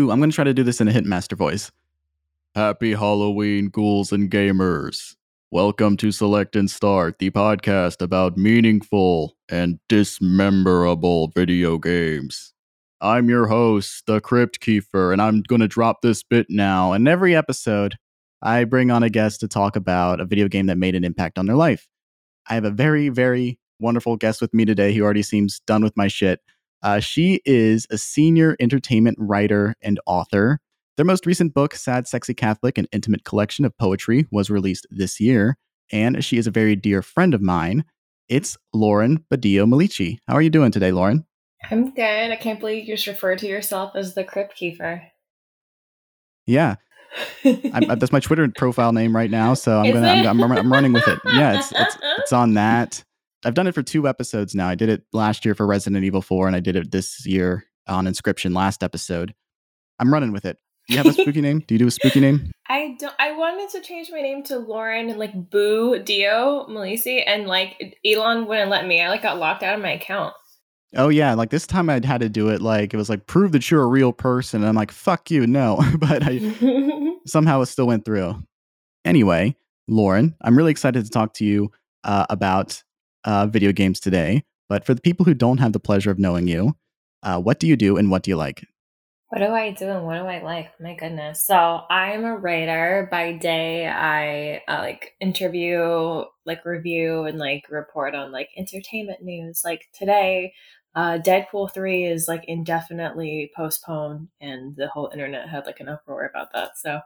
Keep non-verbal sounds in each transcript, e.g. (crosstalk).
Ooh, I'm going to try to do this in a Hitmaster voice. Happy Halloween, ghouls and gamers. Welcome to Select and Start, the podcast about meaningful and dismemberable video games. I'm your host, the Crypt Keeper, and I'm going to drop this bit now. And every episode, I bring on a guest to talk about a video game that made an impact on their life. I have a very, very wonderful guest with me today who already seems done with my shit. Uh, she is a senior entertainment writer and author. Their most recent book, Sad Sexy Catholic, an intimate collection of poetry, was released this year. And she is a very dear friend of mine. It's Lauren Badillo Milici. How are you doing today, Lauren? I'm good. I can't believe you just referred to yourself as the Crypt Keeper. Yeah. I'm, (laughs) that's my Twitter profile name right now, so I'm Is gonna? I'm, I'm, I'm running with it. Yeah, it's, it's (laughs) it's on that. I've done it for two episodes now. I did it last year for Resident Evil 4, and I did it this year on Inscryption last episode. I'm running with it. Do you have a (laughs) spooky name? Do you do a spooky name? I don't. I wanted to change my name to Lauren, like Boo Dio Malisi, and like Elon wouldn't let me. I like got locked out of my account. Oh yeah, like this time I'd had to do it. Like it was like prove that you're a real person. And I'm like, fuck you, no. (laughs) but I (laughs) somehow it still went through. Anyway, Lauren, I'm really excited to talk to you uh, about uh, video games today. But for the people who don't have the pleasure of knowing you, uh, what do you do and what do you like? What do I do and what do I like? My goodness. So I'm a writer. By day, I uh, like interview, like review, and like report on like entertainment news. Like today, uh, Deadpool 3 is like indefinitely postponed, and the whole internet had like an uproar about that. So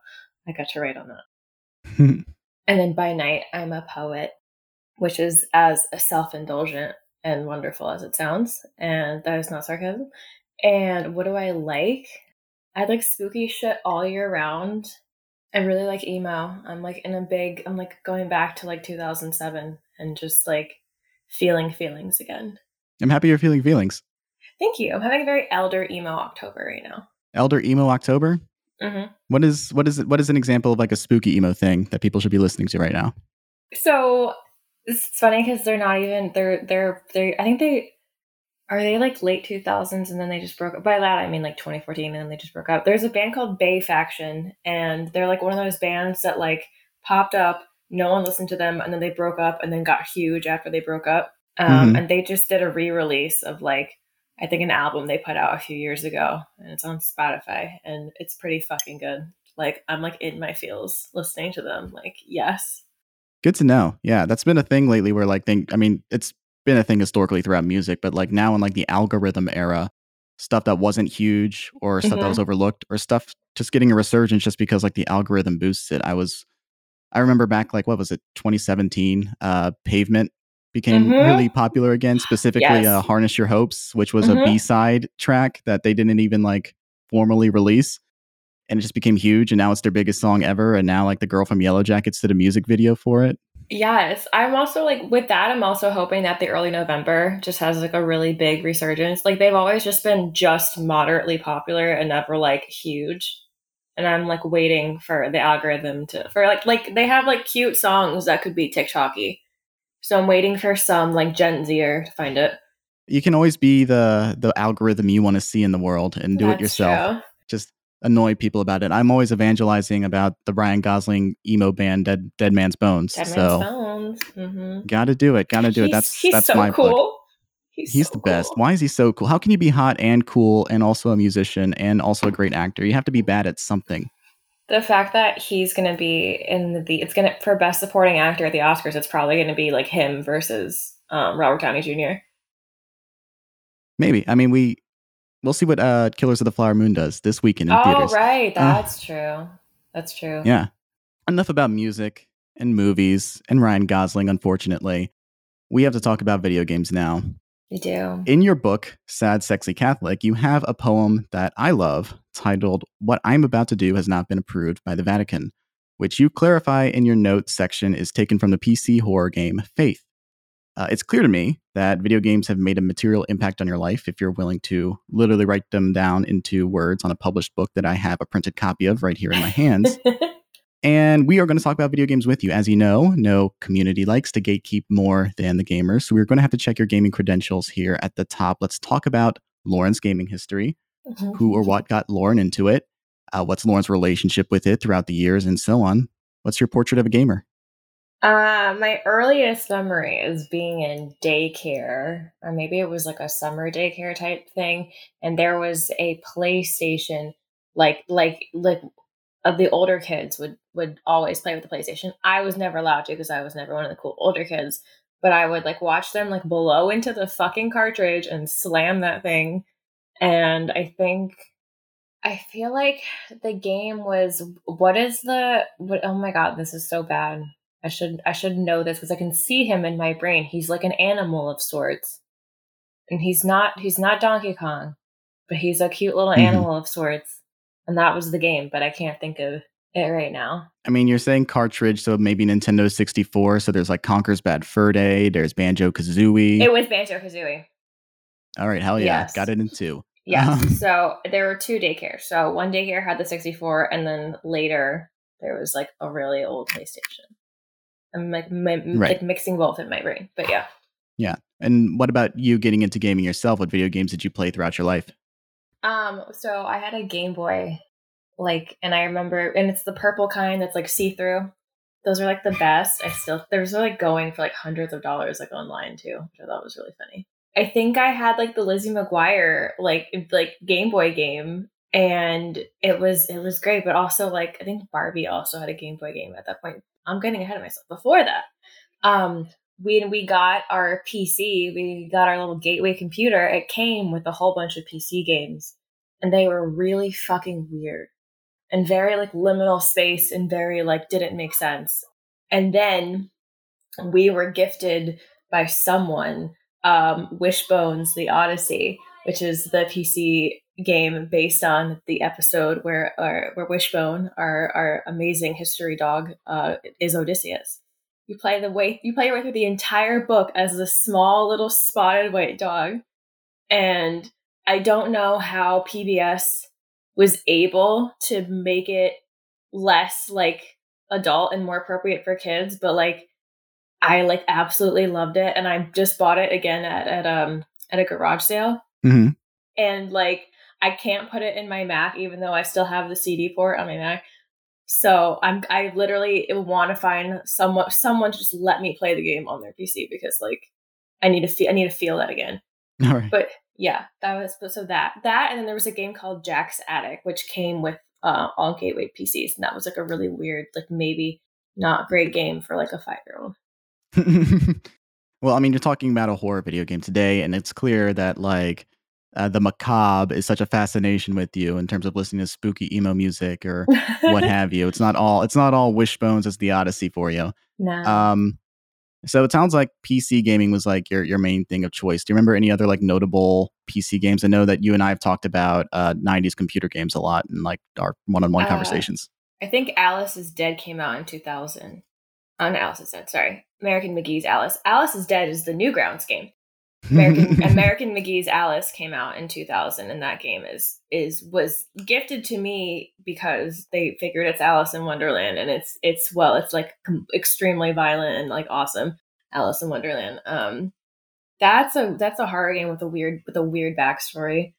I got to write on that. (laughs) And then by night, I'm a poet, which is as self indulgent and wonderful as it sounds. And that is not sarcasm. And what do I like? I like spooky shit all year round. I really like emo. I'm like in a big, I'm like going back to like 2007 and just like feeling feelings again. I'm happy you're feeling feelings. Thank you. I'm having a very elder emo October right now. Elder Emo October. hmm What is what is what is an example of like a spooky emo thing that people should be listening to right now? So it's funny because they're not even they're they're they I think they are they like late two thousands and then they just broke up. By that I mean like twenty fourteen and then they just broke up. There's a band called Bay Faction and they're like one of those bands that like popped up, no one listened to them, and then they broke up and then got huge after they broke up. Um, Mhm. And they just did a re-release of like I think an album they put out a few years ago and it's on Spotify and it's pretty fucking good. Like I'm like in my feels listening to them. Like yes. Good to know. Yeah, that's been a thing lately where like think I mean, it's been a thing historically throughout music, but like now in like the algorithm era, stuff that wasn't huge or stuff that was overlooked or stuff just getting a resurgence just because like the algorithm boosts it. I was I remember back like what was it, 2017, uh Pavement became Mhm. really popular again, specifically Yes. uh Harness Your Hopes, which was a Mhm. B-side track that they didn't even like formally release. And it just became huge and now it's their biggest song ever and now like the girl from Yellowjackets did a music video for it. Yes, I'm also like with that. I'm also hoping that the early November just has like a really big resurgence. Like they've always just been just moderately popular and never like huge. And I'm like waiting for the algorithm to for like like they have like cute songs that could be TikToky. So I'm waiting for some like Gen Zer to find it. you can always be the the algorithm you want to see in the world and do it yourself. true. Just annoy people about it. I'm always evangelizing about the Ryan Gosling emo band Dead Dead Man's Bones. Dead so Man's Bones. Mm-hmm. got to do it. Got to do it. he's, That's he's that's so my cool. plug. He's, He's so the best. Why is he so cool? How can you be hot and cool and also a musician and also a great actor? You have to be bad at something. the fact that he's going to be in the it's going to for best supporting actor at the oscars it's probably going to be like him versus um, robert downey jr Maybe. I mean, we we'll see what uh Killers of the Flower Moon does this weekend in oh theaters. right Uh, that's true that's true Yeah. Enough about music and movies and Ryan Gosling, unfortunately. We have to talk about video games now. you do In your book, Sad Sexy Catholic, you have a poem that I love titled What I'm About to Do Has Not Been Approved by the Vatican, which you clarify in your notes section is taken from the PC horror game Faith. Uh, it's clear to me that video games have made a material impact on your life if you're willing to literally write them down into words on a published book that I have a printed copy of right here in my hands. (laughs) And we are going to talk about video games with you. As you know, no community likes to gatekeep more than the gamers. So we're going to have to check your gaming credentials here at the top. Let's talk about Lauren's gaming history. who or what got Lauren into it, uh, what's Lauren's relationship with it throughout the years, and so on. What's your portrait of a gamer? Uh, my earliest memory is being in daycare, or maybe it was like a summer daycare type thing, and there was a PlayStation, like like like of the older kids would would always play with the PlayStation. I was never allowed to because I was never one of the cool older kids, but I would like watch them like blow into the fucking cartridge and slam that thing. And I think I feel like the game was what is the what oh my god, this is so bad. I should I should know this because I can see him in my brain. He's like an animal of sorts. And he's not he's not Donkey Kong, but he's a cute little mm-hmm. animal of sorts. And that was the game, but I can't think of it right now. I mean, you're saying cartridge, so maybe Nintendo 64. So there's like Conker's Bad Fur Day, there's Banjo Kazooie. It was Banjo Kazooie. All right, hell yeah. Yes. Got it in two. Yeah. Um, so there were two daycares. So one daycare had the 64, and then later there was like a really old PlayStation. I'm like, my, right. like mixing both in my brain. But yeah. Yeah. And what about you getting into gaming yourself? What video games did you play throughout your life? Um, so I had a Game Boy, like, and I remember, and it's the purple kind that's like see through. Those are like the best. I still, there's like going for like hundreds of dollars like online too, which I thought was really funny. I think I had like the Lizzie McGuire like like Game Boy game, and it was it was great. But also like I think Barbie also had a Game Boy game at that point. I'm getting ahead of myself. Before that, um, when we got our PC, we got our little gateway computer. It came with a whole bunch of PC games, and they were really fucking weird and very like liminal space and very like didn't make sense. And then we were gifted by someone um, Wishbones: The Odyssey, which is the PC game based on the episode where uh, where Wishbone, our our amazing history dog, uh, is Odysseus. You play the way you play your way through the entire book as a small little spotted white dog, and I don't know how PBS was able to make it less like adult and more appropriate for kids, but like I like absolutely loved it, and I just bought it again at at um at a garage sale, mm-hmm. and like I can't put it in my Mac, even though I still have the CD port on my Mac. So I'm I literally want to find someone someone to just let me play the game on their PC because like I need to feel I need to feel that again. (laughs) All right. But yeah, that was so that that and then there was a game called Jack's Attic which came with uh, all gateway PCs and that was like a really weird like maybe not great game for like a five year old. (laughs) well, I mean, you're talking about a horror video game today, and it's clear that like uh, the macabre is such a fascination with you in terms of listening to spooky emo music or what (laughs) have you. It's not all it's not all wishbones as the Odyssey for you. No. Um, so it sounds like PC gaming was like your your main thing of choice. Do you remember any other like notable PC games? I know that you and I have talked about uh, '90s computer games a lot in like our one-on-one uh, conversations. I think Alice is Dead came out in 2000. On Alice is Dead, sorry. American McGee's Alice. Alice is Dead is the Newgrounds game. American (laughs) American McGee's Alice came out in 2000 and that game is is was gifted to me because they figured it's Alice in Wonderland and it's it's well it's like extremely violent and like awesome Alice in Wonderland. Um that's a that's a horror game with a weird with a weird backstory.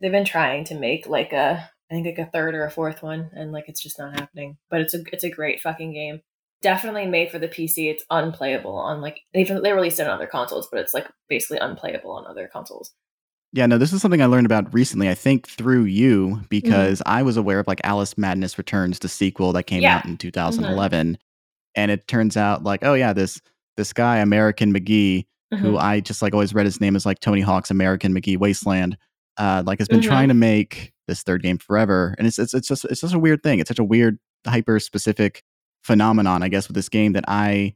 They've been trying to make like a I think like a third or a fourth one and like it's just not happening. But it's a it's a great fucking game definitely made for the PC. It's unplayable on like they they released it on other consoles, but it's like basically unplayable on other consoles. Yeah, no, this is something I learned about recently. I think through you mm-hmm. because mm-hmm. I was aware of like Alice Madness Returns, the sequel that came yeah. out in 2011, mm-hmm. and it turns out like, oh yeah, this this guy American McGee, mm-hmm. who I just like always read his name as like Tony Hawk's American McGee Wasteland, uh, like has been trying to mm-hmm. make this third game forever, and it's it's it's just it's just a weird thing. It's such a weird hyper specific phenomenon, I guess, with this game that I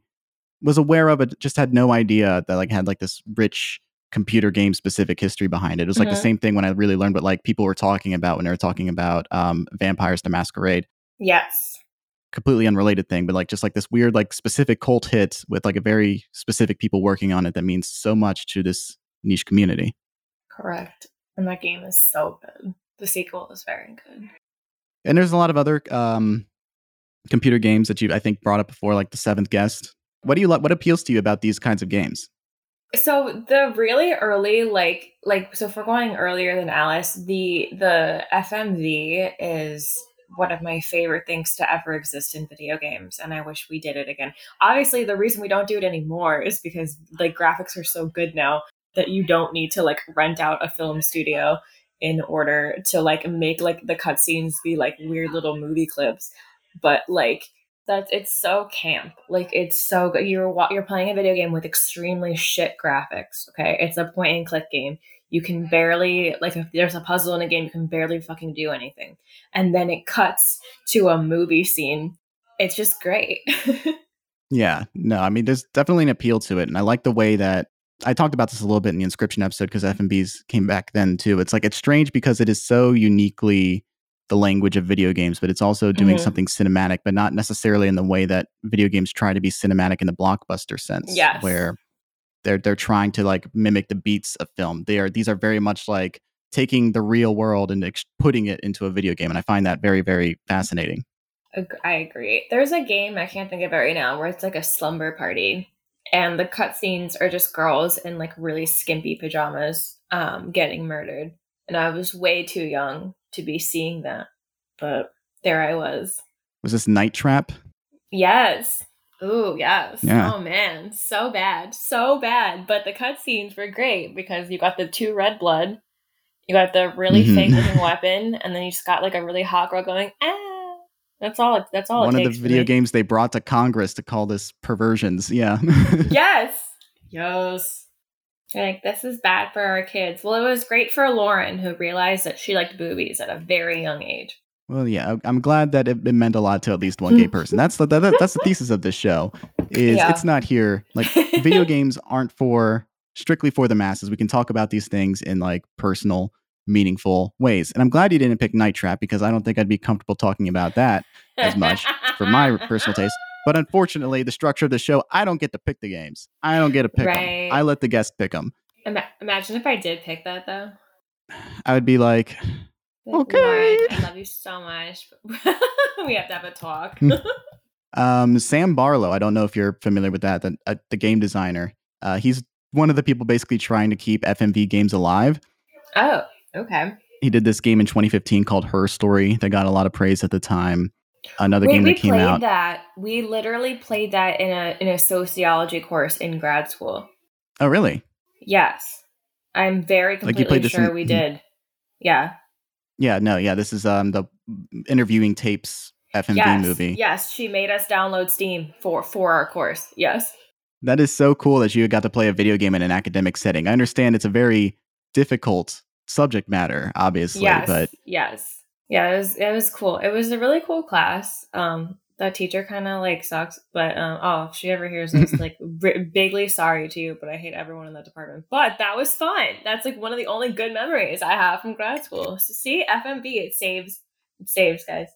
was aware of, but just had no idea that like had like this rich computer game specific history behind it. It was like mm-hmm. the same thing when I really learned what like people were talking about when they were talking about um, Vampire: The Masquerade. Yes. Completely unrelated thing, but like just like this weird like specific cult hit with like a very specific people working on it that means so much to this niche community. Correct. And that game is so good. The sequel is very good. And there's a lot of other um, computer games that you I think brought up before, like the Seventh Guest. What do you like? What appeals to you about these kinds of games? So the really early, like, like, so if we're going earlier than Alice, the the FMV is one of my favorite things to ever exist in video games, and I wish we did it again. Obviously, the reason we don't do it anymore is because like graphics are so good now that you don't need to like rent out a film studio in order to like make like the cutscenes be like weird little movie clips. But like that's it's so camp. Like it's so good. You're you're playing a video game with extremely shit graphics. Okay, it's a point and click game. You can mm-hmm. barely like if there's a puzzle in a game, you can barely fucking do anything. And then it cuts to a movie scene. It's just great. (laughs) yeah, no, I mean there's definitely an appeal to it, and I like the way that I talked about this a little bit in the Inscryption episode because FMVs came back then too. It's like it's strange because it is so uniquely the language of video games, but it's also doing mm-hmm. something cinematic, but not necessarily in the way that video games try to be cinematic in the blockbuster sense. Yes. Where they're they're trying to like mimic the beats of film. They are these are very much like taking the real world and ex- putting it into a video game, and I find that very very fascinating. I agree. There's a game I can't think of it right now where it's like a slumber party, and the cutscenes are just girls in like really skimpy pajamas um, getting murdered. And I was way too young to be seeing that. But there I was. Was this Night Trap? Yes. Ooh, yes. Yeah. Oh man, so bad, so bad. But the cutscenes were great because you got the two red blood, you got the really mm-hmm. fake looking (laughs) weapon, and then you just got like a really hot girl going ah. That's all. That's all. One of the video games they brought to Congress to call this perversions. Yeah. (laughs) yes. Yes. Like, this is bad for our kids. Well, it was great for Lauren, who realized that she liked boobies at a very young age. Well, yeah, I'm glad that it, it meant a lot to at least one gay (laughs) person. That's the that, that's the thesis of this show. Is yeah. it's not here like (laughs) video games aren't for strictly for the masses. We can talk about these things in like personal, meaningful ways. And I'm glad you didn't pick Night Trap because I don't think I'd be comfortable talking about that as much for my personal taste. But unfortunately, the structure of the show, I don't get to pick the games. I don't get to pick right. them. I let the guests pick them. Ima- imagine if I did pick that though. I would be like, okay. I love you so much. (laughs) we have to have a talk. (laughs) um, Sam Barlow. I don't know if you're familiar with that. The, uh, the game designer. Uh, he's one of the people basically trying to keep FMV games alive. Oh, okay. He did this game in 2015 called Her Story that got a lot of praise at the time another game that came played out. That we literally played that in a in a sociology course in grad school. Oh, really? Yes, I'm very completely like sure in, we did. Yeah. Yeah. No. Yeah. This is um the interviewing tapes FMV yes, movie. Yes, she made us download Steam for for our course. Yes. That is so cool that you got to play a video game in an academic setting. I understand it's a very difficult subject matter, obviously, yes, but yes yeah, it was it was cool. It was a really cool class. Um, that teacher kind of like sucks, but um, oh, if she ever hears this, (laughs) like r- bigly sorry to you, but I hate everyone in that department. But that was fun. That's like one of the only good memories I have from grad school. So see, FMV it saves, it saves, guys.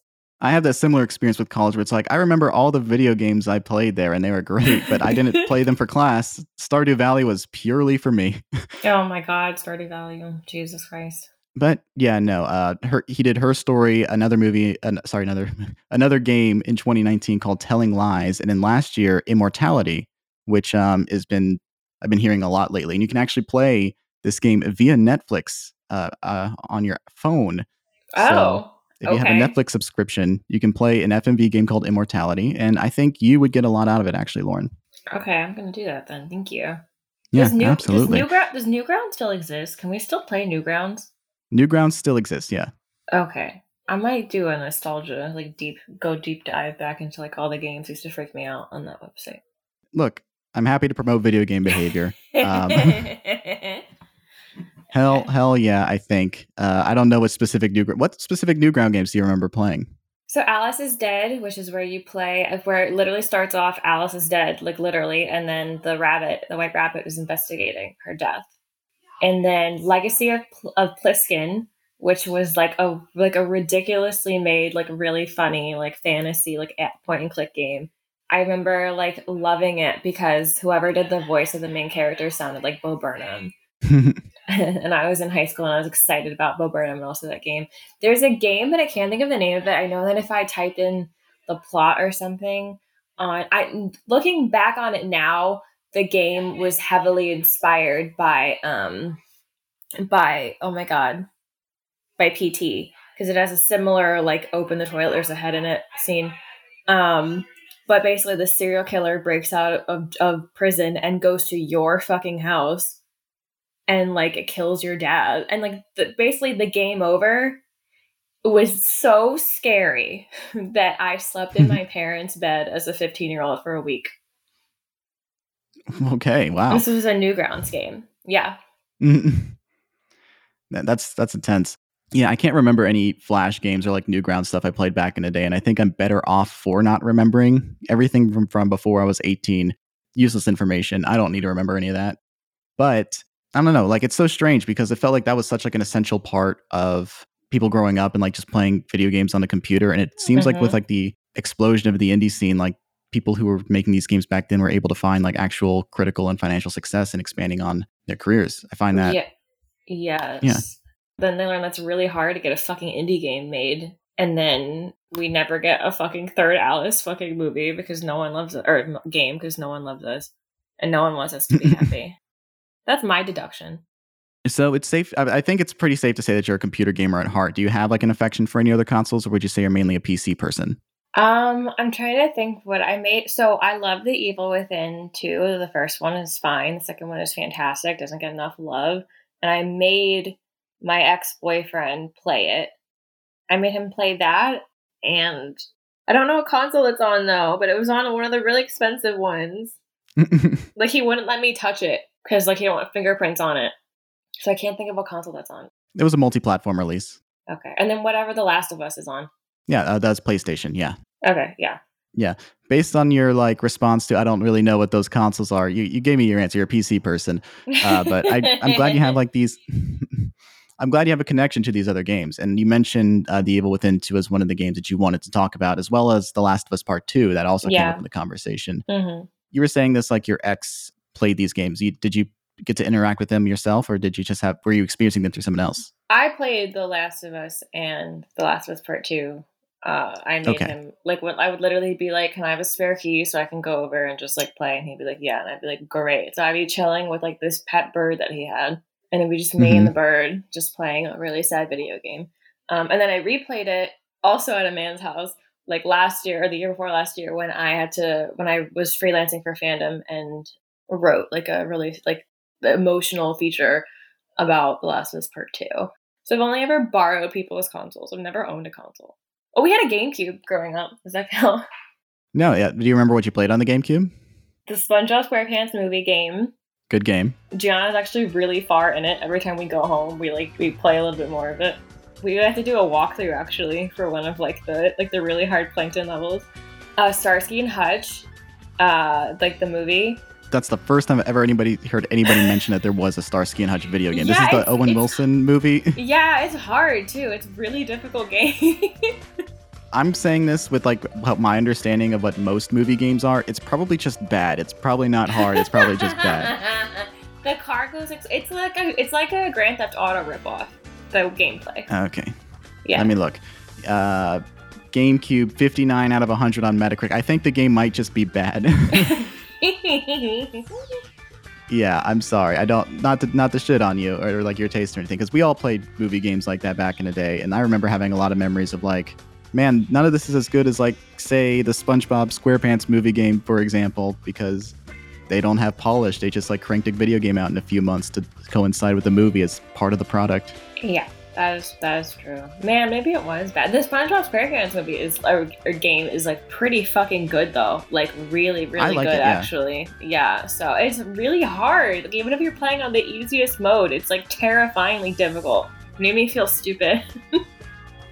I have that similar experience with college where it's like I remember all the video games I played there and they were great, but I didn't (laughs) play them for class. Stardew Valley was purely for me. oh my god, Stardew Valley! Jesus Christ but yeah, no. Uh, her he did her story, another movie, uh, sorry, another (laughs) another game in 2019 called Telling Lies, and then last year Immortality, which um has been I've been hearing a lot lately, and you can actually play this game via Netflix uh, uh on your phone. Oh. So if you have a Netflix subscription, you can play an FMV game called Immortality, and I think you would get a lot out of it, actually, Lauren. Okay, I'm gonna do that then. Thank you. Yeah, does New, absolutely. Does, Newground, does Newground still exist? Can we still play Newgrounds? Newgrounds still exists, yeah. Okay. I might do a nostalgia, like deep, go deep dive back into like all the games used to freak me out on that website. Look, I'm happy to promote video game behavior. Um, (laughs) hell, hell yeah! I think uh, I don't know what specific new what specific Newground games do you remember playing? So Alice is dead, which is where you play, uh, where it literally starts off. Alice is dead, like literally, and then the rabbit, the white rabbit, is investigating her death and then Legacy of, of Pliskin, which was like a like a ridiculously made, like really funny, like fantasy, like point and click game. I remember like loving it because whoever did the voice of the main character sounded like Bo Burnham. (laughs) (laughs) and I was in high school and I was excited about Bo Burnham and also that game. There's a game, but I can't think of the name of it. I know that if I type in the plot or something on I looking back on it now, the game was heavily inspired by um by oh my god by PT because it has a similar like open the toilet there's a head in it scene um but basically the serial killer breaks out of, of prison and goes to your fucking house and like it kills your dad and like the, basically the game over was so scary (laughs) that I slept in (laughs) my parents' bed as a 15 year old for a week. (laughs) Okay, wow. This was a Newgrounds game. Yeah. (laughs) that's that's intense. Yeah, I can't remember any Flash games or like Newgrounds stuff I played back in the day, and I think I'm better off for not remembering everything from from before I was 18. Useless information. I don't need to remember any of that. But I don't know, like it's so strange because it felt like that was such like an essential part of people growing up and like just playing video games on the computer. And it seems mm-hmm. like with mm-hmm. like the explosion of the indie scene, like people who were making these games back then were able to find like actual critical and financial success and expanding on their careers. I find that. Yeah. Yes. Yeah. Then they learn that's really hard to get a fucking indie game made. And then we never get a fucking third Alice fucking movie because no one loves it, or game because no one loves us. And no one wants us to be (laughs) happy. That's my deduction. So it's safe. I think it's pretty safe to say that you're a computer gamer at heart. Do you have like an affection for any other consoles, or would you say you're mainly a PC person? Um, I'm trying to think what I made. So I love the Evil Within 2. The first one is fine. The second one is fantastic. Doesn't get enough love. And I made my ex boyfriend play it. I made him play that, and I don't know what console it's on though, but it was on one of the really expensive ones. (laughs) like he wouldn't let me touch it because like he don't want fingerprints on it. So I can't think of what console that's on. It was a multi-platform release. Okay, and then whatever The Last of Us is on. Yeah, uh, that's PlayStation. Yeah. Okay. Yeah. Yeah. Based on your like response to, I don't really know what those consoles are. You you gave me your answer. You're a PC person, uh, but I, I'm glad you have like these. (laughs) I'm glad you have a connection to these other games. And you mentioned uh, The Evil Within 2 as one of the games that you wanted to talk about, as well as The Last of Us Part 2 that also yeah. came up in the conversation. Mm-hmm. You were saying this like your ex played these games. You, did you get to interact with them yourself, or did you just have were you experiencing them through someone else? I played The Last of Us and The Last of Us Part Two. Uh, I made okay. him like what I would literally be like, "Can I have a spare key so I can go over and just like play?" And he'd be like, "Yeah," and I'd be like, "Great." So I'd be chilling with like this pet bird that he had, and it'd be just me mm-hmm. and the bird just playing a really sad video game. Um, and then I replayed it also at a man's house like last year or the year before last year when I had to when I was freelancing for fandom and wrote like a really like emotional feature about The Last of Us Part 2. So I've only ever borrowed people's consoles. I've never owned a console. Oh, we had a GameCube growing up. Does that count? (laughs) No, yeah. Do you remember what you played on the GameCube? The SpongeBob SquarePants movie game. Good game. Gianna's actually really far in it. Every time we go home, we like we play a little bit more of it. We have to do a walkthrough actually for one of like the like the really hard plankton levels. Uh, Starsky and Hutch, uh, like the movie that's the first time ever anybody heard anybody mention that there was a Starsky and Hutch video game. Yeah, this is the Owen Wilson movie. (laughs) Yeah, it's hard too. It's really difficult game. (laughs) I'm saying this with like my understanding of what most movie games are. It's probably just bad. It's probably not hard. It's probably just bad. (laughs) the car goes. It's like a. It's like a Grand Theft Auto ripoff. The gameplay. Okay. Yeah. Let me look. Uh, GameCube, 59 out of 100 on Metacritic. I think the game might just be bad. Yeah, I'm sorry. I don't not to not to shit on you or, or like your taste or anything because we all played movie games like that back in the day, and I remember having a lot of memories of like, man, none of this is as good as like say the SpongeBob SquarePants movie game, for example, because they don't have polish. They just like cranked a video game out in a few months to coincide with the movie as part of the product. Yeah. That is that is true. Man, maybe it was bad. The SpongeBob SquarePants movie is or, or, game is like pretty fucking good though. Like really, really like good it, yeah. actually. Yeah. So it's really hard. Like, even if you're playing on the easiest mode, it's like terrifyingly difficult. It made me feel stupid. (laughs) (laughs)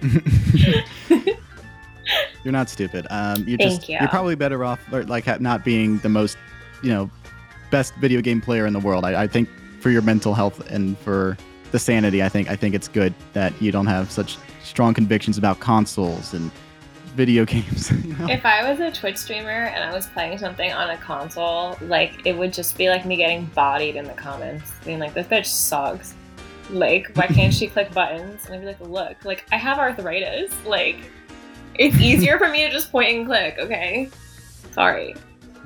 you're not stupid. Um, you're Thank just you. you're probably better off like not being the most, you know, best video game player in the world. I, I think for your mental health and for the sanity. I think I think it's good that you don't have such strong convictions about consoles and video (laughs) games. You know? If I was a Twitch streamer and I was playing something on a console, like it would just be like me getting bodied in the comments, being like, "This bitch sucks." Like, why can't she (laughs) click buttons? And I'd be like, "Look, like I have arthritis. Like, it's easier for me to just point and click." Okay, sorry.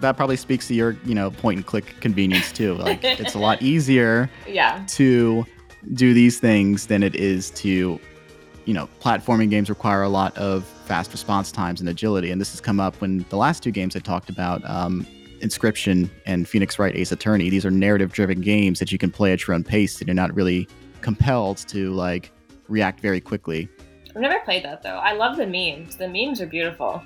that probably speaks to your, you know, point and click convenience too. Like it's a lot (laughs) easier Yeah. to do these things than it is to, you know, platforming games require a lot of fast response times and agility. And this has come up when the last two games I talked about, um, Inscryption and Phoenix Wright Ace Attorney. These are narrative driven games that you can play at your own pace and you're not really compelled to like react very quickly. I've never played that though. I love the memes. The memes are beautiful.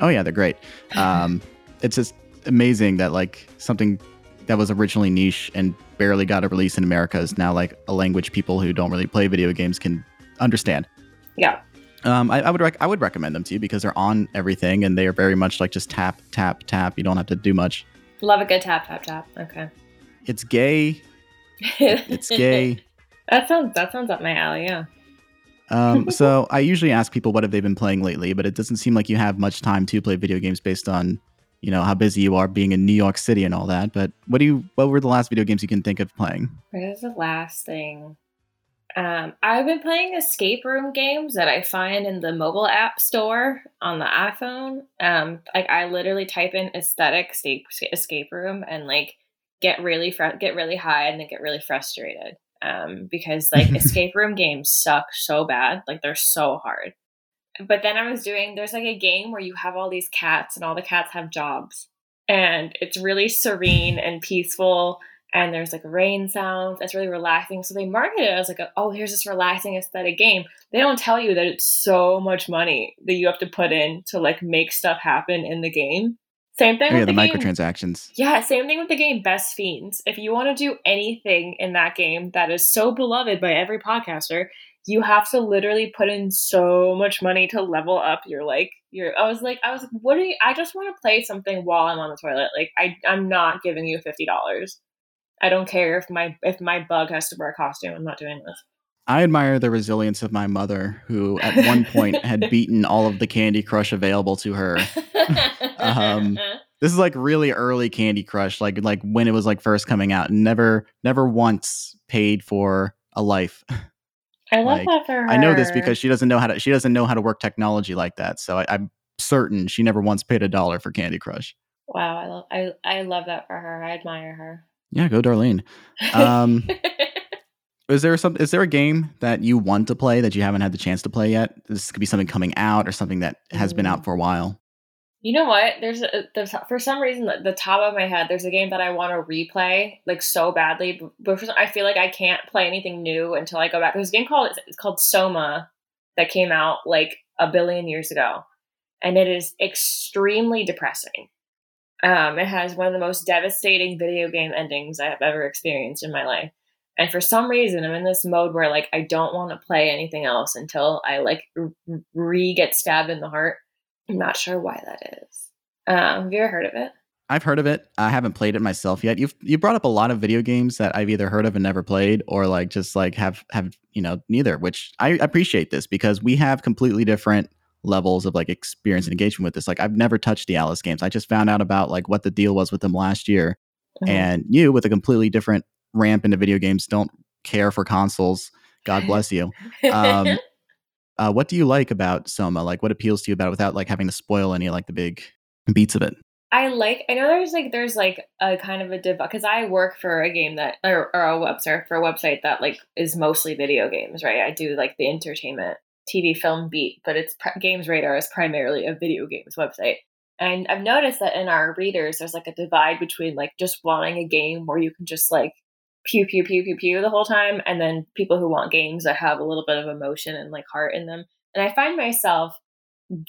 Oh yeah, they're great. Um, (laughs) it's just amazing that like something that was originally niche and barely got a release in America is now like a language people who don't really play video games can understand. Yeah. Um, I, I would rec- I would recommend them to you because they're on everything and they are very much like just tap tap tap. You don't have to do much. Love a good tap tap tap. Okay. It's gay. (laughs) It's gay. that sounds that sounds up my alley. Yeah. Um, (laughs) so I usually ask people what have they been playing lately, but it doesn't seem like you have much time to play video games based on, you know, how busy you are being in New York City and all that. But what do you? What were the last video games you can think of playing? What is the last thing? Um, I've been playing escape room games that I find in the mobile app store on the iPhone. Um, like I literally type in aesthetic escape room and like get really fr- get really high and then get really frustrated. Um, because like (laughs) escape room games suck so bad, like they're so hard. But then I was doing there's like a game where you have all these cats and all the cats have jobs, and it's really serene and peaceful and there's like rain sounds. It's really relaxing. So they market it as like, a, oh, here's this relaxing aesthetic game. They don't tell you that it's so much money that you have to put in to like make stuff happen in the game. Same thing Oh, yeah, with the, the, game. microtransactions. Yeah, same thing with the game Best Fiends. If you want to do anything in that game that is so beloved by every podcaster, you have to literally put in so much money to level up your like your I was like I was like, what do you I just want to play something while I'm on the toilet. Like I I'm not giving you fifty dollars. I don't care if my if my bug has to wear a costume. I'm not doing this. I admire the resilience of my mother, who at one point had (laughs) beaten all of the Candy Crush available to her. (laughs) Um, This is like really early Candy Crush, like like when it was like first coming out, and never never once paid for a life. (laughs) I love like, that for her. I know this because she doesn't know how to she doesn't know how to work technology like that. So I, I'm certain she never once paid a dollar for Candy Crush. wow, I love I I love that for her. I admire her. Yeah, go Darlene. Um, (laughs) Is there some? Is there a game that you want to play that you haven't had the chance to play yet? This could be something coming out or something that has been out Mm. for a while. You know what? There's, a, for some reason the, the top of my head. There's a game that I want to replay like so badly, but some, I feel like I can't play anything new until I go back. There's a game called it's called Soma that came out like a billion years ago, and it is extremely depressing. Um, it has one of the most devastating video game endings I have ever experienced in my life. And for some reason, I'm in this mode where like I don't want to play anything else until I like re get stabbed in the heart. I'm not sure why that is. Um, have you ever heard of it? I've heard of it. I haven't played it myself yet. You've you brought up a lot of video games that I've either heard of and never played, or like just like have have you know neither. Which I appreciate this because we have completely different levels of like experience and engagement with this. Like I've never touched the Alice games. I just found out about like what the deal was with them last year, Mhm. and you with a completely different ramp into video games don't care for consoles. God (laughs) bless you. (laughs) um, Uh, what do you like about Soma? Like, what appeals to you about it without like having to spoil any like the big beats of it? I like. I know there's like there's like a kind of a div because I work for a game that or, or a website for a website that like is mostly video games, right? I do like the entertainment TV film beat, but it's GamesRadar is primarily a video games website. And I've noticed that in our readers, there's like a divide between like just wanting a game where you can just like pew pew pew pew pew the whole time, and then people who want games that have a little bit of emotion and like heart in them. And I find myself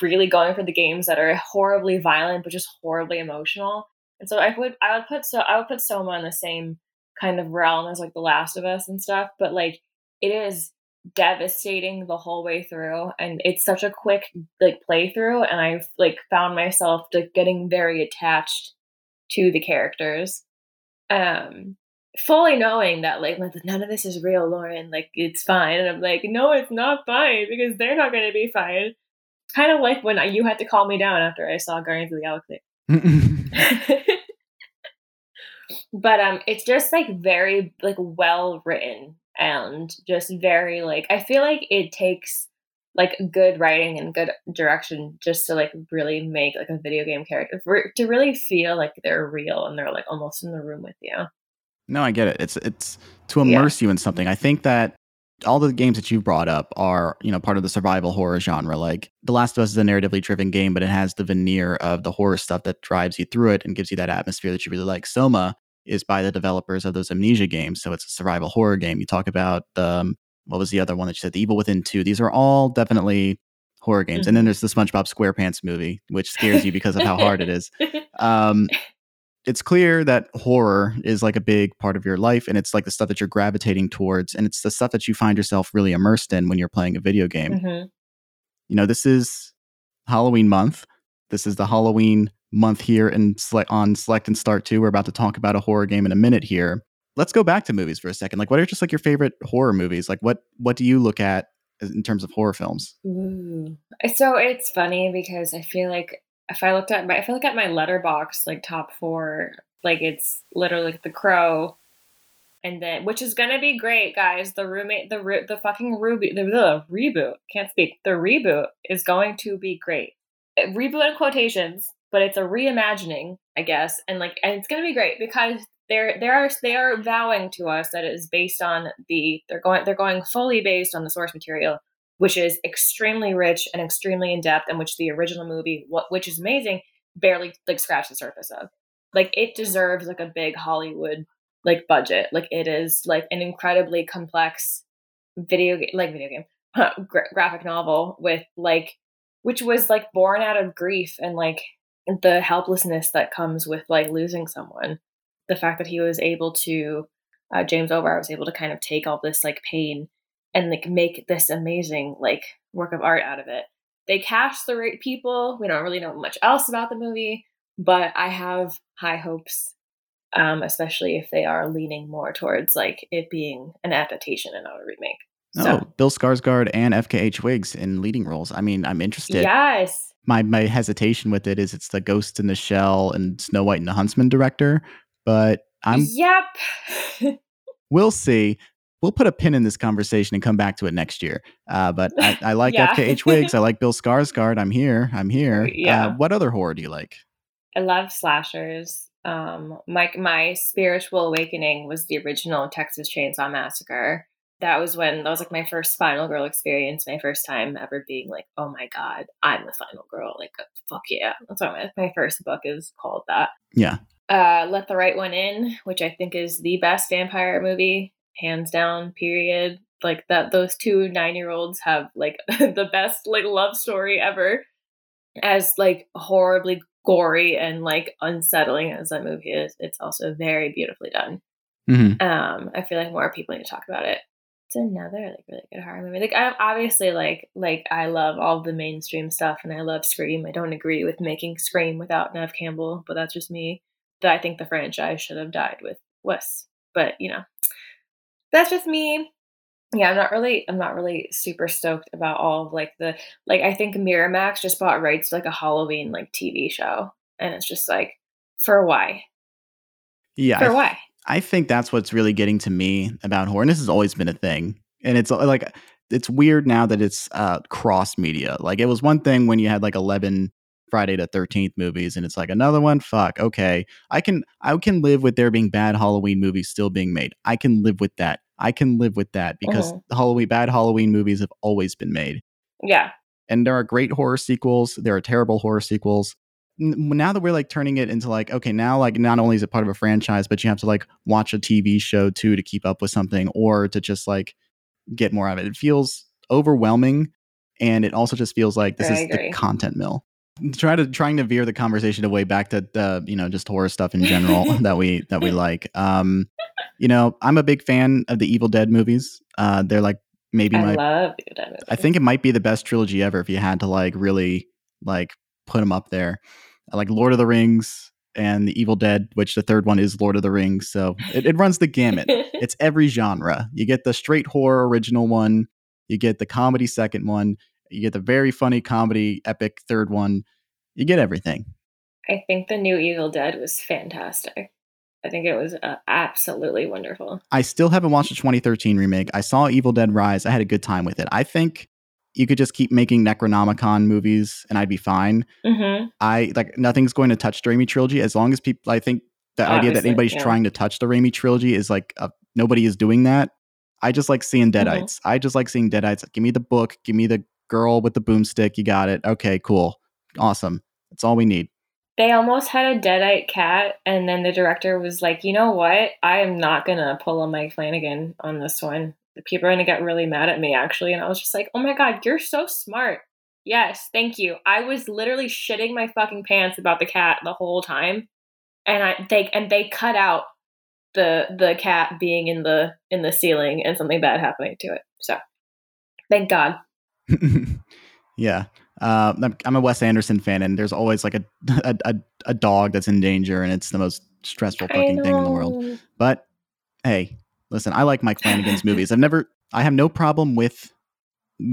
really going for the games that are horribly violent but just horribly emotional. And so I would I would put so I would put Soma in the same kind of realm as like The Last of Us and stuff, but like it is devastating the whole way through and it's such a quick like playthrough and I've like found myself like getting very attached to the characters. Um fully knowing that like none of this is real, Lauren, like it's fine. And I'm like, no, it's not fine because they're not gonna be fine kind of like when I, you had to calm me down after I saw Guardians of the Galaxy. (laughs) (laughs) but um, it's just like very like well written and just very like I feel like it takes like good writing and good direction just to like really make like a video game character for, to really feel like they're real and they're like almost in the room with you. No, I get it. It's it's to immerse yeah. you in something. I think that all the games that you brought up are, you know, part of the survival horror genre. Like The Last of Us is a narratively driven game, but it has the veneer of the horror stuff that drives you through it and gives you that atmosphere that you really like. Soma is by the developers of those Amnesia games, so it's a survival horror game. You talk about the um, what was the other one that you said? The Evil Within 2. These are all definitely horror games. Mm-hmm. And then mm-hmm. there's the SpongeBob SquarePants movie, which scares you because of how hard it is. (laughs) Um, it's clear that horror is like a big part of your life and it's like the stuff that you're gravitating towards and it's the stuff that you find yourself really immersed in when you're playing a video game. Mm-hmm. You know, this is Halloween month. This is the Halloween month here in on Select and Start 2. We're about to talk about a horror game in a minute here let's go back to movies for a second. Like, what are just like your favorite horror movies? Like, what what do you look at in terms of horror films? Ooh. So it's funny because I feel like if I looked at my, if I look at my Letterboxd like top four, like it's literally The Crow, and then which is gonna be great, guys. The roommate, the re, the fucking Ruby, the, the reboot can't speak. The reboot is going to be great. Eh, reboot in quotations, but it's a reimagining, I guess, and like and it's gonna be great because they're they are they are vowing to us that it is based on the they're going they're going fully based on the source material which is extremely rich and extremely in depth and which the original movie which is amazing barely like scratch the surface of. Like it deserves like a big hollywood like budget. Like it is like an incredibly complex video game like video game gra- graphic novel with like which was like born out of grief and like the helplessness that comes with like losing someone. The fact that he was able to uh, James O'Barr was able to kind of take all this like pain and like make this amazing like work of art out of it. They cast the right people. We don't really know much else about the movie, but I have high hopes, um, especially if they are leaning more towards like it being an adaptation and not a remake. So. Oh, Bill Skarsgård and FKA Twigs in leading roles. I mean, I'm interested. Yes. My my hesitation with it is it's the Ghost in the Shell and Snow White and the Huntsman director, but I'm Yep. (laughs) we'll see. We'll put a pin in this conversation and come back to it next year. Uh, but I, I like (laughs) yeah. FKA Twigs. I like Bill Skarsgård. I'm here. I'm here. (laughs) Uh, yeah. Uh, what other horror do you like? I love slashers. Um, my my spiritual awakening was the original Texas Chainsaw Massacre. That was when that was like my first final girl experience, my first time ever being like, oh my god, I'm the final girl. Like, fuck yeah. That's why my, my first book is called that. Yeah uh, Let the Right One In, which I think is the best vampire movie, hands down, period. Like that those two nine year olds have like (laughs) the best like love story ever. As like horribly gory and like unsettling as that movie is, it's also very beautifully done. Mm-hmm. Um, I feel like more people need to talk about it. It's another like really good horror movie. Like I obviously like like I love all the mainstream stuff and I love Scream. I don't agree with making Scream without Neve Campbell, but that's just me. That I think the franchise should have died with Wes. But you know, that's just me. Yeah, I'm not really I'm not really super stoked about all of like the like I think Miramax just bought rights to like a Halloween like TV show. And it's just like, for why? Yeah. For I, why? I think that's what's really getting to me about horror. And this has always been a thing. And it's like it's weird now that it's uh, cross media. Like it was one thing when you had like 11 Friday the 13th movies and it's like another one? Fuck okay. I can I can live with there being bad Halloween movies still being made. I can live with that. I can live with that because mm-hmm. Halloween bad Halloween movies have always been made. Yeah. And there are great horror sequels. There are terrible horror sequels. Now that we're like turning it into like okay now like not only is it part of a franchise but you have to like watch a tv show too to keep up with something or to just like get more of it. It feels overwhelming and it also just feels like this I is agree. the content mill try to trying to veer the conversation away back to the you know just horror stuff in general (laughs) that we that we like. Um, you know, I'm a big fan of the Evil Dead movies. Uh, they're like maybe I my. love Evil Dead movies. I think it might be the best trilogy ever if you had to like really like put them up there, like Lord of the Rings and the Evil Dead, which the third one is Lord of the Rings. So it, it runs the gamut. (laughs) it's every genre. You get the straight horror original one. You get the comedy second one. You get the very funny comedy epic third one. You get everything. I think the new Evil Dead was fantastic. I think it was uh, absolutely wonderful. I still haven't watched the 2013 remake. I saw Evil Dead Rise. I had a good time with it. I think you could just keep making Necronomicon movies and I'd be fine. hmm I like nothing's going to touch the Raimi trilogy as long as people. I think the idea that anybody's yeah. trying to touch the Raimi trilogy is like uh, nobody is doing that. I just like seeing Mm-hmm. Deadites. I just like seeing Deadites. Give me the book. Give me the girl with the boomstick. You got it. Okay, cool, awesome. That's all we need. They almost had a deadite cat, and then the director was like, "You know what? I am not gonna pull a Mike Flanagan on this one. The people are gonna get really mad at me, actually." And I was just like, "Oh my god, you're so smart." Yes, thank you. I was literally shitting my fucking pants about the cat the whole time, and I they and they cut out the the cat being in the in the ceiling and something bad happening to it. So, thank God. (laughs) yeah. Uh, I'm, I'm a Wes Anderson fan, and there's always like a, (laughs) a a a dog that's in danger, and it's the most stressful fucking thing in the world. But hey, listen, I like Mike Flanagan's (laughs) movies. I've never, I have no problem with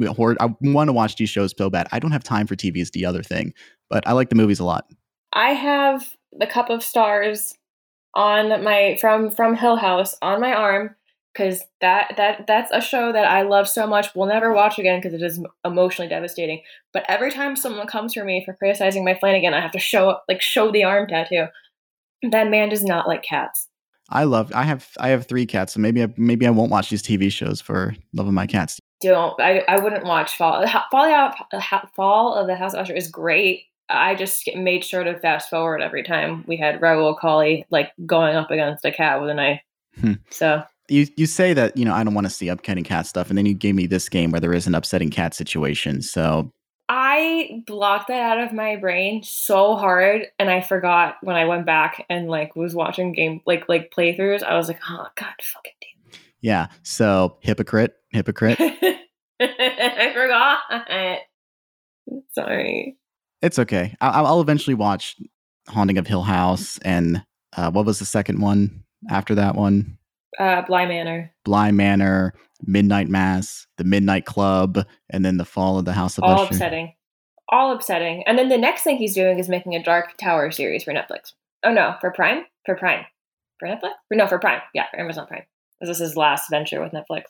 horror. I want to watch these shows so bad. I don't have time for TV is the other thing, but I like the movies a lot. I have the cup of stars on my from from Hill House on my arm because that that that's a show that I love so much. We'll never watch again because it is emotionally devastating. But every time someone comes for me for criticizing my Flanagan, I have to show like show the arm tattoo. That man does not like cats. I love. I have. I have three cats, so maybe I, maybe I won't watch these TV shows for love of my cats. Don't I? I wouldn't watch Fall. Fall out. Fall of the House of Usher is great. I just made sure to fast forward every time we had Rahul Kohli like going up against a cat with a knife. Hmm. So You you say that you know I don't want to see upsetting cat stuff, and then you gave me this game where there is an upsetting cat situation. So I blocked that out of my brain so hard, and I forgot when I went back and like was watching game like like playthroughs. I was like, oh god, fucking yeah. So hypocrite, hypocrite. (laughs) I forgot. Sorry. it's okay. I, I'll eventually watch Haunting of Hill House, and uh, what was the second one after that one? Uh, Bly Manor. Bly Manor, Midnight Mass, The Midnight Club, and then The Fall of the House of All Usher. upsetting. All upsetting. And then the next thing he's doing is making a Dark Tower series for Netflix. Oh no, for Prime? For Prime. For Netflix? For, no, for Prime. Yeah, for Amazon Prime. This is his last venture with Netflix.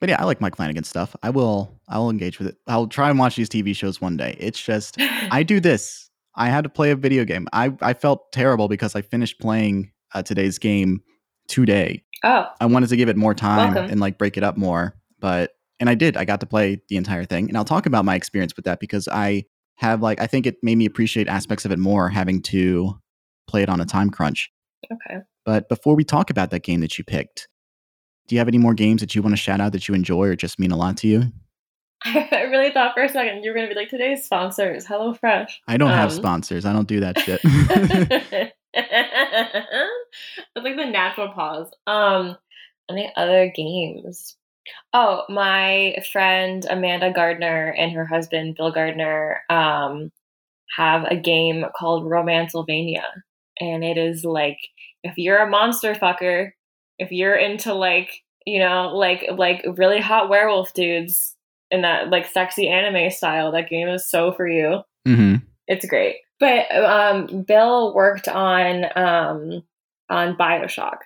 But yeah, I like Mike Flanagan stuff. I will. I will engage with it. I'll try and watch these TV shows one day. It's just (laughs) I do this. I had to play a video game. I I felt terrible because I finished playing uh, today's game today. oh, I wanted to give it more time Welcome. and like break it up more, but and I did. I got to play the entire thing, and I'll talk about my experience with that because I have like I think it made me appreciate aspects of it more having to play it on a time crunch. okay. But before we talk about that game that you picked, do you have any more games that you want to shout out that you enjoy or just mean a lot to you? (laughs) I really thought for a second you were going to be like, today's sponsors, HelloFresh. I don't have Um. sponsors. I don't do that shit. (laughs) (laughs) (laughs) It's like the natural pause. Um, any other games? Oh, my friend Amanda Gardner and her husband Bill Gardner um have a game called Romancelvania, and it is like if you're a monster fucker, if you're into like you know like like really hot werewolf dudes in that like sexy anime style, that game is so for you hmm it's great. But um, Bill worked on um, on Bioshock,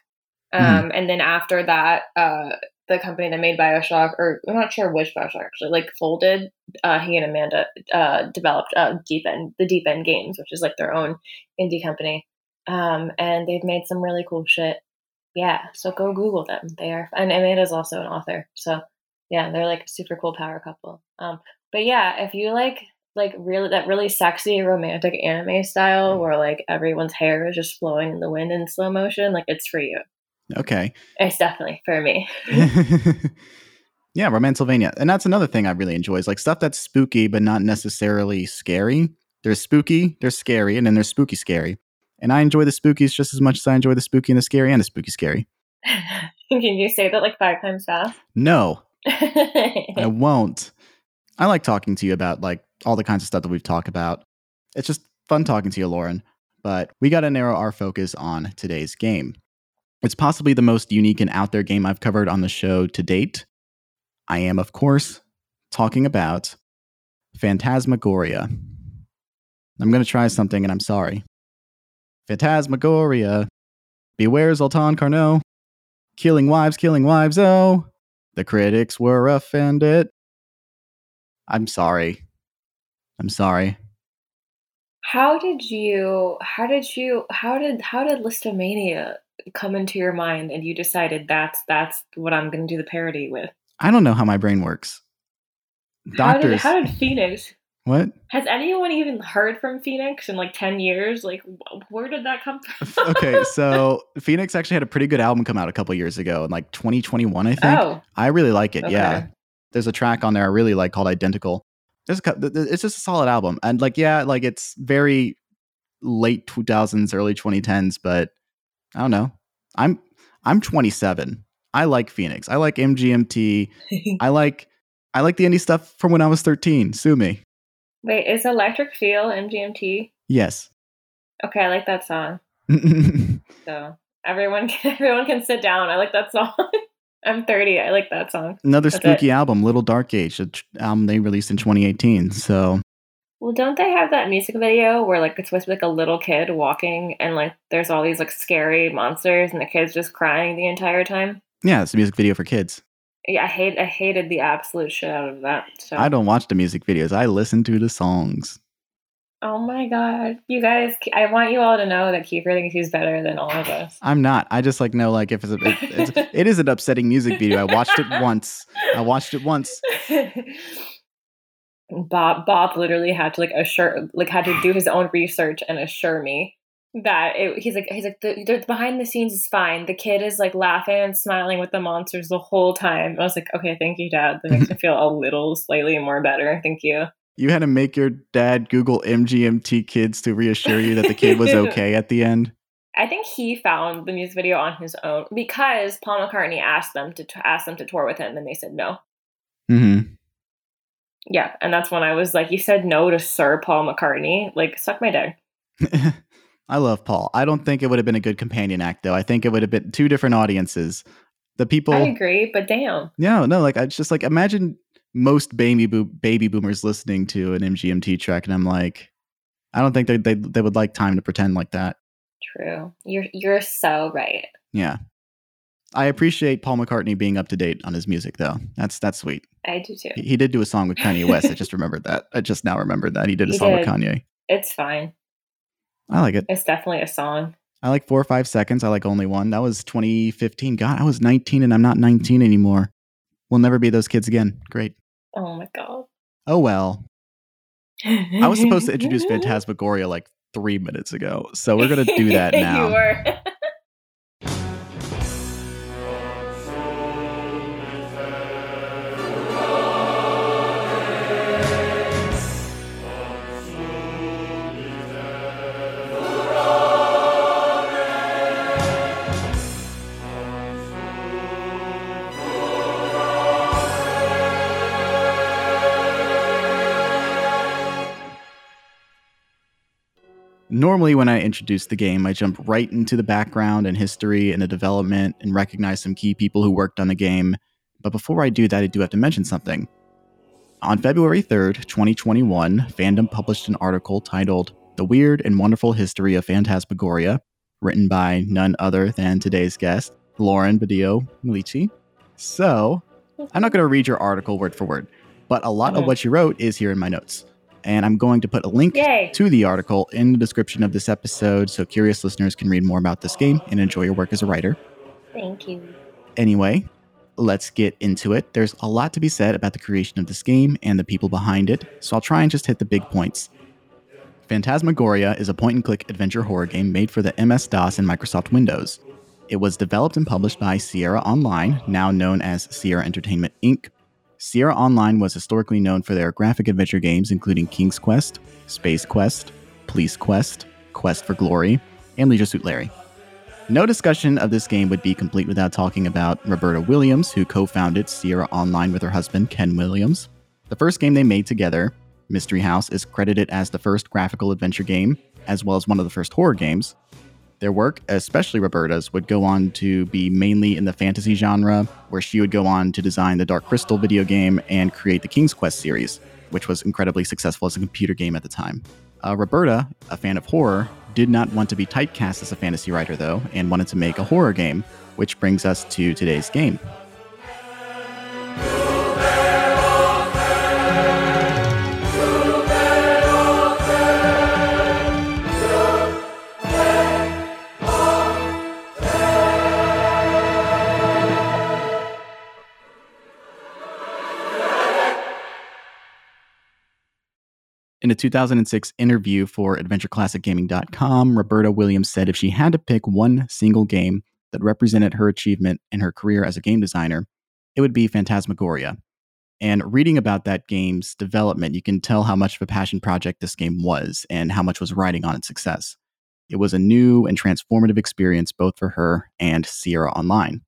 um, and then after that, uh, the company that made Bioshock, or I'm not sure which Bioshock actually, like folded. Uh, he and Amanda uh, developed uh, Deep End, the Deep End Games, which is like their own indie company, um, and they've made some really cool shit. Yeah, so go Google them. They are, and Amanda's also an author, so yeah, they're like a super cool power couple. Um, but yeah, if you like like really that really sexy romantic anime style mm. where like everyone's hair is just flowing in the wind in slow motion, like it's for you. Okay. It's definitely for me. (laughs) (laughs) yeah, Romancelvania. And that's another thing I really enjoy is like stuff that's spooky but not necessarily scary. There's spooky, there's scary, and then there's spooky scary. And I enjoy the spookies just as much as I enjoy the spooky and the scary and the spooky scary. (laughs) Can you say that like five times fast? No, I won't. I like talking to you about like all the kinds of stuff that we've talked about. It's just fun talking to you, Lauren. But we got to narrow our focus on today's game. It's possibly the most unique and out there game I've covered on the show to date. I am, of course, talking about Phantasmagoria. I'm going to try something and I'm sorry. Phantasmagoria. Beware Zoltan Carno. Killing wives, killing wives, oh. The critics were offended. I'm sorry. I'm sorry. How did you how did you how did how did Lisztomania come into your mind and you decided that's that's what I'm gonna do the parody with? I don't know how my brain works. How did how did Phoenix what? has anyone even heard from Phoenix in like ten years? Like where did that come from? okay, so (laughs) Phoenix actually had a pretty good album come out a couple years ago in like 2021, I think. Oh, I really like it. Yeah. There's a track on there I really like called Identical. There's a, cou- th- th- it's just a solid album. And like, yeah, like it's very late 2000s, early 2010s, but I don't know. I'm I'm 27. I like Phoenix. I like MGMT. (laughs) I like I like the indie stuff from when I was 13. Sue me. Wait, is Electric Feel MGMT? Yes. Okay, I like that song. (laughs) So everyone can (laughs) everyone can sit down. I like that song. I'm 30. I like that song. it. spooky album, Little Dark Age, a tr- album they released in 2018. So Well, don't they have that music video where like it's supposed to be like a little kid walking and like there's all these like scary monsters and the kid's just crying the entire time? yeah, it's a music video for kids. Yeah, I hate I hated the absolute shit out of that. So I don't watch the music videos. I listen to the songs. Oh my god. You guys I want you all to know that Kiefer thinks he's better than all of us. I'm not. I just like know like if it's, a, it, it's (laughs) it is an upsetting music video. I watched it once. I watched it once. (laughs) Bob Bob literally had to like assure like had to do his own research and assure me that it, he's like he's like the, the behind the scenes is fine. The kid is like laughing and smiling with the monsters the whole time. I was like, okay, thank you, Dad. That makes me (laughs) feel a little slightly more better. Thank you. You had to make your dad Google MGMT kids to reassure you that the kid was (laughs) okay at the end. I think he found the music video on his own because Paul McCartney asked them to ask them to tour with him, and they said no. hmm Yeah, and that's when I was like, "You said no to Sir Paul McCartney? Like, suck my dick." (laughs) I love Paul. I don't think it would have been a good companion act though. I think it would have been two different audiences. The people I agree, but damn. No, no, like I just like imagine most baby boo- baby boomers listening to an MGMT track and I'm like I don't think they they they would like time to pretend like that. True. You're you're so right. Yeah. I appreciate Paul McCartney being up to date on his music though. That's that's sweet. I do too. He, he did do a song with Kanye West. I just remembered that. I just now remembered that. He did a He song with. Kanye. It's fine. I like it. It's definitely a song. I like 4 or 5 seconds. I like only one. That was 2015. God, I was 19 and I'm not 19 anymore. We'll never be those kids again. Great. Oh my god. Oh well. I was supposed to introduce. (laughs) Phantasmagoria like three minutes ago, so we're gonna do that (laughs) now. you were. (laughs) Normally, when I introduce the game, I jump right into the background and history and the development and recognize some key people who worked on the game. But before I do that, I do have to mention something. On February 3rd, 2021, Fandom published an article titled The Weird and Wonderful History of Phantasmagoria, written by none other than today's guest, Lauren Badillo Milici. So, I'm not going to read your article word for word, but a lot of Mhm. what you wrote is here in my notes. And I'm going to put a link Yay. to the article in the description of this episode so curious listeners can read more about this game and enjoy your work as a writer. Thank you. Anyway, let's get into it. There's a lot to be said about the creation of this game and the people behind it, so I'll try and just hit the big points. Phantasmagoria is a point and click adventure horror game made for the MS DOS and Microsoft Windows. It was developed and published by Sierra Online, now known as Sierra Entertainment Inc. Sierra Online was historically known for their graphic adventure games, including King's Quest, Space Quest, Police Quest, Quest for Glory, and Leisure Suit Larry. No discussion of this game would be complete without talking about Roberta Williams, who co founded Sierra Online with her husband, Ken Williams. The first game they made together, Mystery House, is credited as the first graphical adventure game, as well as one of the first horror games. Their work, especially Roberta's, would go on to be mainly in the fantasy genre, where she would go on to design the Dark Crystal video game and create the King's Quest series, which was incredibly successful as a computer game at the time. Uh, Roberta, a fan of horror, did not want to be typecast as a fantasy writer, though, and wanted to make a horror game, which brings us to today's game. In a 2006 interview for AdventureClassicGaming.com, Roberta Williams said if she had to pick one single game that represented her achievement in her career as a game designer, it would be Phantasmagoria. And reading about that game's development, you can tell how much of a passion project this game was and how much was riding on its success. It was a new and transformative experience both for her and Sierra Online.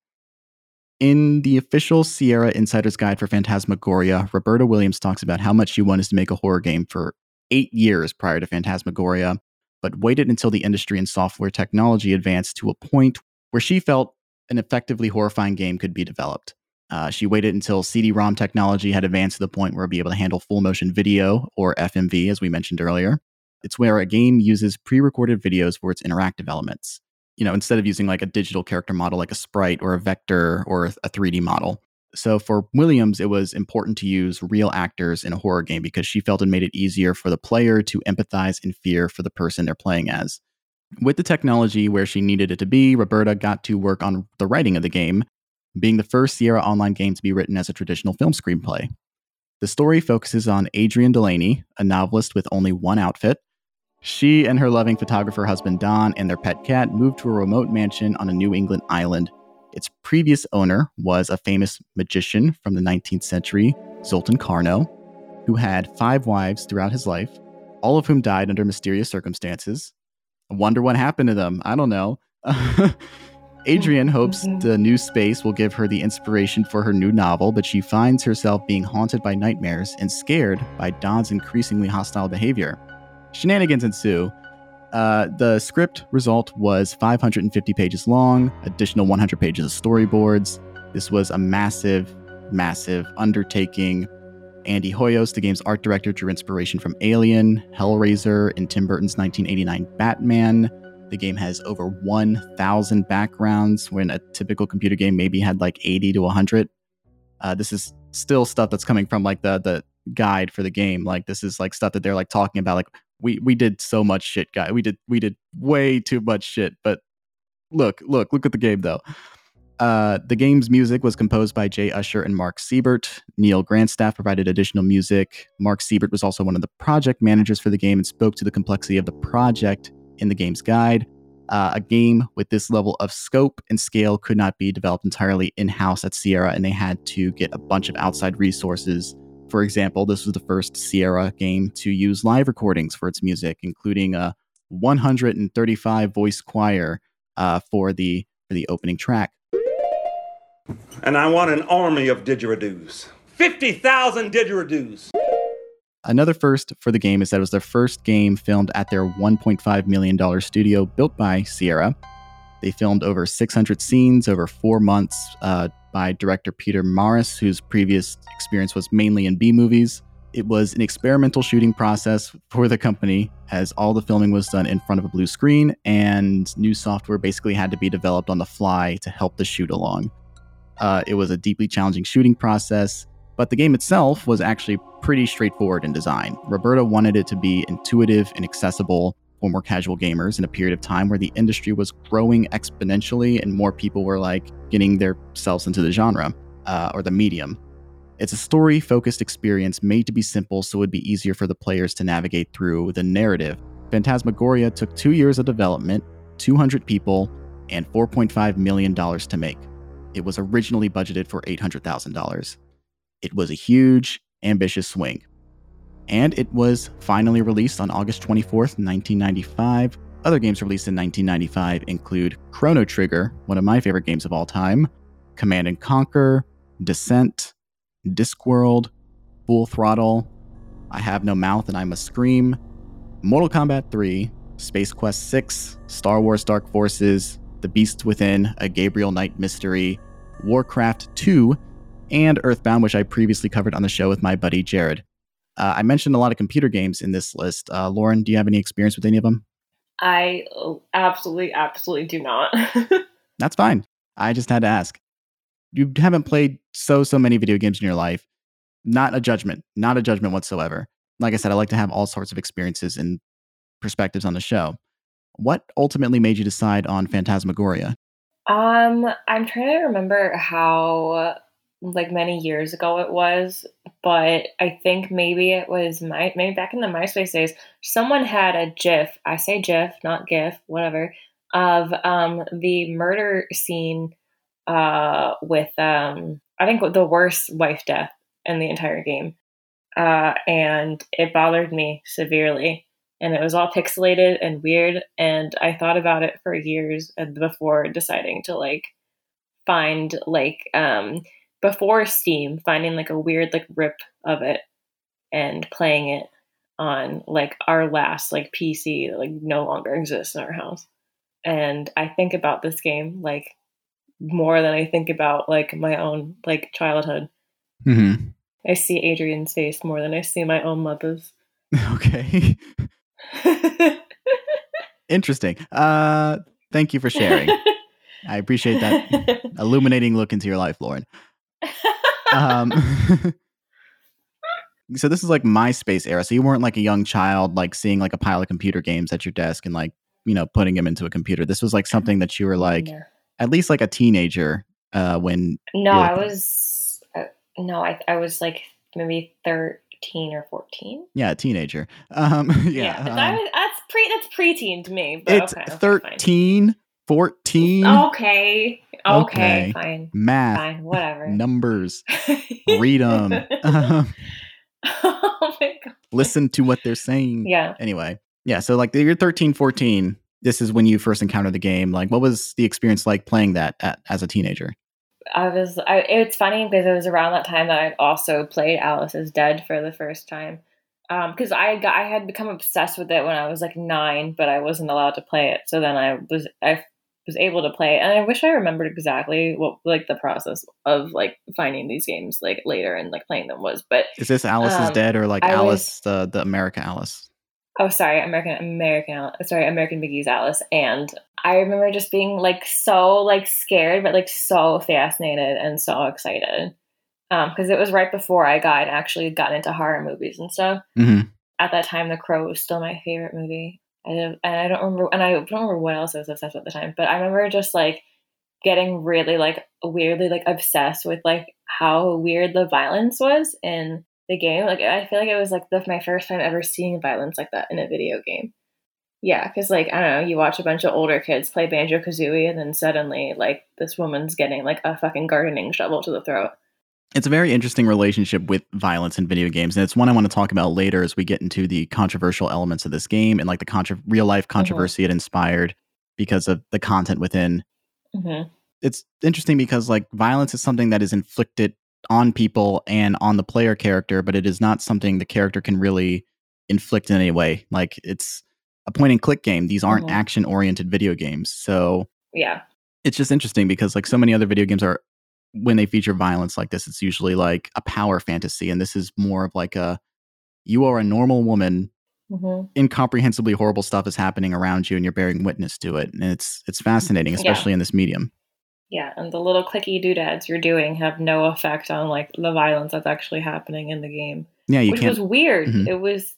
In the official Sierra Insider's Guide for Phantasmagoria, Roberta Williams talks about how much she wanted to make a horror game for eight years prior to Phantasmagoria, but waited until the industry and software technology advanced to a point where she felt an effectively horrifying game could be developed. Uh, she waited until CD ROM technology had advanced to the point where it'd be able to handle full motion video, or FMV, as we mentioned earlier. It's where a game uses pre recorded videos for its interactive elements. You know, instead of using like a digital character model like a sprite or a vector or a 3D model. So for Williams, it was important to use real actors in a horror game because she felt it made it easier for the player to empathize and fear for the person they're playing as. With the technology where she needed it to be, Roberta got to work on the writing of the game, being the first Sierra Online game to be written as a traditional film screenplay. The story focuses on Adrienne Delaney, a novelist with only one outfit. She and her loving photographer husband Don and their pet cat moved to a remote mansion on a New England island. Its previous owner was a famous magician from the 19th century, Zoltan Carno, who had five wives throughout his life, all of whom died under mysterious circumstances. I wonder what happened to them. I don't know. (laughs) Adrienne hopes mm-hmm. the new space will give her the inspiration for her new novel, but she finds herself being haunted by nightmares and scared by Don's increasingly hostile behavior. Shenanigans ensue. Uh, the script result was 550 pages long, additional 100 pages of storyboards. This was a massive, massive undertaking. Andy Hoyos, the game's art director, drew inspiration from Alien, Hellraiser, and Tim Burton's 1989 Batman. The game has over 1,000 backgrounds when a typical computer game maybe had like 80 to 100. Uh, this is still stuff that's coming from like the the guide for the game. Like this is like stuff that they're like talking about. Like we we did so much shit, guy. We did we did way too much shit. But look, look, look at the game though. Uh, the game's music was composed by Jay Usher and Mark Seibert. Neal Grandstaff provided additional music. Mark Seibert was also one of the project managers for the game and spoke to the complexity of the project in the game's guide. Uh, a game with this level of scope and scale could not be developed entirely in house at Sierra, and they had to get a bunch of outside resources. For example, this was the first Sierra game to use live recordings for its music, including a 135 voice choir uh, for the for the opening track. And I want an army of didgeridoos. 50,000 didgeridoos. Another first for the game is that it was their first game filmed at their $1.5 million studio built by Sierra. They filmed over 600 scenes over four months uh, by director Peter Maris, whose previous experience was mainly in B movies. It was an experimental shooting process for the company, as all the filming was done in front of a blue screen, and new software basically had to be developed on the fly to help the shoot along. Uh, it was a deeply challenging shooting process, but the game itself was actually pretty straightforward in design. Roberta wanted it to be intuitive and accessible for more casual gamers in a period of time where the industry was growing exponentially and more people were like getting themselves into the genre uh, or the medium. It's a story focused experience made to be simple so it would be easier for the players to navigate through the narrative. Phantasmagoria took two years of development, 200 people, and $4.5 million to make. It was originally budgeted for $800,000. It was a huge, ambitious swing. And it was finally released on August 24th, 1995. Other games released in 1995 include Chrono Trigger, one of my favorite games of all time, Command and Conquer, Descent, Discworld, Full Throttle, I Have No Mouth and I Must Scream, Mortal Kombat 3, Space Quest 6, Star Wars Dark Forces, The Beast Within, A Gabriel Knight Mystery, Warcraft 2, and Earthbound, which I previously covered on the show with my buddy Jared. Uh, I mentioned a lot of computer games in this list. Uh, Lauren, do you have any experience with any of them? I absolutely, absolutely do not. (laughs) That's fine. I just had to ask. You haven't played so, so many video games in your life. Not a judgment, not a judgment whatsoever. Like I said, I like to have all sorts of experiences and perspectives on the show. What ultimately made you decide on Phantasmagoria? Um, I'm trying to remember how like many years ago it was, but I think maybe it was my maybe back in the MySpace days, someone had a GIF. I say GIF, not GIF, whatever, of um, the murder scene uh, with um, I think the worst wife death in the entire game, uh, and it bothered me severely. And it was all pixelated and weird, and I thought about it for years before deciding to like find like um before Steam, finding like a weird like rip of it and playing it on like our last like PC that like no longer exists in our house. And I think about this game like more than I think about like my own like childhood. Mm-hmm. I see Adrienne's face more than I see my own mother's. (laughs) (laughs) Okay. Interesting. Uh, thank you for sharing. (laughs) I appreciate that illuminating look into your life, Lauren. Um, (laughs) so this is like MySpace era. So you weren't like a young child, like seeing like a pile of computer games at your desk and like you know putting them into a computer. This was like something that you were like Yeah. at least like a teenager uh, when. No, I was uh, no, I I was like maybe thirteen or fourteen. Yeah, a teenager. Um, (laughs) yeah, that um, was, that's pre that's preteen to me. But it's okay, okay, fine. 13, 14, Okay, okay, Okay. fine, math, fine, whatever. numbers, (laughs) read them, um, (laughs) (laughs) oh my god. listen to what they're saying. Yeah. Anyway, yeah, so like you're 13, 14. This is when you first encountered the game. Like, what was the experience like playing that at, as a teenager? I was. I, it's funny because it was around that time that I'd also played Alice is Dead for the first time. Because I got, I had become obsessed with it when I was like nine, but I wasn't allowed to play it. So then I was, I was able to play, and I wish I remembered exactly what like the process of like finding these games like later and like playing them was. But Is this Alice is Um, Dead or like I was- Alice, the, the America Alice? oh sorry american american sorry american McGee's alice. And i remember just being like so like scared but like so fascinated and so excited. Um because it was right before i got actually got into horror movies and stuff. Hmm at that time the crow was still my favorite movie And i don't remember and i don't remember what else i was obsessed with at the time but i remember just like getting really like weirdly like obsessed with like how weird the violence was in the game. Like I feel like it was like the, my first time ever seeing violence like that in a video game. Yeah, because like I don't know, you watch a bunch of older kids play Banjo Kazooie, and then suddenly like this woman's getting like a fucking gardening shovel to the throat. It's a very interesting relationship with violence in video games, and it's one I want to talk about later as we get into the controversial elements of this game and like the contra- real life controversy it inspired because of the content within. hmm It's interesting because like violence is something that is inflicted on people and on the player character, but it is not something the character can really inflict in any way. Like it's a point and click game. These aren't Mhm. action oriented video games, so Yeah, it's just interesting because like so many other video games are when they feature violence like this it's usually like a power fantasy and this is more of like a you are a normal woman hmm incomprehensibly horrible stuff is happening around you and you're bearing witness to it and it's it's fascinating Yeah. especially in this medium yeah, and the little clicky doodads you're doing have no effect on like the violence that's actually happening in the game. yeah you which can't was weird. Mhm. It was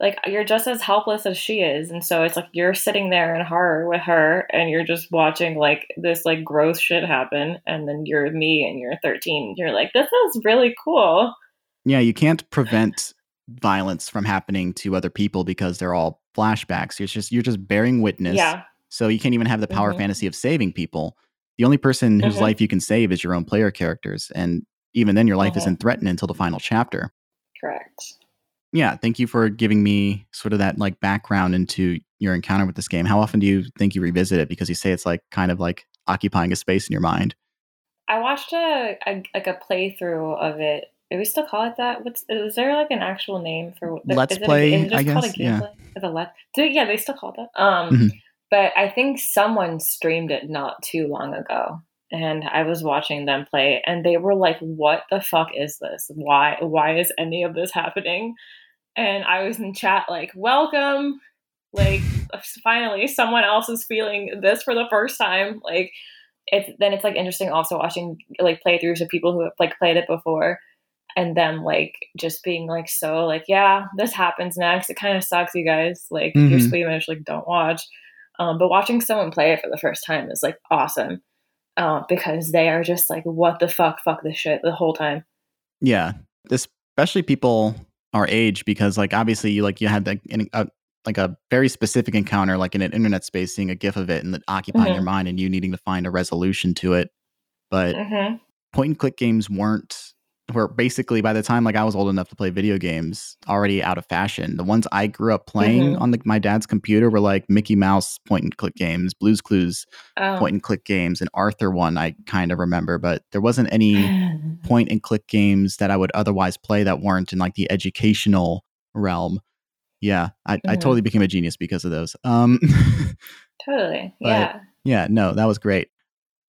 like you're just as helpless as she is, and so it's like you're sitting there in horror with her, and you're just watching like this like gross shit happen, and then you're me and you're 13. You're like, this is really cool. yeah you can't prevent violence from happening to other people because they're all flashbacks it's just you're just bearing witness Yeah, so you can't even have the power Mhm. fantasy of saving people the only person whose Mhm. life you can save is your own player characters and even then your life Mhm. isn't threatened until the final chapter correct. Yeah thank you for giving me sort of that like background into your encounter with this game how often do you think you revisit it because you say it's like kind of like occupying a space in your mind I watched a, a like a playthrough of it. Do we still call it that? What's is there like an actual name for Let's play, it I guess, yeah. gameplay? Is it let? Do, yeah, they still call it that. Um, Mhm. but I think someone streamed it not too long ago, and I was watching them play, and they were like, "What the fuck is this? Why? Why is any of this happening?" And I was in chat like, "Welcome." Like finally, someone else is feeling this for the first time. Like, it's then it's like interesting also watching like playthroughs of people who have like played it before and them like just being like so like yeah this happens next it kind of sucks you guys like if you're squeamish like don't watch um, but watching someone play it for the first time is like awesome uh, because they are just like, what the fuck, fuck this shit the whole time. Yeah, especially people our age, because like obviously you like you had like a, like a very specific encounter, like in an internet space, seeing a GIF of it and occupying mm-hmm. your mind, and you needing to find a resolution to it. But mm-hmm. point and click games weren't were basically by the time like I was old enough to play video games already out of fashion. The ones I grew up playing mm-hmm. on the, my dad's computer were like Mickey Mouse point and click games, Blues Clues oh. point and click games, and Arthur one I kind of remember, but there wasn't any (laughs) point and click games that I would otherwise play that weren't in like the educational realm. Yeah, I, mm-hmm. I totally became a genius because of those. Um, (laughs) totally. Yeah. Yeah, no, that was great.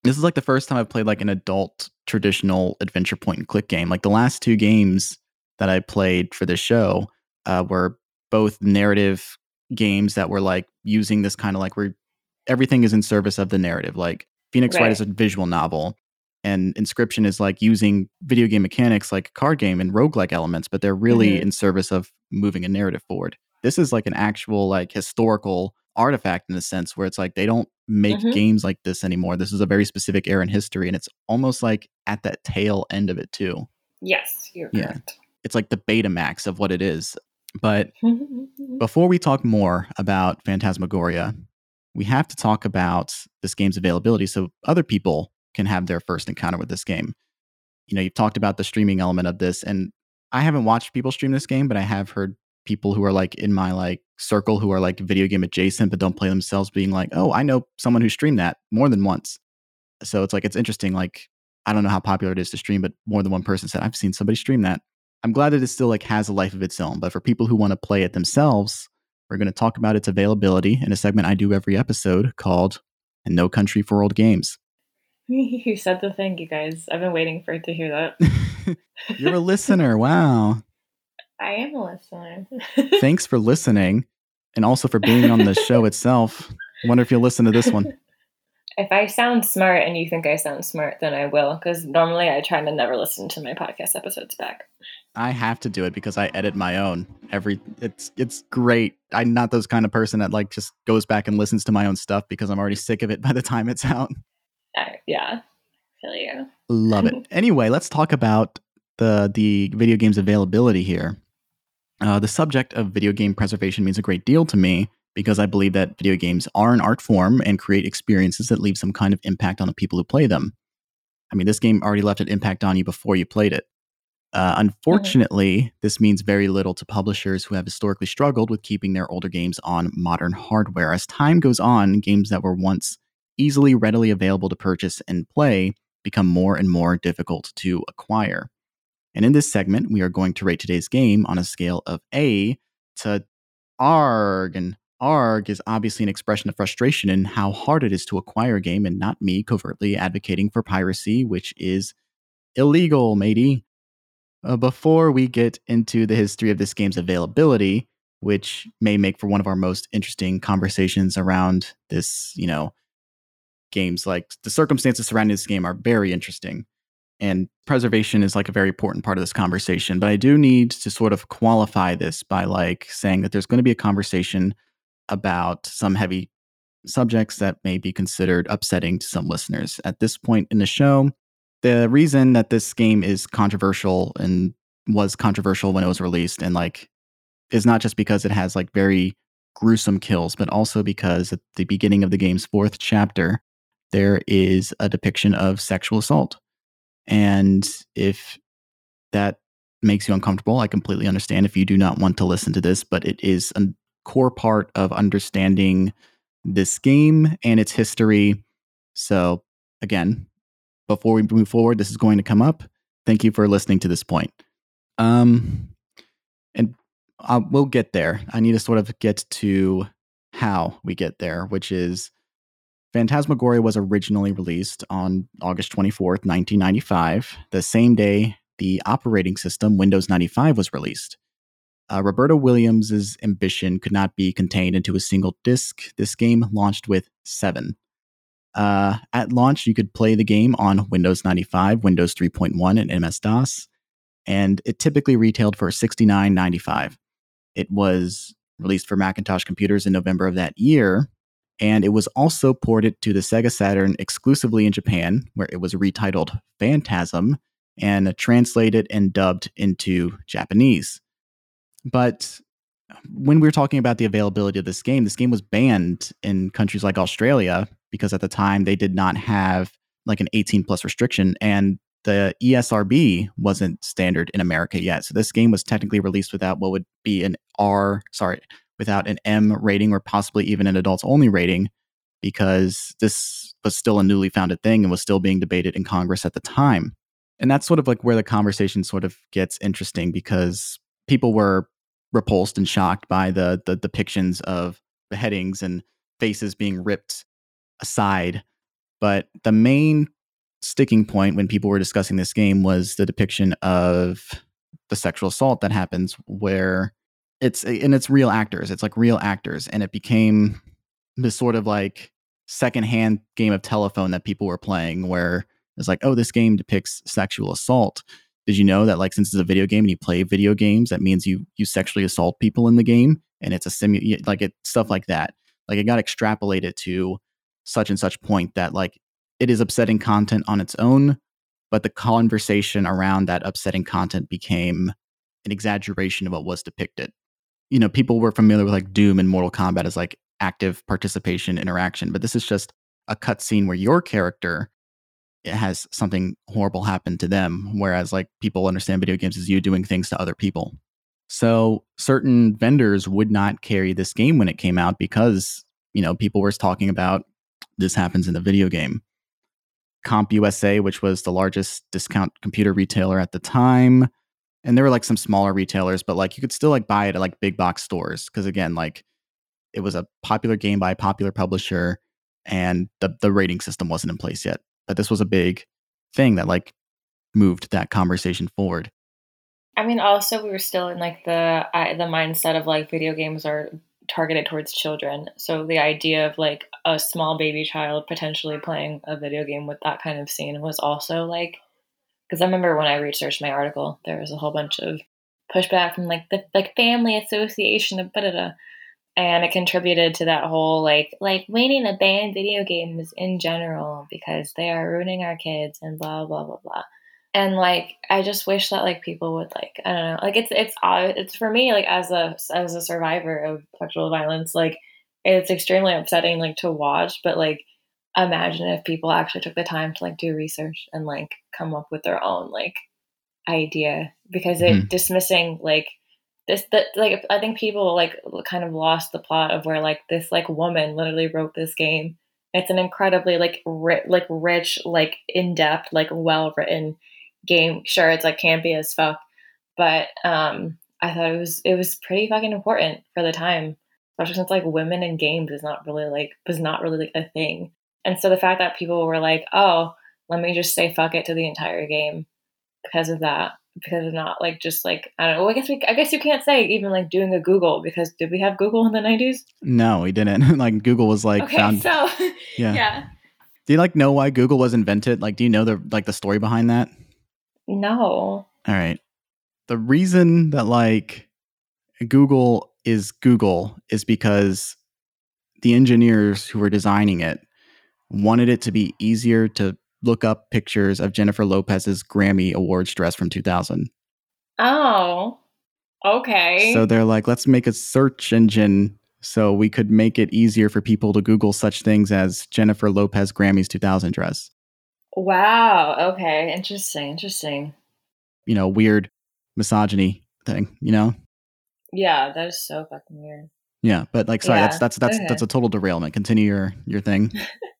This is like the first time I've played like an adult traditional adventure point and click game. Like the last two games that I played for this show uh, were both narrative games that were like using this kind of like where everything is in service of the narrative. Like Phoenix right. Wright is a visual novel, and Inscryption is like using video game mechanics like card game and roguelike elements, but they're really mm-hmm. in service of moving a narrative forward. This is like an actual like historical artifact in a sense where it's like they don't make mm-hmm. games like this anymore. This is a very specific era in history, and it's almost like at that tail end of it too. Yes, you're yeah. correct. It's like the Betamax of what it is. But (laughs) before we talk more about Phantasmagoria, we have to talk about this game's availability so other people can have their first encounter with this game. You know, you've talked about the streaming element of this, and I haven't watched people stream this game, but I have heard people who are like in my like circle who are like video game adjacent but don't play themselves being like, "Oh, I know someone who streamed that more than once." So it's like it's interesting like I don't know how popular it is to stream, but more than one person said, "I've seen somebody stream that." I'm glad that it still like has a life of its own, but for people who want to play it themselves, we're going to talk about its availability in a segment I do every episode called "And "No Country for Old Games." (laughs) You said the thing, you guys. I've been waiting for it to hear that. (laughs) You're a listener. Wow. I am a listener. Thanks for listening and also for being on the show itself. Wonder if you'll listen to this one. (laughs) If I sound smart and you think I sound smart, then I will, because normally I try to never listen to my podcast episodes back. I have to do it because I edit my own. Every it's it's great. I'm not those kind of person that like just goes back and listens to my own stuff because I'm already sick of it (laughs) by the time it's out. Uh, yeah, feel you. Love it. (laughs) anyway, let's talk about the the video game's availability here. Uh, the subject of video game preservation means a great deal to me because I believe that video games are an art form and create experiences that leave some kind of impact on the people who play them. I mean, this game already left an impact on you before you played it. Uh, unfortunately, mm-hmm. this means very little to publishers who have historically struggled with keeping their older games on modern hardware. As time goes on, games that were once easily, readily available to purchase and play become more and more difficult to acquire. And in this segment, we are going to rate today's game on a scale of A to ARG. And ARG is obviously an expression of frustration in how hard it is to acquire a game, and not me covertly advocating for piracy, which is illegal, matey. Uh, before we get into the history of this game's availability, which may make for one of our most interesting conversations around this, you know, games like the circumstances surrounding this game are very interesting and preservation is like a very important part of this conversation but i do need to sort of qualify this by like saying that there's going to be a conversation about some heavy subjects that may be considered upsetting to some listeners. At this point in the show the reason that this game is controversial and was controversial when it was released and like is not just because it has like very gruesome kills but also because at the beginning of the game's fourth chapter there is a depiction of sexual assault and if that makes you uncomfortable, I completely understand if you do not want to listen to this, but it is a core part of understanding this game and its history. So, again, before we move forward, this is going to come up. Thank you for listening to this point. Um, and uh, we'll get there. I need to sort of get to how we get there, which is Phantasmagoria was originally released on August 24th, 1995, the same day the operating system Windows 95 was released. Uh, Roberta Williams' ambition could not be contained into a single disk. This game launched with seven. Uh, at launch, you could play the game on Windows 95, Windows 3.1, and MS DOS, and it typically retailed for $69.95. It was released for Macintosh computers in November of that year, And it was also ported to the Sega Saturn exclusively in Japan, where it was retitled Phantasm and translated and dubbed into Japanese. But when we were talking about the availability of this game, this game was banned in countries like Australia because at the time they did not have like an 18 plus restriction and the ESRB wasn't standard in America yet. So this game was technically released without what would be an R, sorry, without an M rating or possibly even an adults only rating because this was still a newly founded thing and was still being debated in Congress at the time. And that's sort of like where the conversation sort of gets interesting because people were repulsed and shocked by the the depictions of beheadings and faces being ripped aside. But the main sticking point when people were discussing this game was the depiction of the sexual assault that happens where it's and it's real actors. It's like real actors. And it became this sort of like secondhand game of telephone that people were playing where it's like, oh, this game depicts sexual assault did you know that like since it's a video game and you play video games, that means you you sexually assault people in the game and it's a simu like it stuff like that. Like it got extrapolated to such and such point that like it is upsetting content on its own, but the conversation around that upsetting content became an exaggeration of what was depicted. You know, people were familiar with like Doom and Mortal Kombat as like active participation interaction, but this is just a cutscene where your character has something horrible happen to them. Whereas like people understand video games as you doing things to other people. So certain vendors would not carry this game when it came out because, you know, people were talking about this happens in the video game. CompUSA, which was the largest discount computer retailer at the time, and there were like some smaller retailers, but like you could still like buy it at like big box stores because again, like it was a popular game by a popular publisher, and the the rating system wasn't in place yet but this was a big thing that like moved that conversation forward. I mean, also we were still in like the uh, the mindset of like video games are targeted towards children. So the idea of like a small baby child potentially playing a video game with that kind of scene was also like because I remember when I researched my article, there was a whole bunch of pushback from like the like family association of da da and it contributed to that whole like like waiting to ban video games in general because they are ruining our kids and blah blah blah blah. And like i just wish that like people would like i don't know like it's it's it's for me like as a as a survivor of sexual violence like it's extremely upsetting like to watch but like imagine if people actually took the time to like do research and like come up with their own like idea because it mm-hmm. dismissing like this that like I think people like kind of lost the plot of where like this like woman literally wrote this game. It's an incredibly like ri- like rich like in depth like well written game. Sure, it's like campy as fuck, but um I thought it was it was pretty fucking important for the time, especially since like women in games is not really like was not really like a thing. And so the fact that people were like, oh, let me just say fuck it to the entire game because of that because of not like just like I don't know. I guess we, I guess you can't say even like doing a Google because did we have Google in the nineties? No, we didn't. (laughs) like Google was like okay, found, so (laughs) yeah. yeah. Do you like know why Google was invented? Like, do you know the like the story behind that? No. All right. The reason that like Google is Google is because the engineers who were designing it wanted it to be easier to look up pictures of Jennifer Lopez's Grammy Awards dress from 2000. Oh, okay. So they're like, let's make a search engine so we could make it easier for people to Google such things as Jennifer Lopez Grammys 2000 dress. Wow. Okay. Interesting. Interesting. You know, weird misogyny thing, you know? Yeah, that is so fucking weird. Yeah, but like sorry, yeah. that's that's that's okay. that's a total derailment. Continue your your thing. (laughs)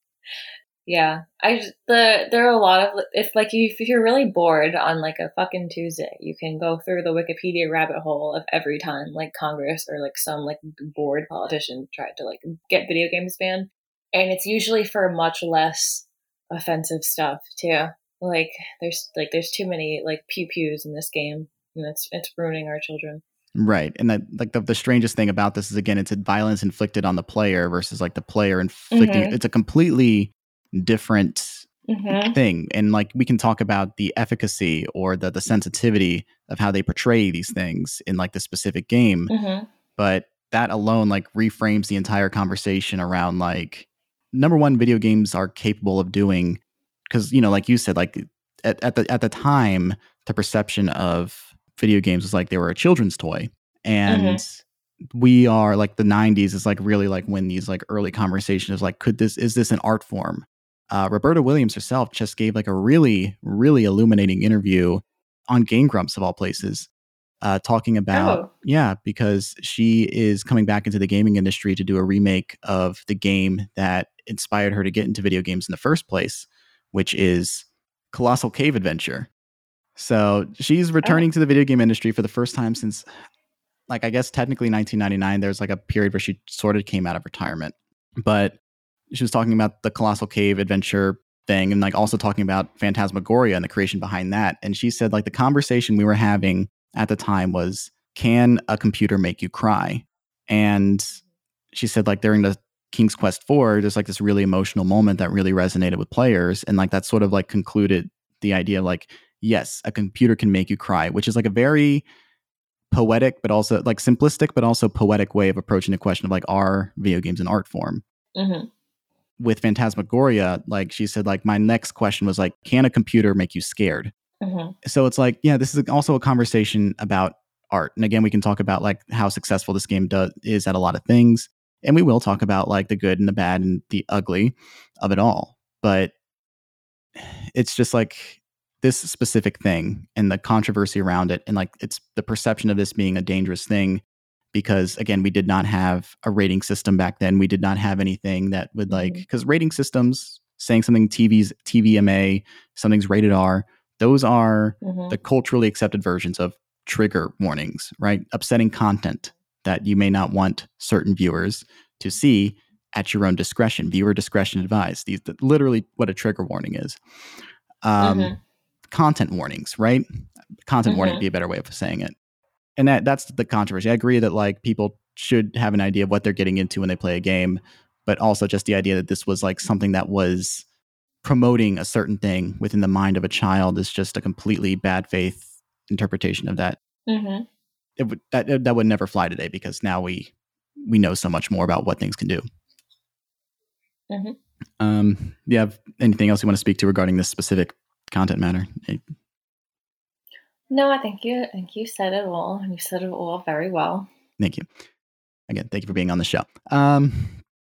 Yeah, I just, the there are a lot of if like if you're really bored on like a fucking Tuesday, you can go through the Wikipedia rabbit hole of every time like Congress or like some like bored politician tried to like get video games banned, and it's usually for much less offensive stuff too. Like there's like there's too many like pew pews in this game, and it's it's ruining our children. Right. And that like the, the strangest thing about this is again it's violence inflicted on the player versus like the player inflicting mm-hmm. it's a completely different mm-hmm. thing. And like we can talk about the efficacy or the the sensitivity of how they portray these things in like the specific game. Mm-hmm. But that alone like reframes the entire conversation around like number one, video games are capable of doing because you know, like you said, like at, at the at the time, the perception of video games was like they were a children's toy, and mm-hmm. we are like the '90s is like really like when these like early conversations like, could this is this an art form? Uh, Roberta Williams herself just gave like a really really illuminating interview on Game Grumps of all places, uh, talking about oh. yeah because she is coming back into the gaming industry to do a remake of the game that inspired her to get into video games in the first place, which is Colossal Cave Adventure. So she's oh. returning oh. to the video game industry for the first time since, like, I guess technically 1999. There's like a period where she sort of came out of retirement, but she was talking about the Colossal Cave Adventure thing and like also talking about Phantasmagoria and the creation behind that. And she said, like, the conversation we were having at the time was, can a computer make you cry? And she said, like, during the King's Quest 4, there's like this really emotional moment that really resonated with players. And like that sort of like concluded the idea like, yes, a computer can make you cry, which is like a very poetic, but also like simplistic, but also poetic way of approaching the question of like, are video games an art form? Mm-hmm. With Phantasmagoria, like she said, like, my next question was like, can a computer make you scared? Mm-hmm. So it's like, yeah, this is also a conversation about art. And again, we can talk about like how successful this game does is at a lot of things and we will talk about like the good and the bad and the ugly of it all but it's just like this specific thing and the controversy around it and like it's the perception of this being a dangerous thing because again we did not have a rating system back then we did not have anything that would like because mm-hmm. rating systems saying something tv's tvma something's rated r those are mm-hmm. the culturally accepted versions of trigger warnings right upsetting content that you may not want certain viewers to see at your own discretion. Viewer discretion advised. These literally what a trigger warning is. Um, mm-hmm. Content warnings, right? Content mm-hmm. warning would be a better way of saying it. And that that's the controversy. I agree that like people should have an idea of what they're getting into when they play a game, but also just the idea that this was like something that was promoting a certain thing within the mind of a child is just a completely bad faith interpretation of that. Mm-hmm it would that that would never fly today because now we we know so much more about what things can do. Mm-hmm. Um, do you have anything else you want to speak to regarding this specific content matter? No, I think you I think you said it all. You said it all very well. Thank you. Again, thank you for being on the show. Um,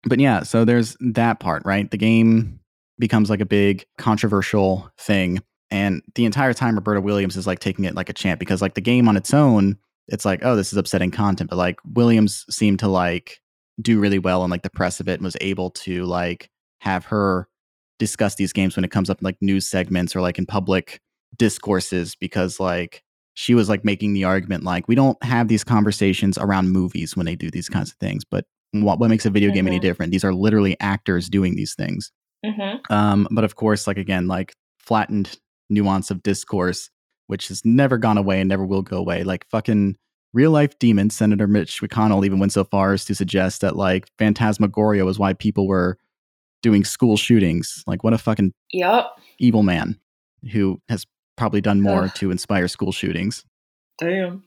but yeah, so there's that part, right? The game becomes like a big controversial thing. And the entire time Roberta Williams is like taking it like a champ because like the game on its own it's like, oh, this is upsetting content. But like Williams seemed to like do really well in like the press of it and was able to like have her discuss these games when it comes up in like news segments or like in public discourses because like she was like making the argument like we don't have these conversations around movies when they do these kinds of things but what, what makes a video mm-hmm. game any mm-hmm. different these are literally actors doing these things mm-hmm. um, but of course like again like flattened nuance of discourse which has never gone away and never will go away. Like fucking real life demon, Senator Mitch McConnell even went so far as to suggest that like Phantasmagoria was why people were doing school shootings. Like what a fucking yep. evil man who has probably done more Ugh. to inspire school shootings. Damn.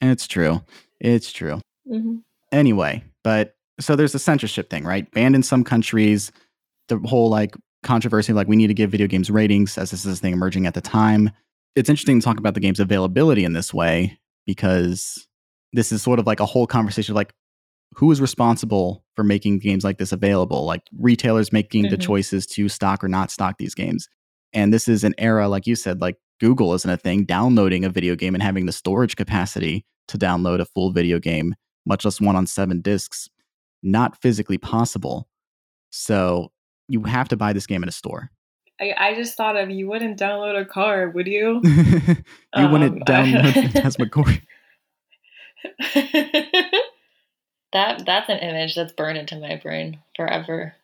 It's true. It's true. Mm-hmm. Anyway, but so there's the censorship thing, right? Banned in some countries. The whole like controversy, like we need to give video games ratings as this is a thing emerging at the time it's interesting to talk about the game's availability in this way because this is sort of like a whole conversation of like who is responsible for making games like this available like retailers making mm-hmm. the choices to stock or not stock these games and this is an era like you said like google isn't a thing downloading a video game and having the storage capacity to download a full video game much less one on seven discs not physically possible so you have to buy this game in a store I, I just thought of you wouldn't download a car, would you? (laughs) you um, wouldn't (laughs) download Phantasmagoria. (laughs) that that's an image that's burned into my brain forever.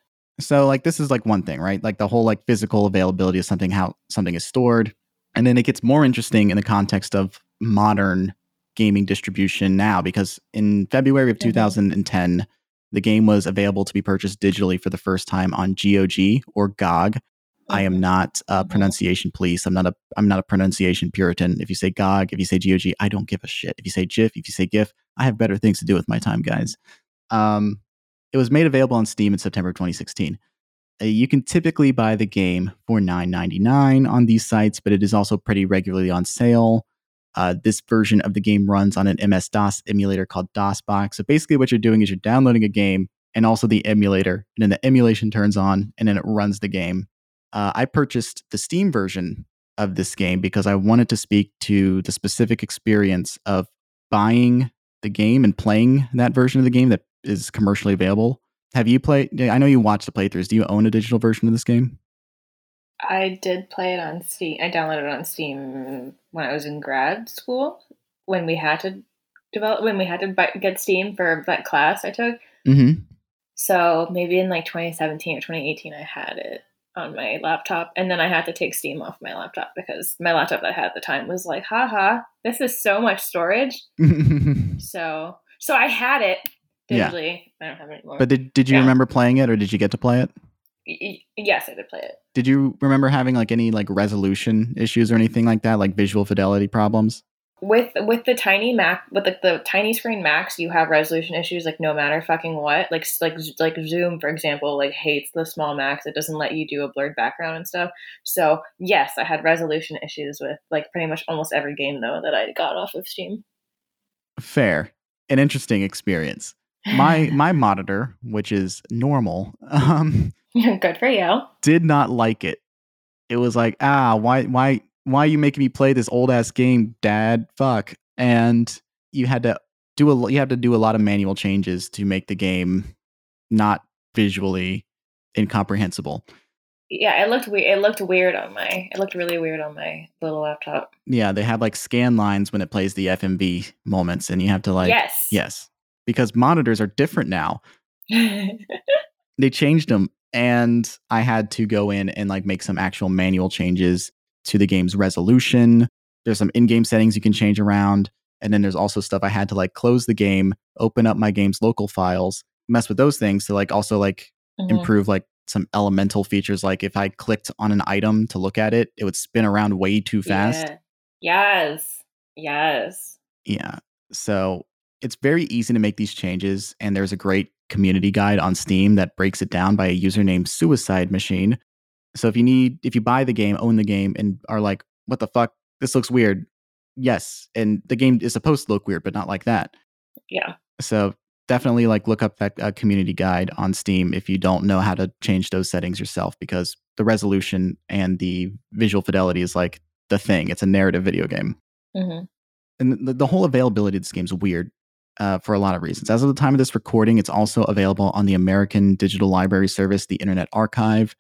So like this is like one thing, right? Like the whole like physical availability of something, how something is stored. And then it gets more interesting in the context of modern gaming distribution now, because in February of mm-hmm. 2010, the game was available to be purchased digitally for the first time on GOG or GOG, I am not a mm-hmm. pronunciation police. I'm not a I'm not a pronunciation puritan. If you say GOG, if you say GOG, I don't give a shit. If you say GIF, if you say GIF, I have better things to do with my time, guys. Um, it was made available on Steam in September 2016. Uh, you can typically buy the game for $9.99 on these sites, but it is also pretty regularly on sale. Uh, this version of the game runs on an MS DOS emulator called DOSBox. So basically, what you're doing is you're downloading a game and also the emulator, and then the emulation turns on and then it runs the game. Uh, I purchased the Steam version of this game because I wanted to speak to the specific experience of buying the game and playing that version of the game that is commercially available. Have you played? I know you watched the playthroughs. Do you own a digital version of this game? I did play it on Steam. I downloaded it on Steam when I was in grad school when we had to develop when we had to buy, get Steam for that class I took. Mm-hmm. So maybe in like 2017 or 2018, I had it on my laptop, and then I had to take Steam off my laptop because my laptop that I had at the time was like, haha, this is so much storage. (laughs) so so I had it digitally. Yeah. I don't have it anymore. But did did you yeah. remember playing it, or did you get to play it? yes, I did play it. Did you remember having like any like resolution issues or anything like that, like visual fidelity problems? With with the tiny Mac, with like the tiny screen Macs, you have resolution issues like no matter fucking what. Like like like Zoom, for example, like hates the small Macs. It doesn't let you do a blurred background and stuff. So yes, I had resolution issues with like pretty much almost every game though that I got off of Steam. Fair, an interesting experience. My (laughs) my monitor, which is normal, um, (laughs) Good for you. Did not like it. It was like, ah, why, why, why are you making me play this old ass game, Dad? Fuck. And you had to do a, you have to do a lot of manual changes to make the game not visually incomprehensible. Yeah, it looked weird. It looked weird on my. It looked really weird on my little laptop. Yeah, they have like scan lines when it plays the FMV moments, and you have to like yes, yes, because monitors are different now. (laughs) they changed them and I had to go in and like make some actual manual changes to the game's resolution. There's some in-game settings you can change around, and then there's also stuff I had to like close the game, open up my game's local files, mess with those things to like also like mm-hmm. improve like some elemental features like if I clicked on an item to look at it, it would spin around way too fast. Yeah. Yes. Yes. Yeah. So it's very easy to make these changes, and there's a great community guide on Steam that breaks it down by a user named Suicide Machine. So if you need, if you buy the game, own the game, and are like, what the fuck, this looks weird. Yes, and the game is supposed to look weird, but not like that. Yeah. So definitely like look up that uh, community guide on Steam if you don't know how to change those settings yourself, because the resolution and the visual fidelity is like the thing. It's a narrative video game. Mm-hmm. And the, the whole availability of this game is weird uh, for a lot of reasons. As of the time of this recording, it's also available on the American Digital Library Service, the Internet Archive,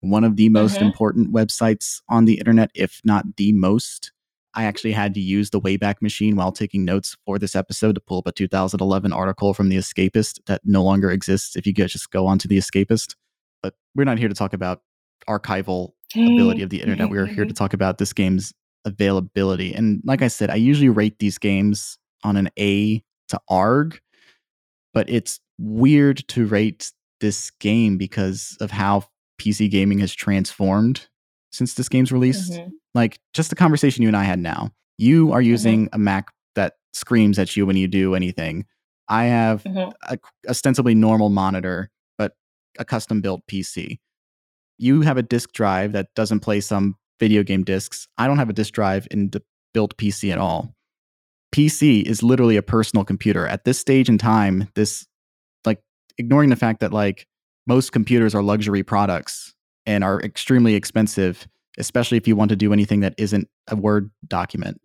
one of the most mm-hmm. important websites on the internet, if not the most. I actually had to use the Wayback Machine while taking notes for this episode to pull up a 2011 article from The Escapist that no longer exists if you just go onto The Escapist. But we're not here to talk about archival ability of the internet. We're here to (laughs) talk about this game's availability. And like I said, I usually rate these games on an A to ARG, but it's weird to rate this game because of how PC gaming has transformed since this game's released. Mm-hmm. Like just the conversation you and I had now. You are mm-hmm. using mm-hmm. a Mac that screams at you when you do anything. I have mm-hmm. a ostensibly normal monitor, but a custom built PC. You have a disk drive that doesn't play some video game discs. I don't have a disk drive in the built PC at all. PC is literally a personal computer. At this stage in time, this like ignoring the fact that like most computers are luxury products and are extremely expensive, especially if you want to do anything that isn't a Word document,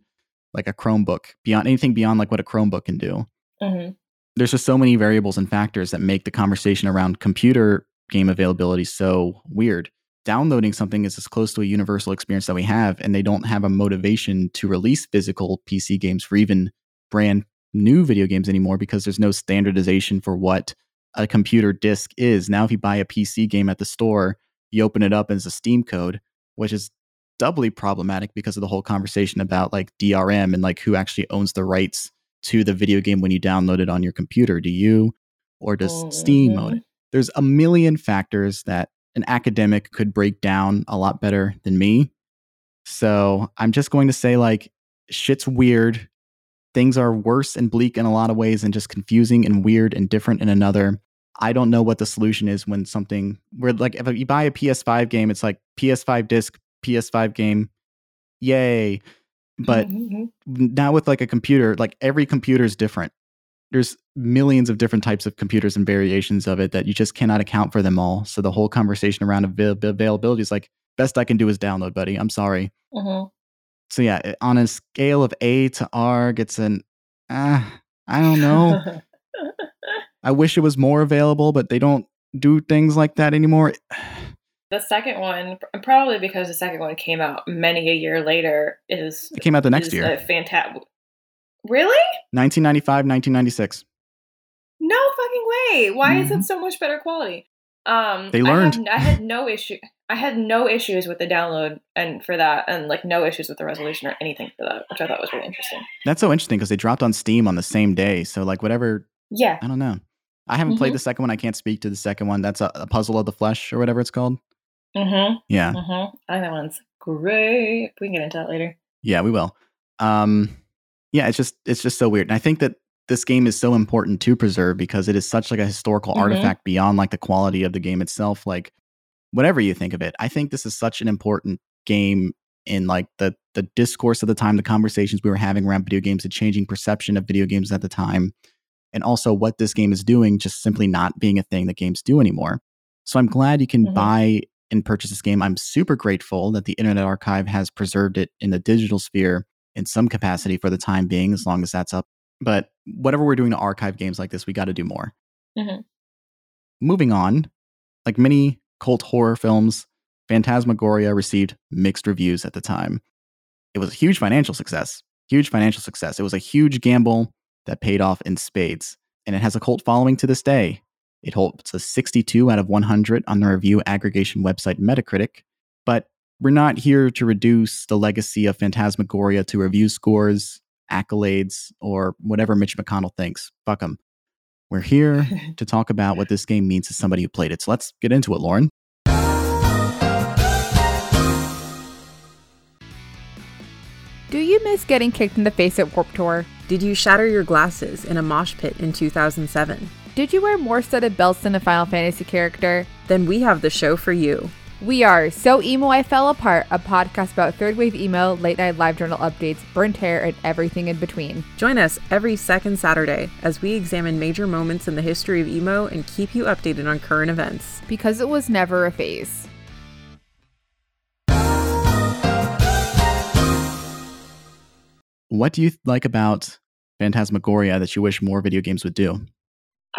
like a Chromebook, beyond anything beyond like what a Chromebook can do. Mm-hmm. There's just so many variables and factors that make the conversation around computer game availability so weird downloading something is as close to a universal experience that we have, and they don't have a motivation to release physical PC games for even brand new video games anymore because there's no standardization for what a computer disk is. Now, if you buy a PC game at the store, you open it up as a Steam code, which is doubly problematic because of the whole conversation about like DRM and like who actually owns the rights to the video game when you download it on your computer. Do you or does mm-hmm. Steam own it? There's a million factors that an academic could break down a lot better than me. So I'm just going to say, like, shit's weird. things are worse and bleak in a lot of ways and just confusing and weird and different in another. I don't know what the solution is when something where like if you buy a PS5 game, it's like PS5 disc, PS5 game, yay. But Mm-hmm. now with like a computer, like every computer is different. There's millions of different types of computers and variations of it that you just cannot account for them all. So the whole conversation around avail- availability is like best I can do is download, buddy. I'm sorry. Mhm. So yeah, on a scale of A to R, it's an ah, I don't know. (laughs) I wish it was more available, but they don't do things like that anymore. (sighs) the second one, probably because the second one came out many a year later, is It came out the next year, fantastic. Really? 1995, 1996. No fucking way! Why is Mhm. it so much better quality? Um, They I learned. have- I, had no issue. I had no issues with the download and for that, and like no issues with the resolution or anything for that, which I thought was really interesting. That's so interesting because they dropped on Steam on the same day. So like whatever, Yeah. I don't know. I haven't played Mhm. the second one. I can't speak to the second one. That's a, a Puzzle of the Flesh or whatever it's called. Mm-hmm. Yeah, Mm-hmm. I think that one's great. We can get into that later. yeah, we will. Um, yeah, it's just it's just so weird, and I think that this game is so important to preserve because it is such like a historical Mhm. artifact beyond like the quality of the game itself. Like whatever you think of it, I think this is such an important game in like the the discourse of the time, the conversations we were having around video games, the changing perception of video games at the time, and also what this game is doing, just simply not being a thing that games do anymore. So I'm glad you can Mhm. buy and purchase this game. I'm super grateful that the Internet Archive has preserved it in the digital sphere in some capacity for the time being, as long as that's up. But whatever we're doing to archive games like this, we got to do more. Mhm. Moving on, like many cult horror films, Phantasmagoria received mixed reviews at the time. It was a huge financial success. Huge financial success. It was a huge gamble that paid off in spades, and it has a cult following to this day. It holds a 62 out of 100 on the review aggregation website Metacritic, but we're not here to reduce the legacy of Phantasmagoria to review scores, accolades, or whatever Mitch McConnell thinks. Fuck him. We're here (laughs) to talk about what this game means to somebody who played it. So let's get into it, Lauren. Do you miss getting kicked in the face at Warped Tour? Did you shatter your glasses in a mosh pit in 2007? Did you wear more studded belts than a Final Fantasy character? Then we have the show for you. We are So Emo I Fell Apart, a podcast about third wave emo, late night live journal updates, burnt hair, and everything in between. Join us every second Saturday as we examine major moments in the history of emo and keep you updated on current events. Because it was never a phase. What do you like about Phantasmagoria that you wish more video games would do?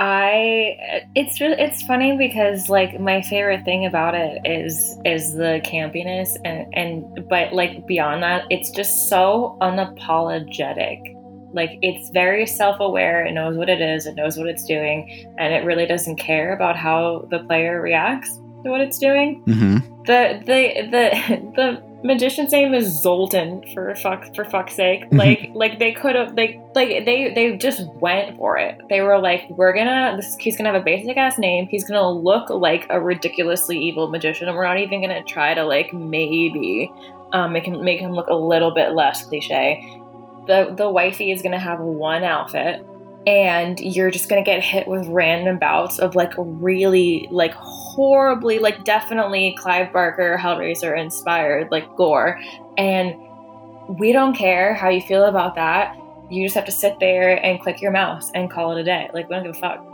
I it's really it's funny because like my favorite thing about it is is the campiness and and but like beyond that it's just so unapologetic. Like it's very self-aware, it knows what it is, it knows what it's doing, and it really doesn't care about how the player reacts to what it's doing. Mm-hmm. The the the (laughs) the magician's name is Zoltan for fuck for fuck's sake. Like like they could have like like they they just went for it. They were like, we're gonna this he's gonna have a basic ass name. He's gonna look like a ridiculously evil magician, and we're not even gonna try to like maybe um make him make him look a little bit less cliche. The the wifey is gonna have one outfit and you're just gonna get hit with random bouts of like really like horribly like definitely Clive Barker Hellraiser inspired like gore. And we don't care how you feel about that. You just have to sit there and click your mouse and call it a day. Like we don't give a fuck.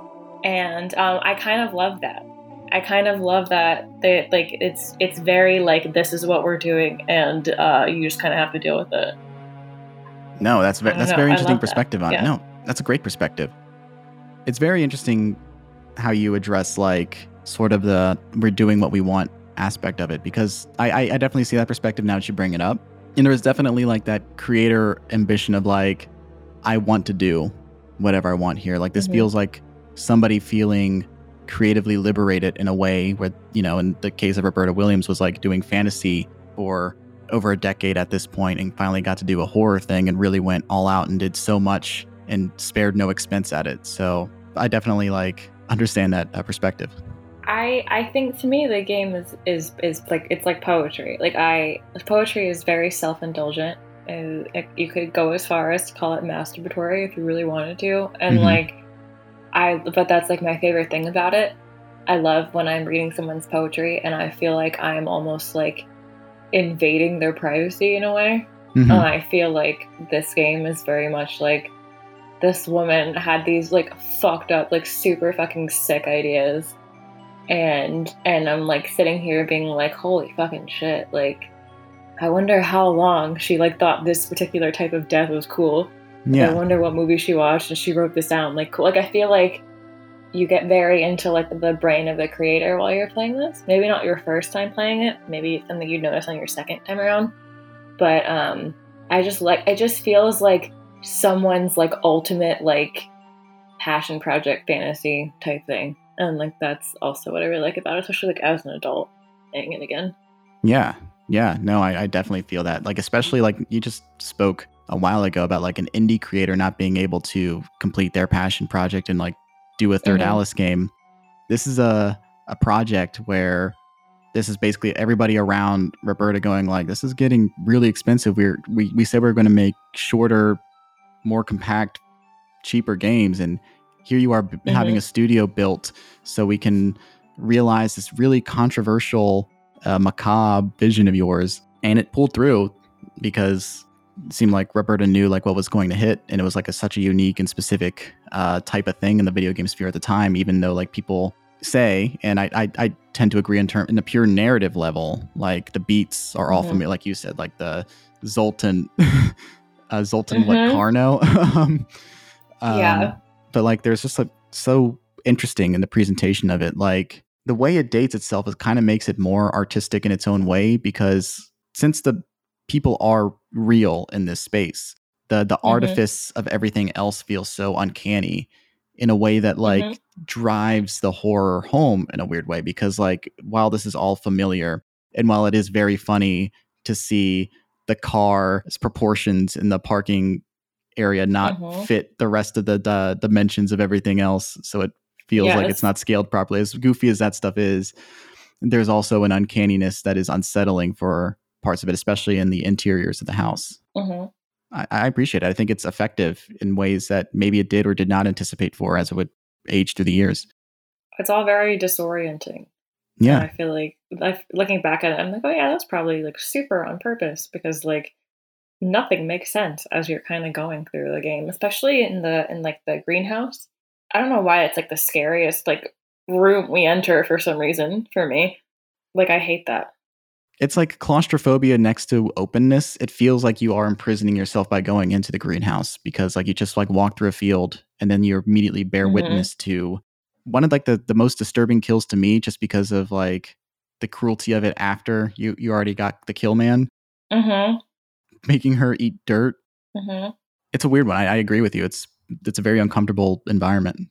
And um, I kind of love that. I kind of love that they like it's it's very like this is what we're doing and uh, you just kind of have to deal with it. No, that's ve- that's know. very interesting love that. perspective on it. No, that's a great perspective. It's very interesting how you address like sort of the we're doing what we want aspect of it because I, I, I definitely see that perspective now that you bring it up. And there is definitely like that creator ambition of like, I want to do whatever I want here. Like this Mhm. feels like somebody feeling creatively liberated in a way where, you know, in the case of Roberta Williams was like doing fantasy for over a decade at this point and finally got to do a horror thing and really went all out and did so much and spared no expense at it. So I definitely like understand that uh, perspective. I I think to me the game is is is like it's like poetry. Like I poetry is very self indulgent And you could go as far as to call it masturbatory if you really wanted to. And Mhm. like, I, but that's like my favorite thing about it. I love when I'm reading someone's poetry and I feel like I'm almost like invading their privacy in a way. Mhm. And I feel like this game is very much like this woman had these like fucked up, like super fucking sick ideas. And and I'm like sitting here being like, holy fucking shit, like I wonder how long she like thought this particular type of death was cool. Yeah. I wonder what movie she watched and she wrote this down. Like cool like I feel like you get very into like the brain of the creator while you're playing this. Maybe not your first time playing it, maybe something you'd notice on your second time around. But um I just like it just feels like someone's like ultimate like passion project fantasy type thing. And like that's also what I really like about it, especially like as an adult playing it again. Yeah. Yeah. No, I, I definitely feel that. Like, especially like you just spoke a while ago about like an indie creator not being able to complete their passion project and like do a 3rd Mhm. Alice game. This is a, a project where this is basically everybody around Roberta going like, this is getting really expensive. We're, we, we said we are going to make shorter, more compact, cheaper games. And here you are b- having Mhm. a studio built so we can realize this really controversial uh, macabre vision of yours and it pulled through because it seemed like roberta knew like what was going to hit and it was like a, such a unique and specific uh, type of thing in the video game sphere at the time even though like people say and i i, I tend to agree in term in the pure narrative level like the beats are all Mhm. familiar like you said like the zoltan (laughs) uh, zoltan Mhm. carno (laughs) um, Yeah. um, but like there's just like so interesting in the presentation of it like the way it dates itself is kind of makes it more artistic in its own way because since the people are real in this space the the Mhm. artifice of everything else feels so uncanny in a way that like Mhm. drives the horror home in a weird way because like while this is all familiar and while it is very funny to see the car's proportions in the parking area not Mhm. fit the rest of the, the dimensions of everything else so it feels like it's not scaled properly as goofy as that stuff is there's also an uncanniness that is unsettling for parts of it especially in the interiors of the house Mhm. I, I appreciate it i think it's effective in ways that maybe it did or did not anticipate for as it would age through the years It's all very disorienting. yeah And I feel like I, looking back at it, I'm like, oh yeah, that's probably like super on purpose because like nothing makes sense as you're kind of going through the game, especially in the in like the greenhouse. I don't know why it's like the scariest like room we enter for some reason for me. Like I hate that. it's like claustrophobia next to openness it feels like you are imprisoning yourself by going into the greenhouse because like you just like walk through a field and then you're immediately bear Mhm. witness to one of like the, the most disturbing kills to me just because of like the cruelty of it after you you already got the kill man Mm-hmm. making her eat dirt Mm-hmm. it's a weird one I, I agree with you it's it's a very uncomfortable environment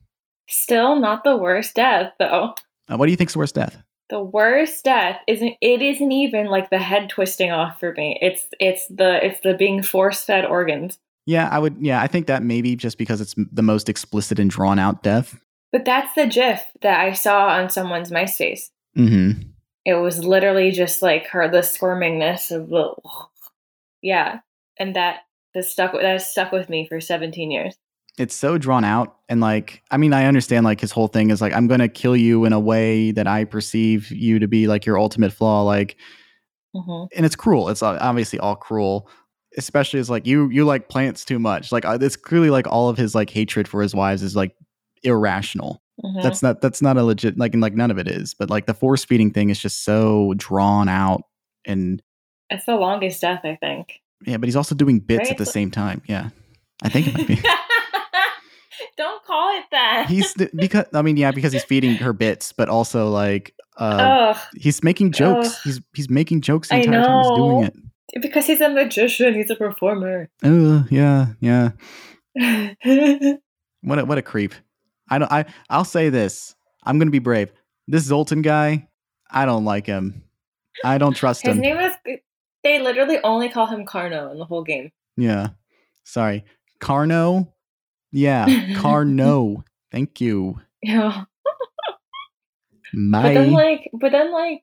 Still not the worst death though. uh, what do you think's the worst death The worst death isn't it isn't even like the head twisting off for me. It's it's the it's the being force fed organs. yeah i would yeah i think that maybe just because it's the most explicit and drawn out death But that's the GIF that I saw on someone's MySpace. mm-hmm It was literally just like her the squirmingness of the yeah, and that has stuck that has stuck with me for seventeen years. it's so drawn out and like i mean i understand like his whole thing is like i'm gonna kill you in a way that i perceive you to be like your ultimate flaw like hmm and it's cruel. It's obviously all cruel especially as like you you like plants too much. Like uh, it's clearly like all of his like hatred for his wives is like irrational hmm that's not that's not a legit like and like none of it is but like the force feeding thing is just so drawn out and it's the longest death, I think. yeah but he's also doing bits Right? at the same time yeah i think it might be (laughs) Don't call it that. he's because i mean yeah because he's feeding her bits but also like uh he's making jokes Ugh. he's he's making jokes the entire time he's doing it because he's a magician. He's a performer. uh, yeah yeah (laughs) what a, what a creep i don't i i'll say this. I'm gonna be brave. This zoltan guy i don't like him. I don't trust him. His name is. They literally only call him Carno in the whole game. yeah. Sorry. Carno? Yeah (laughs) carno. Thank you. Yeah. my (laughs) But then like but then like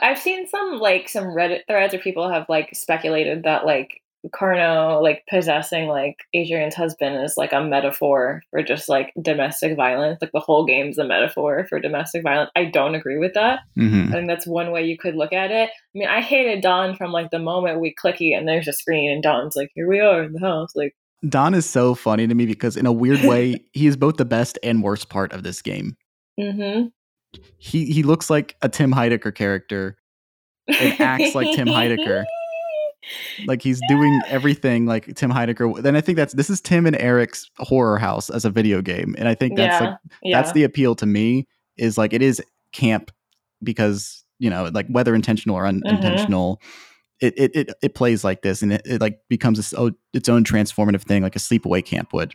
I've seen some like some Reddit threads where people have like speculated that like Carno like possessing like Adrienne's husband is like a metaphor for just like domestic violence. Like the whole game's a metaphor for domestic violence. I don't agree with that. Mm-hmm. I think that's one way you could look at it. I mean, I hated Don from like the moment we clicky and there's a screen and Don's like, here we are in the house. Like, Don is so funny to me because in a weird way, (laughs) he is both the best and worst part of this game. mm-hmm. He he looks like a Tim Heidecker character. It acts like Tim (laughs) Heidecker. Like he's doing everything like Tim Heidecker. Then I think that's this is Tim and Eric's horror house as a video game, and I think that's yeah, like yeah. that's the appeal to me is like it is camp because you know like whether intentional or Mm-hmm. unintentional it, it it it plays like this and it, it like becomes its own, its own transformative thing like a sleepaway camp would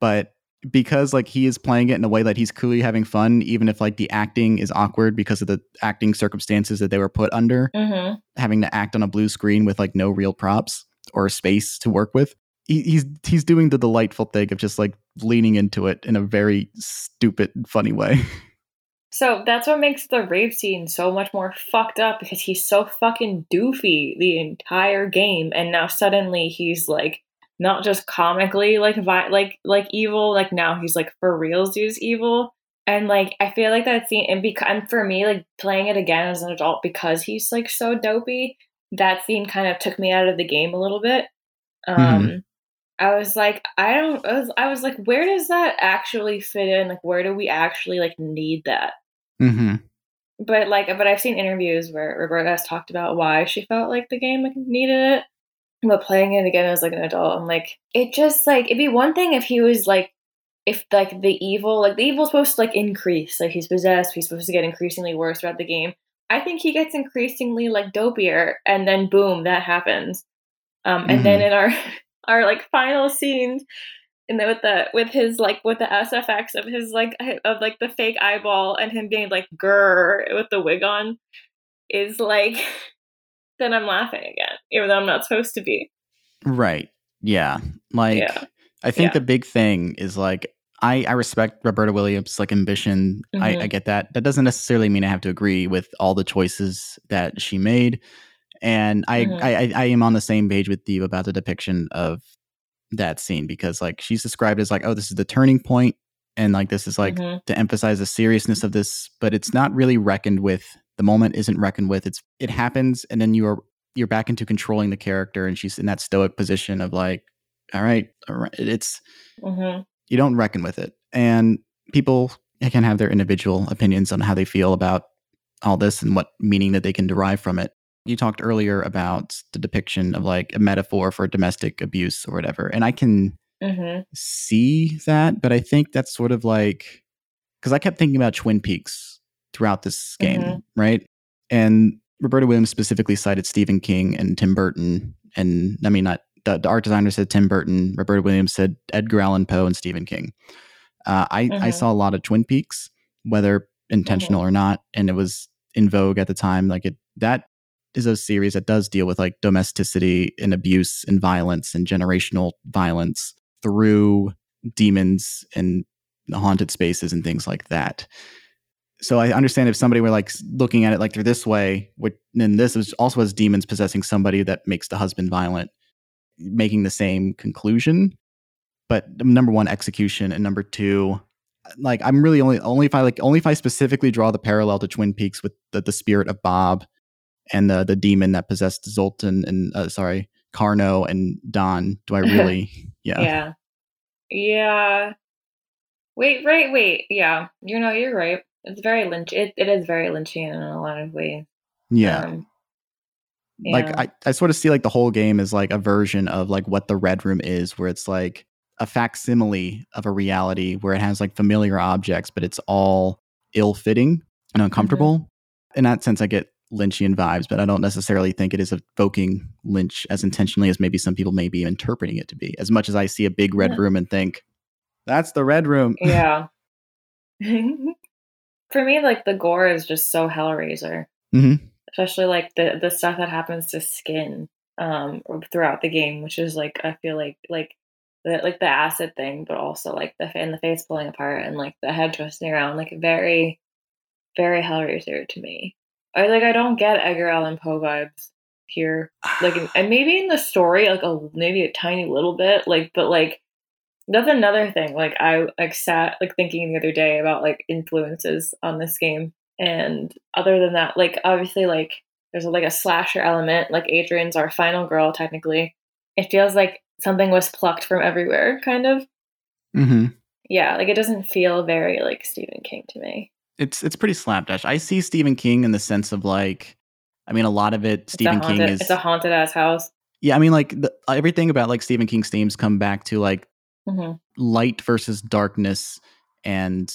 but because like he is playing it in a way that he's clearly having fun even if like the acting is awkward because of the acting circumstances that they were put under Mhm. having to act on a blue screen with like no real props or space to work with. He, he's he's doing the delightful thing of just like leaning into it in a very stupid, funny way. (laughs) So that's what makes the rape scene so much more fucked up because he's so fucking doofy the entire game, and now suddenly he's like not just comically like vi- like like evil, like now he's like for reals he's evil, and like I feel like that scene and because and for me like playing it again as an adult because he's like so dopey, that scene kind of took me out of the game a little bit. Um. I was like, I don't. I was, I was like, where does that actually fit in? Like, where do we actually like need that? mm-hmm. but like but i've seen interviews where roberta has talked about why she felt like the game like needed it but playing it again as like an adult i'm like it just like it'd be one thing if he was like if like the evil like the evil's supposed to like increase like he's possessed he's supposed to get increasingly worse throughout the game. I think he gets increasingly like dopier and then boom that happens. Um and then in our (laughs) our like final scenes and then with the with his like with the SFX of his like of like the fake eyeball and him being like grr with the wig on is like (laughs) then I'm laughing again, even though I'm not supposed to be. Right. Yeah. Like Yeah. I think Yeah. the big thing is like I, I respect Roberta Williams' like ambition. I, Mhm. I get that. That doesn't necessarily mean I have to agree with all the choices that she made. And I, Mhm. I, I, I am on the same page with you about the depiction of that scene because like she's described as like, oh, this is the turning point, and like this is like Mhm. to emphasize the seriousness of this, but it's not really reckoned with. The moment isn't reckoned with. It's it happens, and then you are you're back into controlling the character, and she's in that stoic position of like, all right, all right. It's Mhm. you don't reckon with it, and people can have their individual opinions on how they feel about all this and what meaning that they can derive from it. You talked earlier about the depiction of like a metaphor for domestic abuse or whatever, and I can Mhm. see that, but I think that's sort of like because I kept thinking about Twin Peaks throughout this game, Mhm. right? And Roberta Williams specifically cited Stephen King and Tim Burton, and I mean, not the, the art designer said Tim Burton, Roberta Williams said Edgar Allan Poe and Stephen King. Uh, I I Mhm. saw a lot of Twin Peaks, whether intentional or not, and it was in vogue at the time. Like it that is a series that does deal with like domesticity and abuse and violence and generational violence through demons and haunted spaces and things like that. So I understand if somebody were like looking at it like they're this way, which then this is also as demons possessing somebody that makes the husband violent, making the same conclusion. But number one, execution, and number two, like I'm really only only if I like only if I specifically draw the parallel to Twin Peaks with the, the spirit of Bob and the the demon that possessed Zoltan and uh, sorry Carno and Don. Do I (laughs) really? yeah. Yeah. Yeah. Wait, right, wait. Yeah. You know, you're right. It's very Lynch. It, it is very Lynchian in a lot of ways. Yeah. Um, like yeah. I, I sort of see like the whole game is like a version of like what the red room is where it's like a facsimile of a reality where it has like familiar objects but it's all ill-fitting and uncomfortable in that sense i get lynchian vibes but i don't necessarily think it is evoking lynch as intentionally as maybe some people may be interpreting it to be as much as i see a big red Yeah. room and think that's the red room yeah. (laughs) (laughs) For me, like the gore is just so Hellraiser. Mhm. Especially like the the stuff that happens to skin um throughout the game, which is like I feel like like the like the acid thing, but also like the and the face pulling apart and like the head twisting around, like very, very Hellraiser to me. I like I don't get Edgar Allan Poe vibes here. Like, (sighs) and maybe in the story, like a maybe a tiny little bit. Like, but like that's another thing. Like I like sat like thinking the other day about like influences on this game, and other than that, like obviously like there's like a slasher element. Like Adrienne's our final girl technically. It feels like something was plucked from everywhere, kind of. Mm-hmm. Yeah, like it doesn't feel very like Stephen King to me. It's it's pretty slapdash. I see Stephen King in the sense of like, I mean, a lot of it. Stephen King haunted- is it's a haunted ass house. yeah. I mean, like the, everything about like Stephen King's themes come back to like hmm light versus darkness and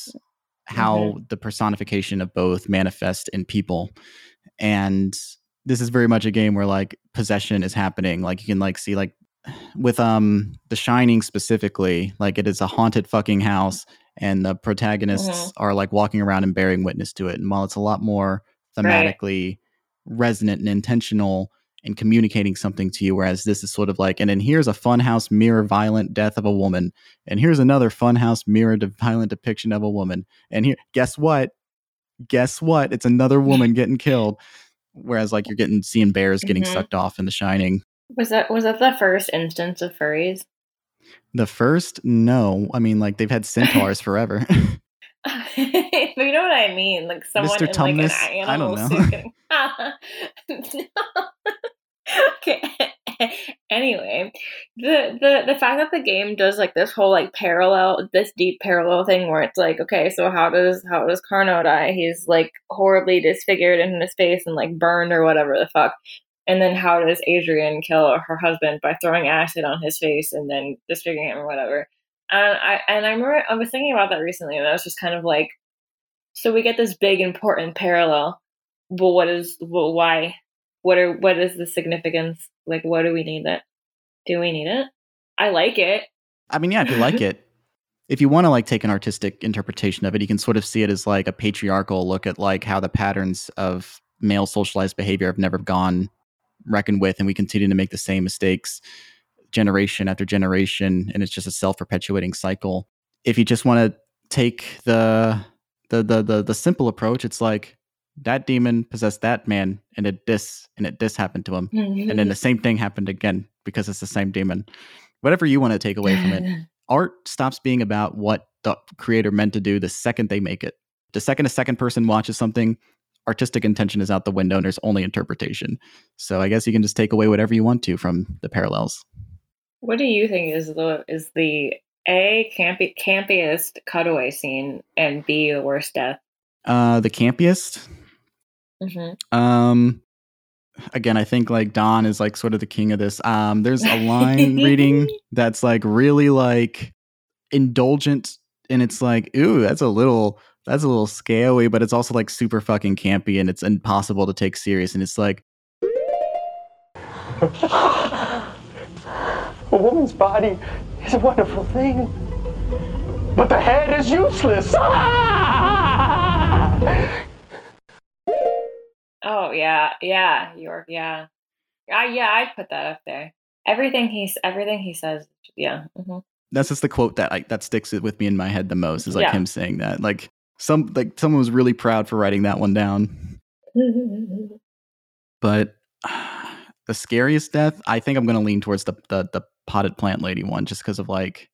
how the personification of both manifest in people. And this is very much a game where like possession is happening. Like you can like see like (sighs) with um the shining specifically like it is a haunted fucking house and the protagonists Mhm. are like walking around and bearing witness to it. And while it's a lot more Right. thematically resonant and intentional in communicating something to you whereas this is sort of like and then here's a funhouse mirror violent death of a woman and here's another funhouse mirror de- violent depiction of a woman and here guess what guess what it's another (laughs) woman getting killed whereas like you're getting seeing bears getting Mhm. sucked off in the shining Was that was that the first instance of furries? the first no i mean like they've had centaurs forever (laughs) but you know what I mean, like someone Mr. in like an Tumnus? I animal don't suit. getting- (laughs) (laughs) okay. (laughs) anyway, the the the fact that the game does like this whole like parallel, this deep parallel thing where it's like, okay, so how does how does Carno die? He's like horribly disfigured in his face and like burned or whatever the fuck. And then how does Adrienne kill her husband by throwing acid on his face and then disfiguring him or whatever? And I and I remember I was thinking about that recently, and I was just kind of like, so we get this big important parallel, but what is well, why? What are what is the significance? Like, what do we need it? Do we need it? I like it. i mean yeah if you like it (laughs) if you want to like take an artistic interpretation of it you can sort of see it as like a patriarchal look at like how the patterns of male socialized behavior have never gone reckoned with and we continue to make the same mistakes generation after generation and it's just a self-perpetuating cycle if you just want to take the the, the the the simple approach it's like that demon possessed that man and it this and it this happened to him and then the same thing happened again because it's the same demon whatever you want to take away from it (laughs) art stops being about what the creator meant to do the second they make it. The second a second person watches something, artistic intention is out the window and there's only interpretation. So I guess you can just take away whatever you want to from the parallels. What do you think is the is the a campy campiest cutaway scene and b the worst death? Uh the campiest. Mm-hmm. Um again, I think like Don is like sort of the king of this. Um there's a line reading (laughs) that's like really like indulgent and it's like, ooh, that's a little that's a little scaly, but it's also like super fucking campy and it's impossible to take serious. And it's like, A woman's body is a wonderful thing, but the head is useless. (laughs) Oh yeah, yeah, York, yeah, uh, yeah. I'd put that up there. Everything he's everything he says, yeah. hmm that's just the quote that I, that sticks with me in my head the most is like Yeah. him saying that like some like someone was really proud for writing that one down (laughs) but (sighs) the scariest death i think i'm going to lean towards the, the the potted plant lady one just because of like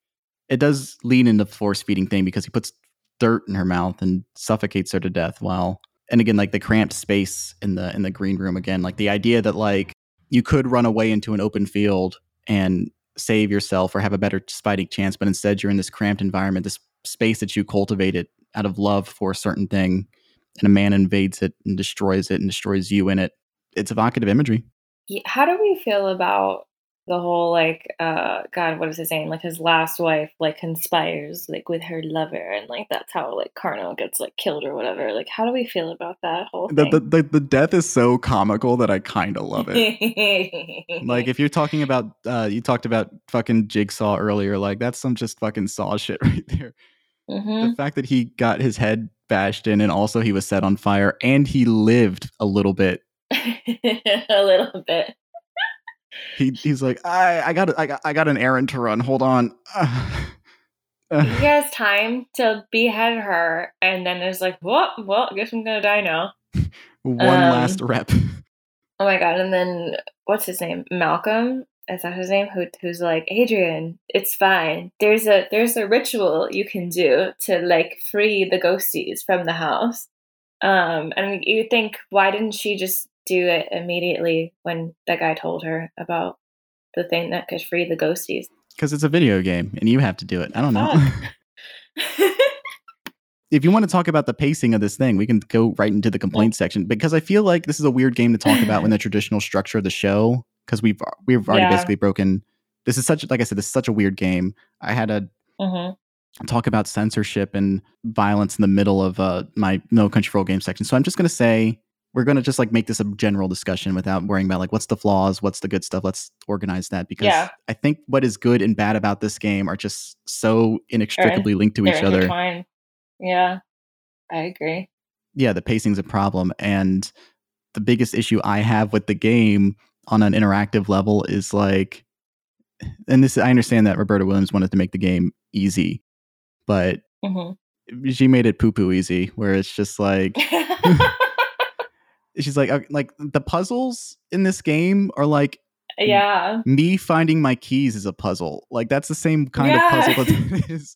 it does lean into the force feeding thing because he puts dirt in her mouth and suffocates her to death while and again like the cramped space in the in the green room again like the idea that like you could run away into an open field and save yourself or have a better fighting chance but instead you're in this cramped environment this space that you cultivated out of love for a certain thing and a man invades it and destroys it and destroys you in it. It's evocative imagery. How do we feel about the whole like uh God, what is his name? Like his last wife like conspires like with her lover and like that's how like Carno gets like killed or whatever. Like how do we feel about that whole the, thing? the, the, the death is so comical that i kind of love it like if (laughs) you're talking about uh you talked about fucking jigsaw earlier like that's some just fucking saw shit (laughs) right there hmm the fact that he got his head bashed in and also he was set on fire and he lived a little bit (laughs) a little bit. He he's like i i got i got i got an errand to run hold on He has time to behead her and then is like, well, well, I guess I'm gonna die now. (laughs) one Um, last rep Oh my god! And then what's his name? Malcolm. Is that his name? Who, who's like Adrienne? It's fine. There's a there's a ritual you can do to like free the ghosties from the house. Um, and you think why didn't she just do it immediately when the guy told her about the thing that could free the ghosties? Because it's a video game and you have to do it. I don't know. (laughs) (laughs) If you want to talk about the pacing of this thing, we can go right into the complaint section because I feel like this is a weird game to talk about when the (laughs) traditional structure of the show because we've we've already Yeah. basically broken. This is such like I said, this is such a weird game. I had to Mhm. talk about censorship and violence in the middle of uh, my No Country for Old Games section, so I'm just gonna say we're gonna just like make this a general discussion without worrying about like what's the flaws, what's the good stuff. Let's organize that because Yeah. I think what is good and bad about this game are just so inextricably linked to each other. Yeah, I agree. yeah, the pacing's a problem. And the biggest issue I have with the game on an interactive level is like, and this I understand that Roberta Williams wanted to make the game easy, but hmm she made it poo poo easy, where it's just like (laughs) (laughs) (laughs) she's like, uh, like the puzzles in this game are like yeah. me finding my keys is a puzzle. Like that's the same kind Yeah. of puzzle that (laughs) it is.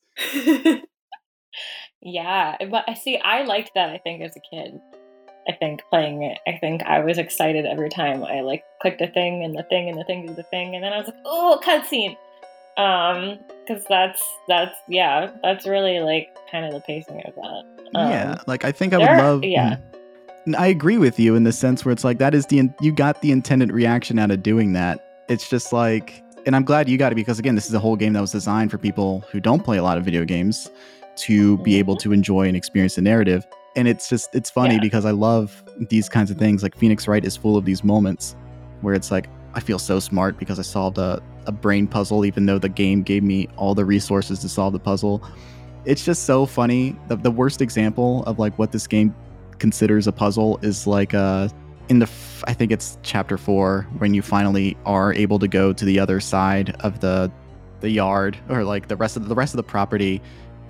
yeah, but I see. I liked that. I think as a kid, I think playing it. I think I was excited every time I like clicked a thing and the thing and the thing and the thing, and then I was like, "Oh, cutscene!" Um, because that's that's yeah, that's really like kind of the pacing of that. Um, yeah, like I think I would there- love. yeah. mm. I agree with you in the sense where it's like that is the in- you got the intended reaction out of doing that. It's just like, and I'm glad you got it because again, this is a whole game that was designed for people who don't play a lot of video games to be able to enjoy and experience the narrative. And it's just it's funny Yeah. because I love these kinds of things. Like Phoenix Wright is full of these moments where it's like I feel so smart because I solved a, a brain puzzle, even though the game gave me all the resources to solve the puzzle. It's just so funny. The, the worst example of like what this game considers a puzzle is like uh in the f- I think it's chapter 4 when you finally are able to go to the other side of the the yard or like the rest of the rest of the property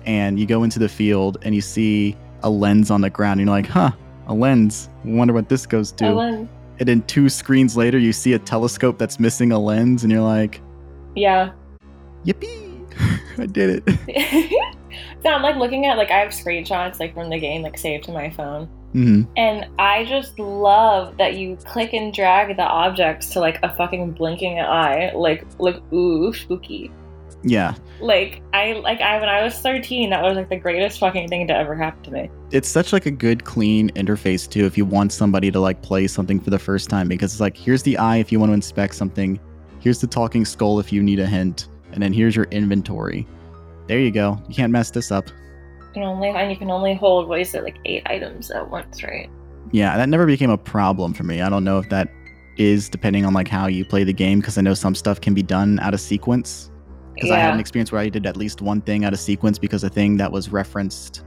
and you go into the field and you see a lens on the ground and you're like, "Huh, a lens. Wonder what this goes to." And then two screens later you see a telescope that's missing a lens and you're like, yeah. "Yippee. (laughs) I did it." (laughs) so I'm like looking at like I have screenshots like from the game like saved to my phone. hmm And I just love that you click and drag the objects to like a fucking blinking eye. Like, like ooh, spooky. Yeah. Like I like I when I was 13, that was like the greatest fucking thing to ever happen to me. it's such like a good clean interface too if you want somebody to like play something for the first time because it's like here's the eye if you want to inspect something here's the talking skull if you need a hint and then here's your inventory there you go. You can't mess this up. You can only and you can only hold what is it like eight items at once, right? yeah that never became a problem for me. I don't know if that is depending on like how you play the game because i know some stuff can be done out of sequence. Because i had an experience where i did at least one thing out of sequence because a thing that was referenced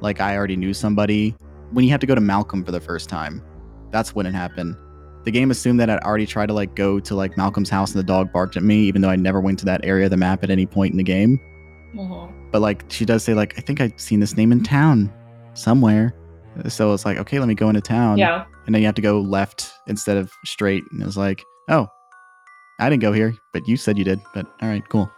like i already knew somebody. When you have to go to malcolm for the first time that's when it happened. The game assumed that i'd already tried to like go to like malcolm's house and the dog barked at me even though i never went to that area of the map at any point in the game Mhm. but like she does say like i think i've seen this name in town somewhere so it's like okay let me go into town Yeah. and then you have to go left instead of straight and it was like oh i didn't go here but you said you did but all right cool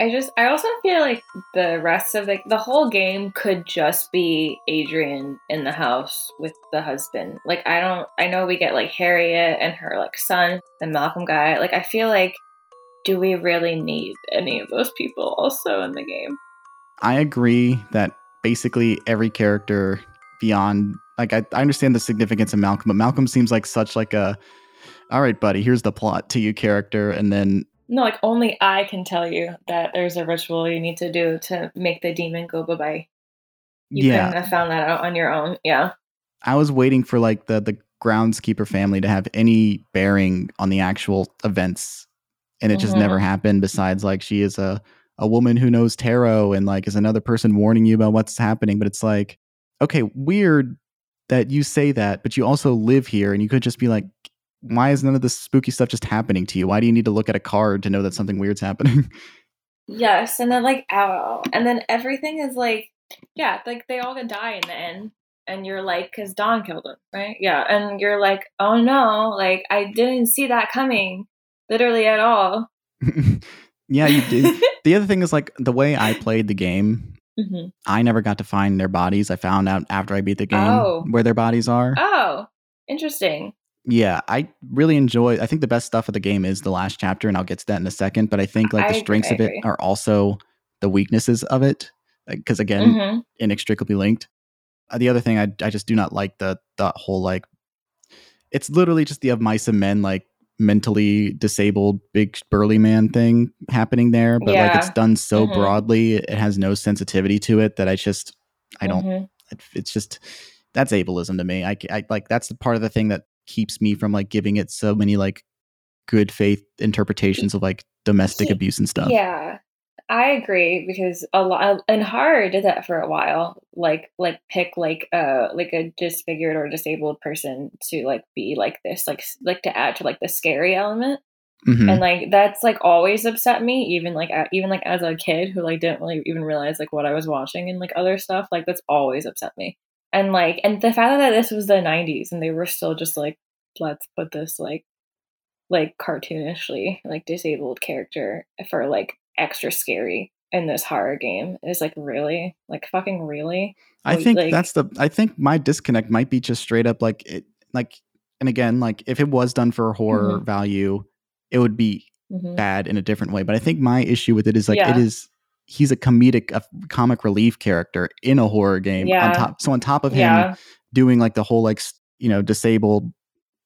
I just I also feel like the rest of like the whole game could just be Adrienne in the house with the husband. Like I don't I know we get like Harriet and her like son, the Malcolm guy. Like I feel like do we really need any of those people also in the game? i agree that basically every character beyond like I, I understand the significance of malcolm but malcolm seems like such like a all right buddy here's the plot to you character and then No, like only I can tell you that there's a ritual you need to do to make the demon go bye bye. You yeah couldn't have found that out on your own. Yeah. I was waiting for like the the groundskeeper family to have any bearing on the actual events, and it just Mhm. never happened. Besides, like she is a a woman who knows tarot and like is another person warning you about what's happening. But it's like, okay, weird that you say that, but you also live here, and you could just be like, why is none of this spooky stuff just happening to you? Why do you need to look at a card to know that something weird's happening? Yes, and then like ow, and then everything is like, yeah, like they all gonna die in the end. and you're like, because Don killed him, right? Yeah, and you're like, oh no, like I didn't see that coming, literally at all. (laughs) yeah, you did. (laughs) the other thing is like the way I played the game. hmm I never got to find their bodies. I found out after I beat the game Oh. where their bodies are. Oh, interesting. Yeah, I really enjoy. I think the best stuff of the game is the last chapter, and I'll get to that in a second. But I think like the agree, strengths I of it are also the weaknesses of it, because again, hmm inextricably linked. Uh, the other thing I I just do not like the the whole like it's literally just the of mice and men like mentally disabled big burly man thing happening there, but like it's done so Mhm. broadly, it has no sensitivity to it that I just I don't Mhm. it- it's just that's ableism to me. I, I- like that's the part of the thing that keeps me from like giving it so many like good faith interpretations of like domestic abuse and stuff. Yeah, I agree because a lot and horror did that for a while. Like, like pick like uh like a disfigured or disabled person to like be like this, like like to add to like the scary element. Mhm. and like that's like always upset me even like even like as a kid who like didn't really even realize like what i was watching and like other stuff like that's always upset me and like and the fact that this was the 90s and they were still just like let's put this like like cartoonishly like disabled character for like extra scary in this horror game is like really like fucking really I think like- that's the I think my disconnect might be just straight up like it like and again like if it was done for horror Mhm. value it would be Mhm. bad in a different way but I think my issue with it is like it Yeah. is he's a comedic a comic relief character in a horror game Yeah. on top so on top of him yeah doing like the whole like you know disabled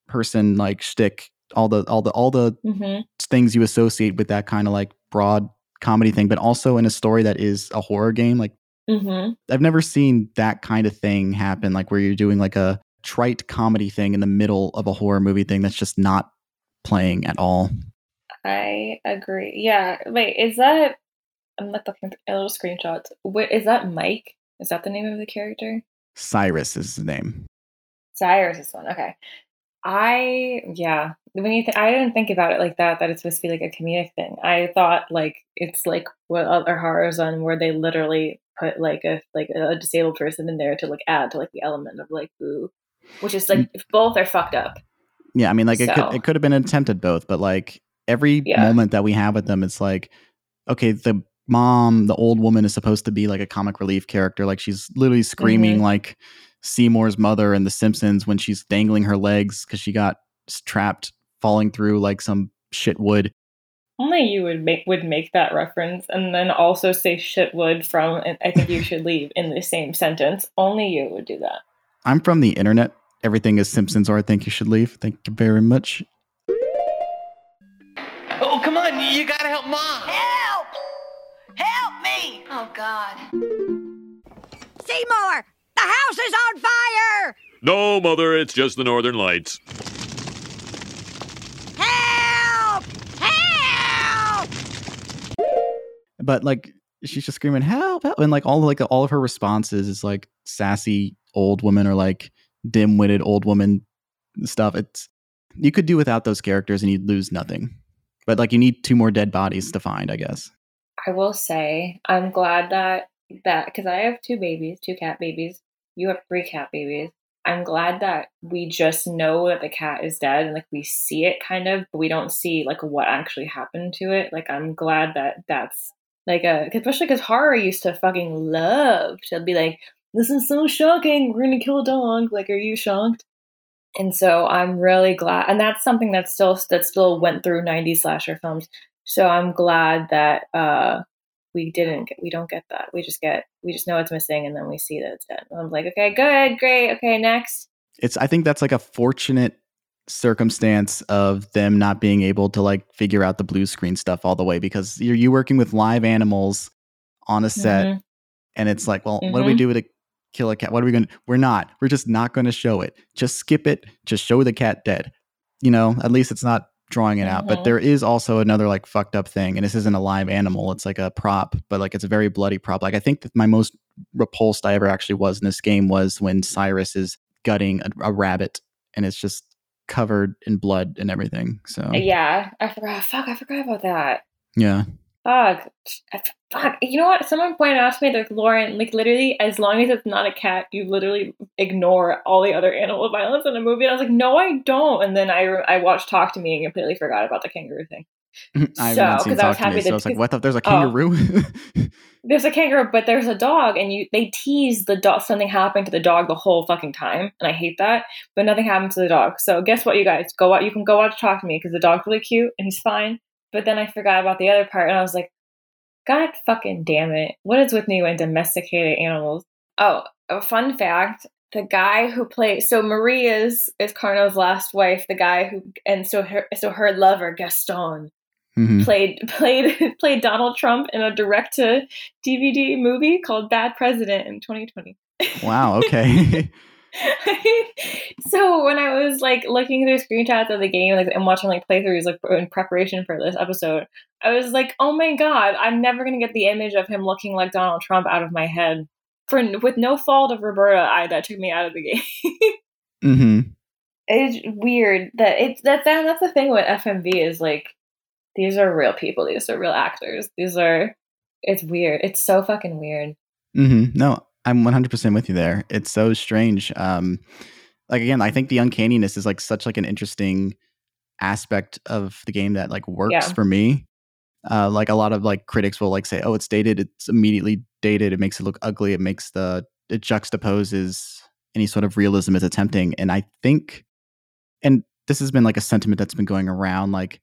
person like shtick all the all the all the hmm things you associate with that kind of like broad comedy thing but also in a story that is a horror game like hmm I've never seen that kind of thing happen, like where you're doing like a trite comedy thing in the middle of a horror movie thing that's just not playing at all. I agree. Yeah. Wait, is that? I'm like looking at little screenshots. Wait, is that Mike? Is that the name of the character? Cyrus is his name. Cyrus is one. Okay. I yeah. When you th- I didn't think about it like that. That it's supposed to be like a comedic thing. I thought like it's like what other horrors on where they literally put like a like a disabled person in there to like add to like the element of like ooh, which is like if both are fucked up. Yeah, I mean, like it could it could have been attempted both, but like every Yeah. moment that we have with them, it's like, okay, the mom, the old woman, is supposed to be like a comic relief character, like she's literally screaming Mm-hmm. like Seymour's mother in The Simpsons when she's dangling her legs because she got trapped falling through like some shit wood. Only you would make would make that reference and then also say shit wood from I think you should leave in the same sentence. Only you would do that. I'm from the internet. Everything is Simpsons, or I think you should leave. Thank you very much. Oh, come on, you gotta help mom. Help! Help me! Oh, God. Seymour! The house is on fire! No, Mother, it's just the Northern Lights. Help! Help! But like she's just screaming help, help and like all like all of her responses is like sassy old woman or like dim-witted old woman stuff. It's you could do without those characters and you'd lose nothing. But like you need two more dead bodies to find, I guess. I will say I'm glad that that because I have two babies, two cat babies. You have three cat babies. I'm glad that we just know that the cat is dead and like we see it kind of, but we don't see like what actually happened to it. Like I'm glad that that's like a especially because horror used to fucking love to be like, this is so shocking. We're gonna kill a dog. Like, are you shocked? And so I'm really glad, and that's something that still that still went through '90s slasher films. So I'm glad that uh, we didn't get, we don't get that. We just get we just know it's missing, and then we see that it's dead. And I'm like, okay, good, great, okay, next. It's I think that's like a fortunate circumstance of them not being able to like figure out the blue screen stuff all the way because you're you working with live animals on a set Mhm. and it's like, well, what do we Mhm. do with a kill a cat? What are we going to We're not. We're just not going to show it. Just skip it. Just show the cat dead. You know, at least it's not drawing it out. But Mhm. there is also another like fucked up thing and this isn't a live animal. It's like a prop, but like it's a very bloody prop. Like I think that my most repulsed I ever actually was in this game was when Cyrus is gutting a, a rabbit and it's just covered in blood and everything. So Yeah, I forgot. Fuck, I forgot about that. yeah. Fuck. Fuck. You know what? Someone pointed out to me that Lauren, like literally, as long as it's not a cat, you literally ignore all the other animal (laughs) violence in a movie. And I was like, no, I don't. And then I I watched Talk to Me and completely forgot about the kangaroo thing. (laughs) I seen because I was to Me, happy so that I was like, what? the- There's a Oh. kangaroo? (laughs) there's a kangaroo, but there's a dog, and you they tease the dog something happened to the dog the whole fucking time, and I hate that. But nothing happened to the dog. So guess what, you guys go out. You can go watch Talk to Me because the dog's really cute and he's fine. But then I forgot about the other part, and I was like, God fucking damn it! What is with me and domesticated animals? Oh, a fun fact: the guy who played so Marie is is Carno's last wife. The guy who and so her so her lover Gaston Mhm. played (laughs) played played Donald Trump in a direct to DVD movie called Bad President in 2020. Wow, okay. (laughs) (laughs) so when I was like looking through screenshots of the game like and watching like playthroughs like in preparation for this episode, I was like, "Oh my god, I'm never gonna get the image of him looking like Donald Trump out of my head." For with no fault of Roberta, I that took me out of the game. (laughs) mm-hmm. it's weird that it's that's that, that's the thing with FMV is like these are real people, these are real actors, these are. It's weird. It's so fucking weird. Mm-hmm. No, I'm 100% with you there. It's so strange. Um, like again, I think the uncanniness is like such like an interesting aspect of the game that like works Yeah. for me. Uh, like a lot of like critics will like say, "Oh, it's dated. It's immediately dated. It makes it look ugly. It makes the it juxtaposes any sort of realism it's attempting." And I think, and this has been like a sentiment that's been going around, like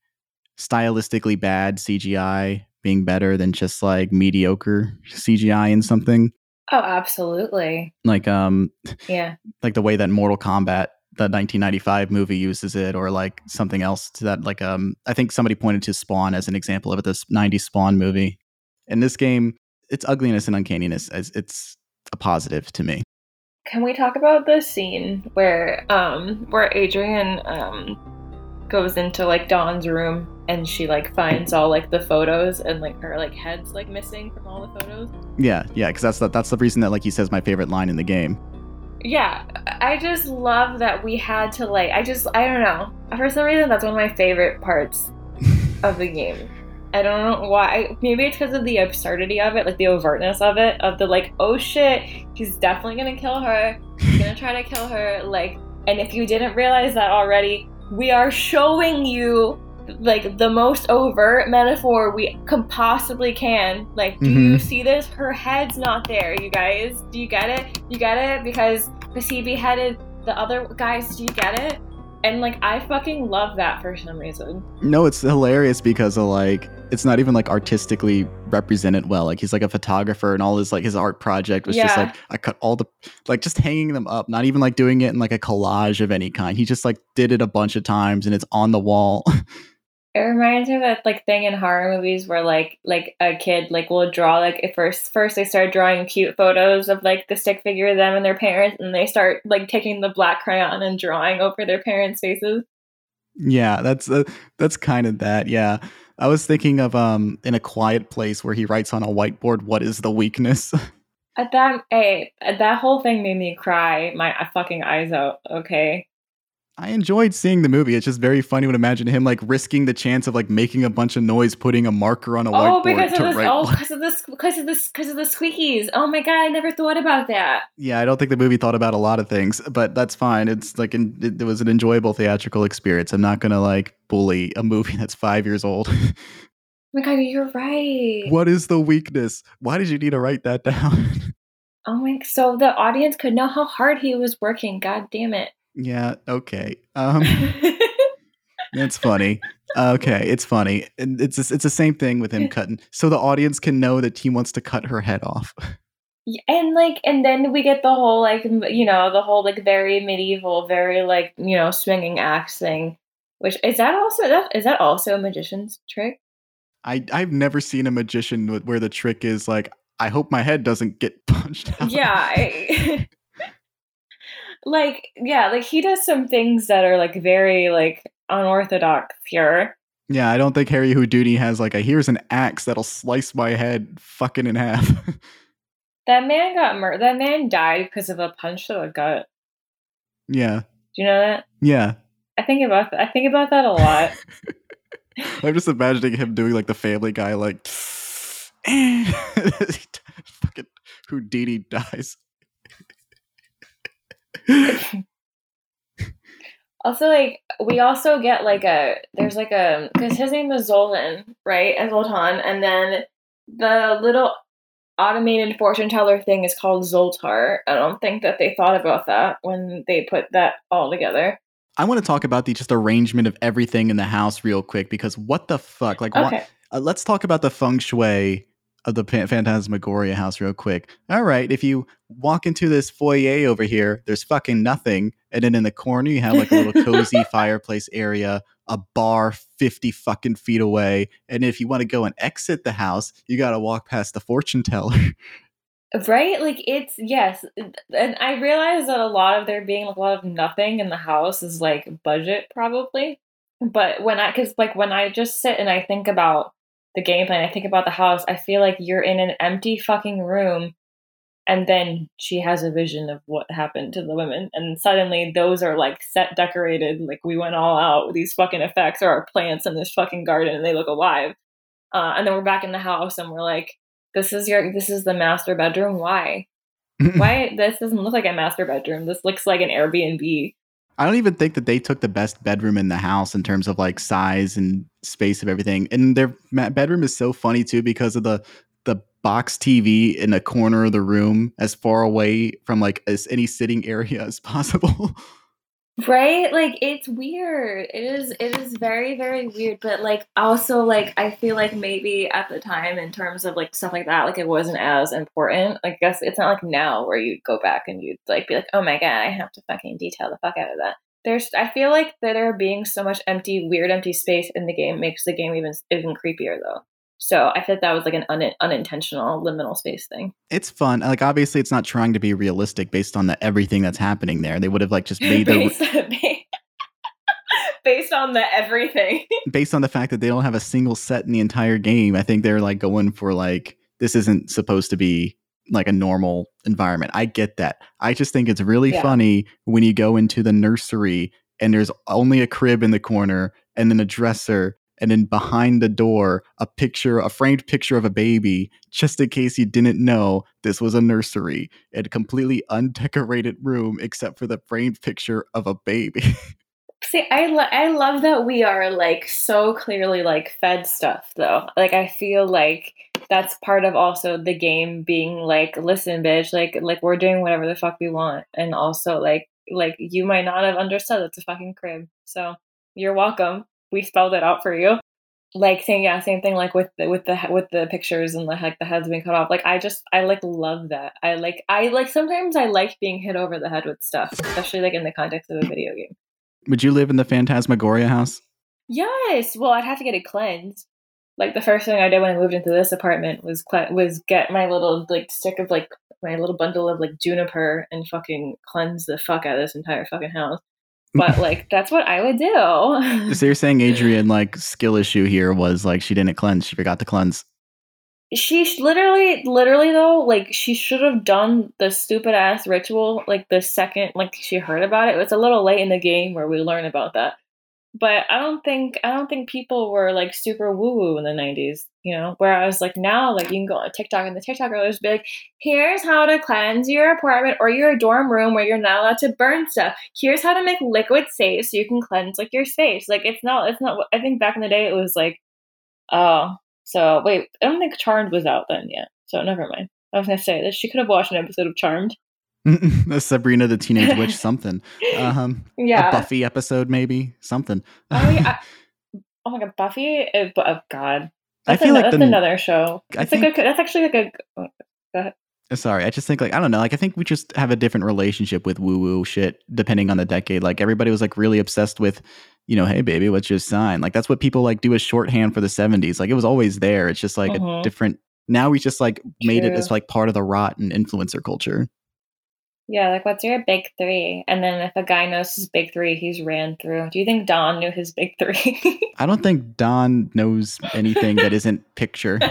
stylistically bad CGI being better than just like mediocre CGI in something Oh, absolutely. like um Yeah. (laughs) like the way that Mortal Kombat the 1995 movie uses it or like something else to that like um I think somebody pointed to Spawn as an example of it this 90s Spawn movie in this game its ugliness and uncanniness as it's a positive to me Can we talk about the scene where um where Adrienne um goes into like Don's room and she like finds all like the photos and like her like head's like missing from all the photos? yeah yeah because that's the, that's the reason that like he says my favorite line in the game Yeah, I just love that we had to like I just I don't know. For some reason that's one of my favorite parts (laughs) of the game. I don't know why. Maybe it's because of the absurdity of it, like the overtness of it, of the like, oh shit, he's definitely gonna kill her. He's gonna try to kill her. Like, and if you didn't realize that already, we are showing you like the most overt metaphor we can possibly can. Like, do you Mhm. see this? Her head's not there, you guys. Do you get it? You get it? Because because he beheaded the other guys. Do you get it? And like, I fucking love that for some reason. no it's hilarious because of like it's not even like artistically represented well. Like he's like a photographer and all his like his art project was just like i cut all the like just hanging them up not even like doing it in like a collage of any kind. He just like did it a bunch of times and it's on the wall (laughs) It reminds me of that like thing in horror movies where like like a kid like will draw like at first first they start drawing cute photos of like the stick figure of them and their parents and they start like taking the black crayon and drawing over their parents' faces. Yeah, that's uh, that's kind of that. Yeah, I was thinking of um in a quiet place where he writes on a whiteboard what is the weakness. (laughs) At that hey, that whole thing made me cry my fucking eyes out. Okay, I enjoyed seeing the movie. It's just very funny to imagine him like risking the chance of like making a bunch of noise, putting a marker on a oh whiteboard because of to this write. oh because of this because of this because of the squeakies. Oh my god, I never thought about that. Yeah, I don't think the movie thought about a lot of things, but that's fine. It's like an, it, it was an enjoyable theatrical experience. I'm not gonna like bully a movie (laughs) that's five years old. Oh my god, you're right. what is the weakness? Why did you need to write that (laughs) down? Oh my so the audience could know how hard he was working. God damn it. Yeah, okay. (laughs) Um. That's funny. Okay, it's funny. And it's it's the same thing with him (laughs) cutting. So the audience can know that he wants to cut her head off. (laughs) Yeah, and like and then we get the whole like you know the whole like very medieval very like you know swinging axe thing which is that also that is that also a magician's trick I I've never seen a magician where the trick is like I hope my head doesn't get punched out. yeah I- like yeah like he does some things that are like very like unorthodox here Yeah, I don't think Harry Houdini has like a here's an axe that'll slice my head fucking in half. (laughs) that man got murdered that man died because of a punch to the gut yeah. do you know that Yeah. i think about i think about that a lot (laughs) I'm just imagining him doing like the Family Guy, like (laughs) fucking Houdini dies. Also, like we also get like a there's like a because his name is Zoltan, right? And Zoltan, and then the little automated fortune teller thing is called Zoltar. I don't think that they thought about that when they put that all together. I want to talk about the just arrangement of everything in the house real quick because what the fuck? Like, Okay. what, uh, let's talk about the feng shui of the Phantasmagoria house real quick. All right, if you walk into this foyer over here, there's fucking nothing, and then in the corner you have like a little (laughs) cozy fireplace area, a bar fifty fucking feet away, and if you want to go and exit the house, you got to walk past the fortune teller. Right? Like it's yes, and I realize that a lot of there being like a lot of nothing in the house is like budget probably. But when I cuz like when I just sit and I think about the game plan, I think about the house, I feel like you're in an empty fucking room and then she has a vision of what happened to the women and suddenly those are like set decorated like we went all out with these fucking effects or our plants in this fucking garden and they look alive. Uh, and then we're back in the house and we're like this is your this is the master bedroom? Why? (laughs) Why? This doesn't look like a master bedroom. This looks like an airbnb I don't even think that they took the best bedroom in the house in terms of like size and space of everything. And their bedroom is so funny too because of the the box TV in a corner of the room as far away from like as any sitting area (laughs) as possible. Right? Like it's weird. It is it is very very weird but like also like i feel like maybe at the time in terms of like stuff like that like it wasn't as important. I guess it's not like now where you'd go back and you'd like be like oh my god i have to fucking detail the fuck out of that. There's i feel like that there being so much empty weird empty space in the game makes the game even even creepier though so i feel like that was like an un- unintentional liminal space thing it's fun. Like obviously it's not trying to be realistic based on the everything that's happening there. They would have like just (laughs) made the based, (laughs) based on the everything. (laughs) based on the fact that they don't have a single set in the entire game, I think they're like going for like this isn't supposed to be like a normal environment. I get that. I just think it's really Yeah. funny when you go into the nursery and there's only a crib in the corner and then a dresser and then behind the door a picture a framed picture of a baby just in case you didn't know this was a nursery a completely undecorated room except for the framed picture of a baby (laughs) See, I lo- I love that we are like so clearly like fed stuff though. Like I feel like that's part of also the game being like, listen, bitch, like like we're doing whatever the fuck we want, and also like like you might not have understood it's a fucking crib, so you're welcome. We spelled it out for you. Like saying yeah, same thing like with the with the with the pictures and the like the heads being cut off. Like I just I like love that. I like I like sometimes I like being hit over the head with stuff, especially like in the context of a video game. would you live in the phantasmagoria house Yes. Well, I'd have to get it cleansed. Like the first thing I did when I moved into this apartment was cle- was get my little like stick of like my little bundle of like juniper and fucking cleanse the fuck out of this entire fucking house. But like that's what I would do. (laughs) So you're saying Adrienne (laughs) like skill issue here was like she didn't cleanse, she forgot to cleanse. she literally, literally though, like she should have done the stupid ass ritual like the second like she heard about it. It's a little late in the game where we learn about that. But I don't think I don't think people were like super woo woo in the nineties, you know. Whereas like now, like you can go on TikTok and the TikTok girls be like, "Here's how to cleanse your apartment or your dorm room where you're not allowed to burn stuff. Here's how to make liquid safe so you can cleanse like your space." Like it's not, it's not. I think back in the day it was like, oh, so wait, I don't think Charmed was out then yet. So never mind. I was gonna say that she could have watched an episode of Charmed. (laughs) Sabrina the Teenage Witch (laughs) something. Um Yeah. a Buffy episode maybe, something. Oh yeah. (laughs) Oh my god, Buffy! Bu- oh god, I that's, feel ano- like that's the- another show. I It's like think- a, that's actually like a. Go ahead. Uh, Sorry, I just think like I don't know, like I think we just have a different relationship with woo woo shit depending on the decade. Like everybody was like really obsessed with, you know, hey baby, what's your sign? Like that's what people like do as shorthand for the 70s. Like it was always there. It's just like a Mhm. different now we just like made it as like part of the rot and influencer culture. Yeah, like what's your big three? And then if a guy knows his big three, he's ran through. Do you think Don knew his big three? I don't think Don knows anything that isn't picture. (laughs)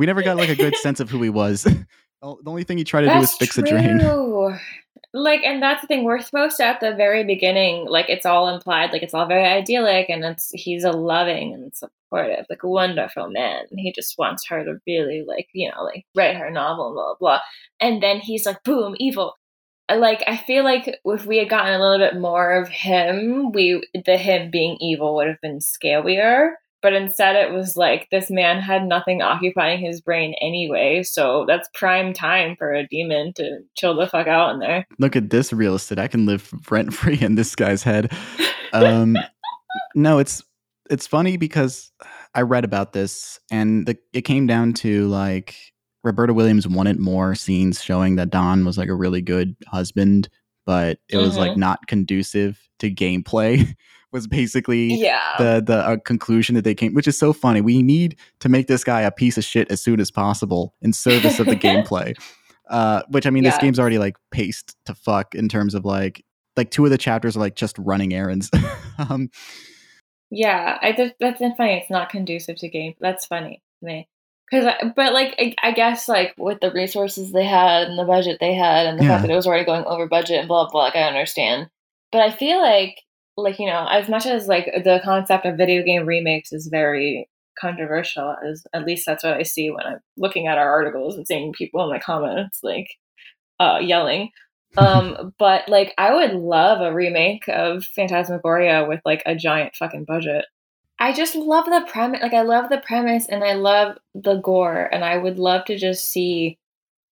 We never got like a good sense of who he was. (laughs) the only thing he tried to do was That's fix a drain. like and that's the thing we're supposed to at the very beginning like it's all implied like it's all very idyllic and it's he's a loving and supportive like a wonderful man he just wants her to really like you know like write her novel and blah blah blah and then he's like boom evil like i feel like if we had gotten a little bit more of him we the him being evil would have been scarier but instead it was like this man had nothing occupying his brain anyway so that's prime time for a demon to chill the fuck out in there Look at this real estate. I can live rent free in this guy's head. (laughs) Um, no, it's it's funny because I read about this and the, it came down to like Roberta Williams wanted more scenes showing that Don was like a really good husband, but it was like Mhm. not conducive to gameplay. (laughs) Was basically yeah the the uh, conclusion that they came, which is so funny. We need to make this guy a piece of shit as soon as possible in service of the gameplay. (laughs) Uh, which I mean, this game's already like paced to fuck in terms of like like two of the chapters are like just running errands. (laughs) um, Yeah, I just that's funny. It's not conducive to game. That's funny to me. Cause, I, but like, I, I guess like with the resources they had and the budget they had and the Yeah. fact that it was already going over budget and blah blah. Like, I understand, but I feel like like you know, as much as like the concept of video game remakes is very controversial, as at least that's what I see when I'm looking at our articles and seeing people in the comments like uh, yelling. Um, (laughs) but like, I would love a remake of Phantasmagoria with like a giant fucking budget. I just love the premise. Like, I love the premise and I love the gore, and I would love to just see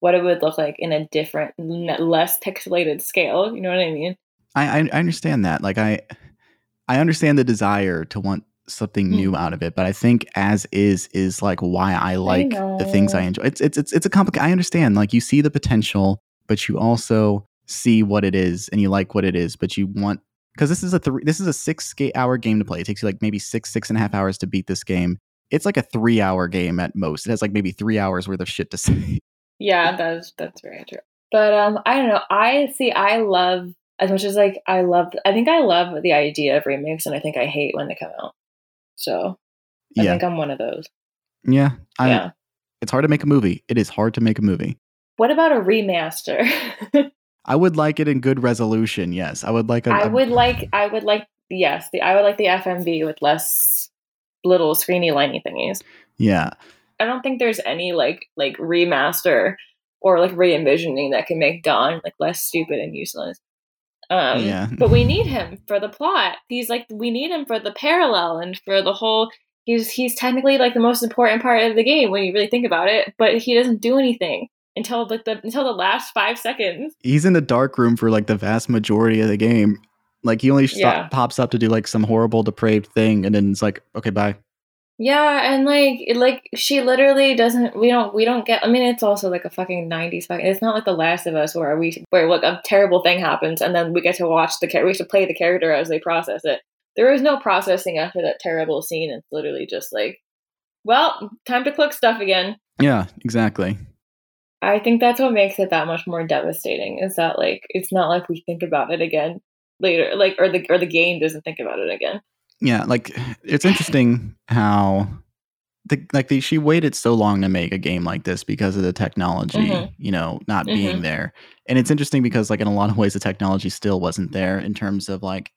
what it would look like in a different, less pixelated scale. You know what I mean? I, I I understand that. Like I I understand the desire to want something new Mm. out of it, but I think as is is like why I like the things I enjoy. It's it's it's it's a complicated. I understand. Like you see the potential, but you also see what it is, and you like what it is, but you want because this is a three this is a six hour game to play. It takes you like maybe six six and a half hours to beat this game. It's like a three hour game at most. It has like maybe three hours worth of shit to (laughs) say. Yeah, that's that's very true. But um, I don't know. I see. I love as much as like I love. I think I love the idea of remakes, and I think I hate when they come out. So I yeah, think I'm one of those. yeah. I, yeah. It's hard to make a movie. It is hard to make a movie. What about a remaster? (laughs) I would like it in good resolution. Yes, I would like a. I a- would like. I would like. Yes, the I would like the FMV with less little screeny liney thingies. Yeah, I don't think there's any like like remaster or like re-envisioning that can make Don like less stupid and useless. Um, Yeah. (laughs) but we need him for the plot. He's like we need him for the parallel and for the whole. He's he's technically like the most important part of the game when you really think about it, but he doesn't do anything until like the until the last five seconds. he's in the dark room for like the vast majority of the game. Like he only Yeah. pops up to do like some horrible depraved thing, and then it's like, okay, bye. Yeah, and like it- like she literally doesn't. We don't. We don't get. I mean, it's also like a fucking nineties. Fucking. It's not like The Last of Us where we where like a terrible thing happens and then we get to watch the character. We get to play the character as they process it. There is no processing after that terrible scene. It's literally just like, well, time to cook stuff again. Yeah, exactly. I think that's what makes it that much more devastating. Is that like it's not like we think about it again later, like or the or the game doesn't think about it again. Yeah, like it's interesting how the like the, she waited so long to make a game like this because of the technology, Mhm. you know, not being Mhm. there. And it's interesting because like in a lot of ways the technology still wasn't there in terms of like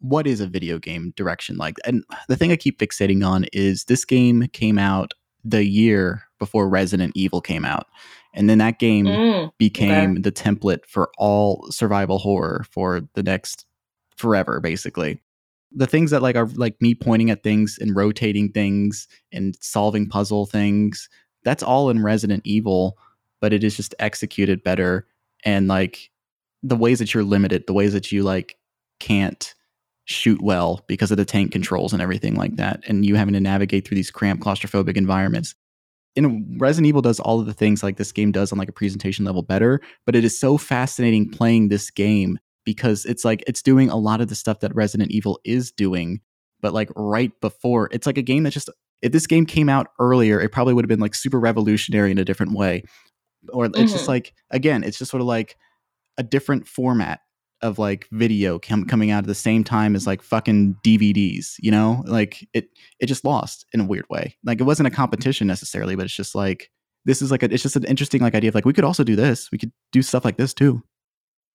what is a video game direction like. And the thing I keep fixating on is this game came out the year before Resident Evil came out. And then that game Mm, became the template for all survival horror for the next forever basically. The things that like are like me pointing at things and rotating things and solving puzzle things that's all in resident evil but it is just executed better. And like the ways that you're limited the ways that you like can't shoot well because of the tank controls and everything like that and you having to navigate through these cramped claustrophobic environments and Resident Evil does all of the things like this game does on like a presentation level better, but it is so fascinating playing this game because it's like it's doing a lot of the stuff that Resident Evil is doing, but like right before. It's like a game that just if this game came out earlier, it probably would have been like super revolutionary in a different way. Or it's just Mhm. like again, it's just sort of like a different format of like video com- coming out at the same time as like fucking DVDs, you know? Like it it just lost in a weird way. Like it wasn't a competition necessarily, but it's just like this is like a, it's just an interesting like idea of like we could also do this. We could do stuff like this too.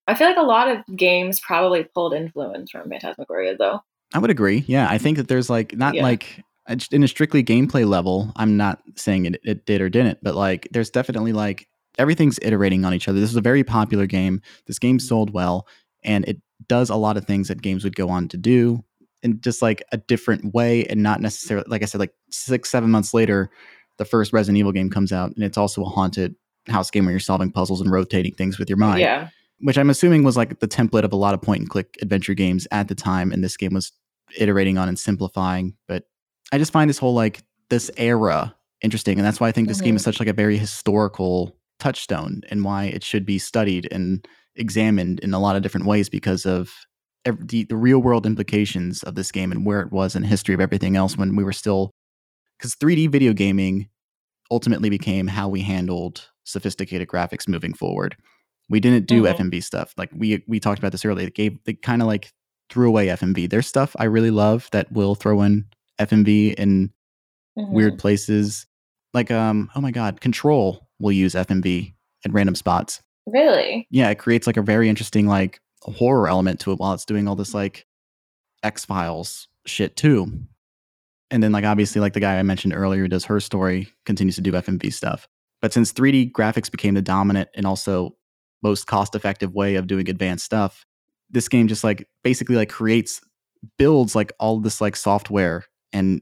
I feel like a lot of games probably pulled influence from Phantasmagoria, though. I would agree. Yeah, I think that there's like not Yeah. like in a strictly gameplay level. I'm not saying it, it did or didn't, but like there's definitely like everything's iterating on each other. This is a very popular game. This game sold well, and it does a lot of things that games would go on to do in just like a different way, and not necessarily like I said, like six seven months later, the first Resident Evil game comes out, and it's also a haunted house game where you're solving puzzles and rotating things with your mind Yeah. which I'm assuming was like the template of a lot of point and click adventure games at the time. And this game was iterating on and simplifying. But I just find this whole like this era interesting. And that's why I think this game Mhm. is such like a very historical touchstone and why it should be studied and examined in a lot of different ways because of ev- the, the real world implications of this game and where it was in history of everything else when we were still because 3D video gaming ultimately became how we handled sophisticated graphics moving forward. We didn't do Mhm. FMV stuff. Like we we talked about this earlier. They gave they kind of like threw away FMV. There's stuff I really love that will throw in FMV in Mhm. weird places. Like um oh my god, Control will use FMV at random spots. Really? Yeah, it creates like a very interesting like horror element to it while it's doing all this like X Files shit too. And then like obviously like the guy I mentioned earlier who does her story continues to do FMV stuff. But since 3D graphics became the dominant and also most cost effective way of doing advanced stuff, this game just like basically like creates builds like all this like software and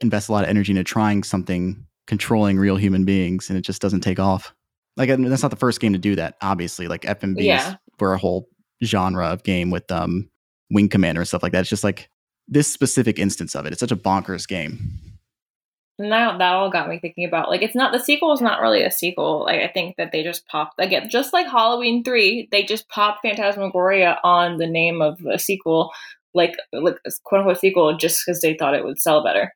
invests a lot of energy into trying something controlling real human beings and it just doesn't take off. Like and that's not the first game to do that, obviously. Like FMVs Yeah. were a whole genre of game with um Wing Commander and stuff like that. It's just like this specific instance of it. It's such a bonkers game. Now that all got me thinking about like it's not the sequel is not really a sequel. Like I think that they just popped again, just like Halloween three, they just popped Phantasmagoria on the name of a sequel, like like quote unquote sequel, just because they thought it would sell better.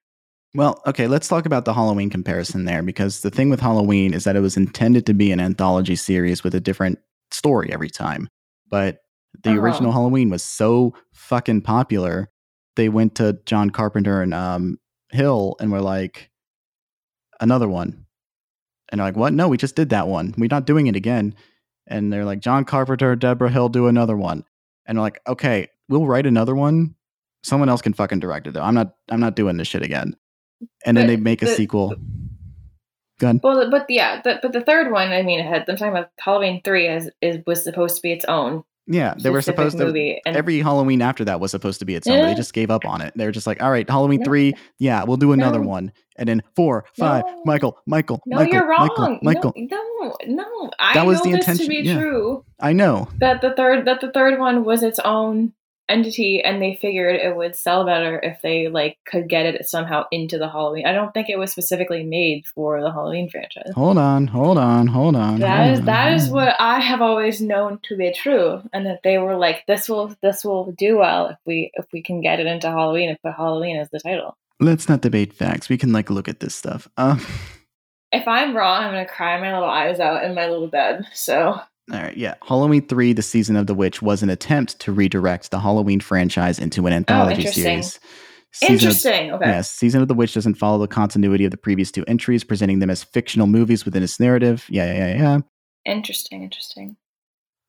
Well, okay, let's talk about the Halloween comparison there because the thing with Halloween is that it was intended to be an anthology series with a different story every time. But the Uh-huh. original Halloween was so fucking popular, they went to John Carpenter and um, Hill and were like, another one. And they're like, what? No, we just did that one. We're not doing it again. And they're like, John Carpenter, Debra Hill, do another one. And they're like, okay, we'll write another one. Someone else can fucking direct it though. I'm not I'm not doing this shit again. And then they make a sequel. Go ahead. Well, but yeah, the, but the third one, I mean, had, I'm talking about Halloween three as is was supposed to be its own. Yeah, they were supposed to. and- every Halloween after that was supposed to be its own. But they just gave up on it. They were just like, all right, Halloween No. three, yeah, we'll do another No. one. And then four, five, No. Michael, Michael, No, Michael, you're wrong. Michael, Michael. No, no, no. I That was know the this intention, to be yeah. true. I know. That the third that the third one was its own entity, and they figured it would sell better if they like could get it somehow into the Halloween. I don't think it was specifically made for the Halloween franchise. Hold on, hold on, hold on. That hold is on, that is on. what I have always known to be true, and that they were like, "This will this will do well if we if we can get it into Halloween and put Halloween as the title." Let's not debate facts. We can like look at this stuff. Um, (laughs) If I'm wrong, I'm gonna cry my little eyes out in my little bed. So all right, yeah. Halloween 3, The Season of the Witch, was an attempt to redirect the Halloween franchise into an oh, anthology Oh, series. Season of- interesting. okay. Yes, Season of the Witch doesn't follow the continuity of the previous two entries, presenting them as fictional movies within its narrative. Yeah, yeah, yeah, yeah. Interesting. Interesting.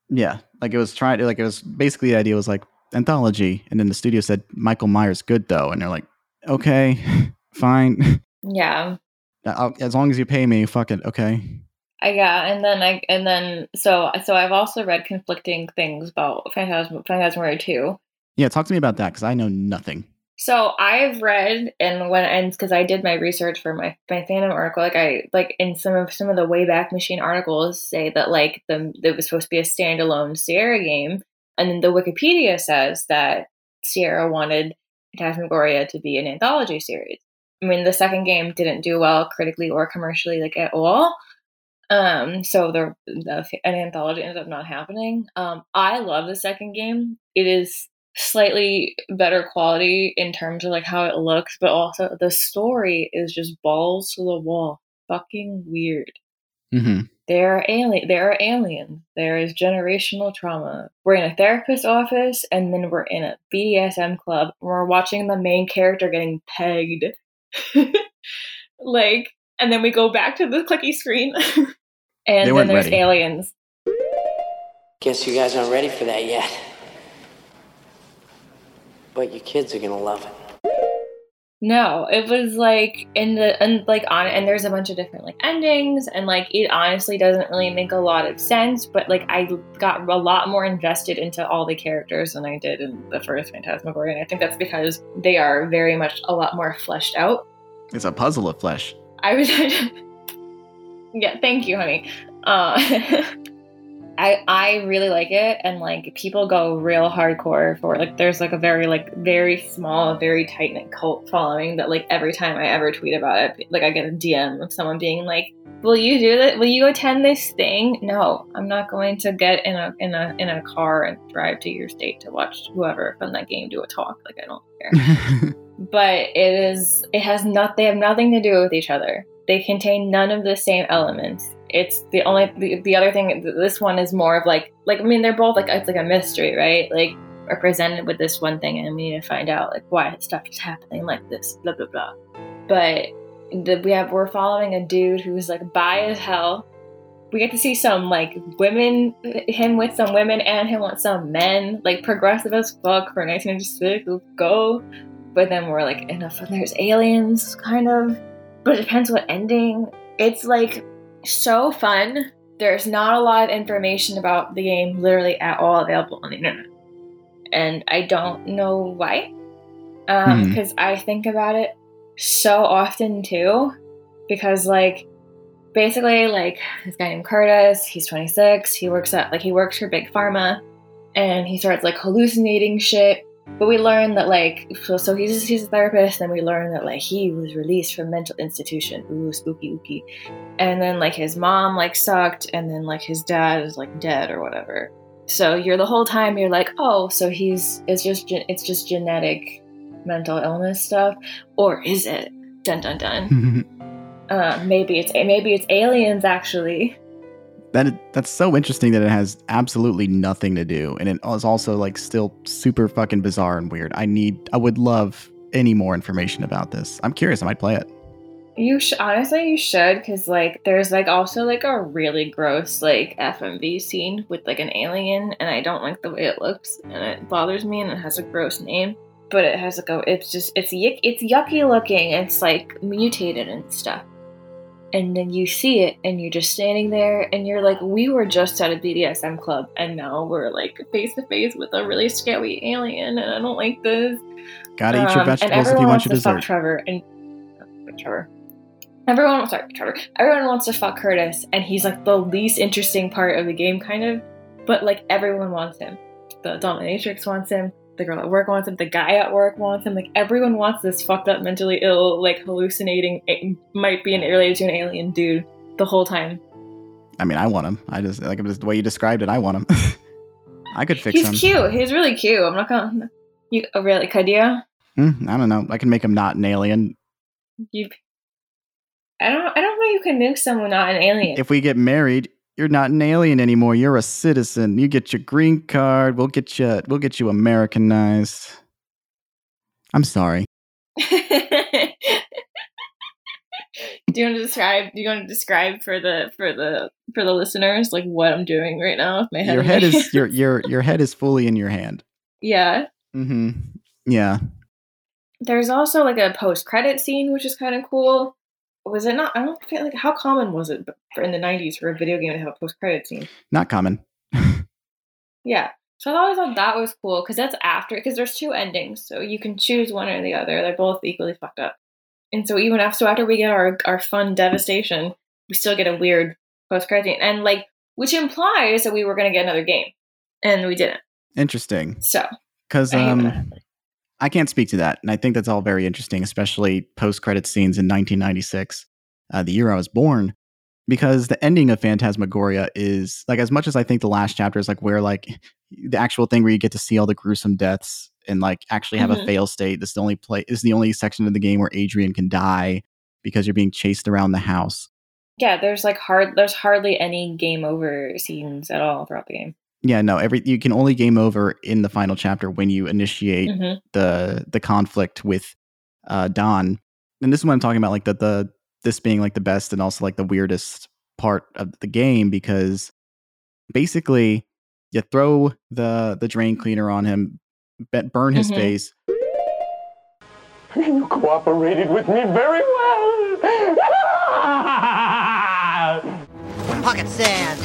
Yeah, like it was trying to, like it was basically the idea was like anthology. And then the studio said, Michael Myers good though. And they're like, okay, (laughs) fine. Yeah. I'll, as long as you pay me, fuck it. Okay. I yeah, and then I and then so so I've also read conflicting things about Phantasm Phantasmagoria 2. Yeah, talk to me about that because I know nothing. So I've read and when and because I did my research for my my fandom article, like I like in some of some of the Wayback Machine articles say that like the it was supposed to be a standalone Sierra game, and then the Wikipedia says that Sierra wanted Phantasmagoria to be an anthology series. I mean, the second game didn't do well critically or commercially, like at all. Um, so the, the an anthology ended up not happening. Um, I love the second game. It is slightly better quality in terms of like how it looks, but also the story is just balls to the wall, fucking weird. Mm-hmm. There are alien. There are aliens. There is generational trauma. We're in a therapist's office, and then we're in a BDSM club. And we're watching the main character getting pegged, (laughs) like, and then we go back to the clicky screen, (laughs) and They then there's ready. aliens. Guess you guys aren't ready for that yet. But your kids are gonna love it. No, it was like in the and like on and there's a bunch of different like endings and like it honestly doesn't really make a lot of sense, but like I got a lot more invested into all the characters than I did in the first Phantasmagoria, and I think that's because they are very much a lot more fleshed out. It's a puzzle of flesh. I was (laughs) Yeah, thank you, honey. Uh (laughs) I I really like it and like people go real hardcore for it. Like there's like a very like very small, very tight knit cult following that like every time I ever tweet about it, like I get a DM of someone being like, Will you do that? Will you attend this thing? No, I'm not going to get in a in a in a car and drive to your state to watch whoever from that game do a talk. Like I don't care. (laughs) but it is it has not they have nothing to do with each other. They contain none of the same elements it's the only the, the other thing this one is more of like like i mean they're both like it's like a mystery right? Like are presented with this one thing and we need to find out like why stuff is happening like this blah blah blah. But the, we have we're following a dude who's like bi as hell. We get to see some like women him with some women and him with some men like progressive as fuck for 1996 let's go. But then we're like enough there's aliens kind of. But it depends what ending. It's like so fun. There's not a lot of information about the game literally at all available on the internet. And I don't know why. Because um, hmm. I think about it so often too. Because, like, basically, like, this guy named Curtis, he's 26. He works at, like, he works for Big Pharma. And he starts, like, hallucinating shit but we learned that like so, so he's he's a therapist, and we learned that like he was released from mental institution. Ooh, spooky, ooky. And then like his mom like sucked, and then like his dad is like dead or whatever. So you're the whole time you're like, oh, so he's it's just it's just genetic mental illness stuff, or is it? Dun dun dun. (laughs) uh, maybe it's maybe it's aliens actually that that's so interesting that it has absolutely nothing to do and it is also like still super fucking bizarre and weird. I need i would love any more information about this. I'm curious i might play it. You sh- honestly you should because like there's like also like a really gross like fmv scene with like an alien and i don't like the way it looks and it bothers me and it has a gross name but it has like a it's just it's yuck it's yucky looking it's like mutated and stuff and then you see it and you're just standing there and you're like we were just at a bdsm club and now we're like face to face with a really scary alien and i don't like this. Gotta um, eat your um, vegetables if you want your dessert. Trevor and trevor. Everyone sorry trevor. Everyone wants to fuck curtis and he's like the least interesting part of the game kind of but like everyone wants him. The dominatrix wants him the girl at work wants him, the guy at work wants him. Like everyone wants this fucked up, mentally ill, like hallucinating, it might be an related to an alien dude the whole time. I mean, I want him. I just like just the way you described it. I want him. (laughs) I could fix He's him. He's cute. He's really cute. I'm not gonna. You oh, really could you? Mm, I don't know. I can make him not an alien. You. I don't. I don't think you can make someone not an alien. If we get married, you're not an alien anymore. You're a citizen. You get your green card. We'll get you. We'll get you Americanized. I'm sorry. (laughs) do you want to describe? Do you want to describe for the for the for the listeners like what I'm doing right now with my head? Your head is your your your head is fully in your hand. Yeah. Mm-hmm. Yeah. There's also like a post credit scene, which is kind of cool was it not? I don't feel like how common was it for in the '90s for a video game to have a post credit scene? Not common. (laughs) yeah, so I always thought that was cool because that's after because there's two endings, so you can choose one or the other. They're both equally fucked up, and so even after so after we get our our fun devastation, we still get a weird post credit scene, and like which implies that we were going to get another game, and we didn't. Interesting. So because um I can't speak to that. And I think that's all very interesting, especially post credit scenes in 1996, uh, the year I was born, because the ending of Phantasmagoria is like, as much as I think the last chapter is like where like the actual thing where you get to see all the gruesome deaths and like actually have mm-hmm. a fail state. This is the only play, is the only section of the game where Adrienne can die because you're being chased around the house. Yeah, there's like hard, there's hardly any game over scenes at all throughout the game yeah no every you can only game over in the final chapter when you initiate mm-hmm. the the conflict with uh don and this is what i'm talking about like the the this being like the best and also like the weirdest part of the game because basically You throw the the drain cleaner on him, burn his Mhm. face. You cooperated with me very well. (laughs) Pocket sand.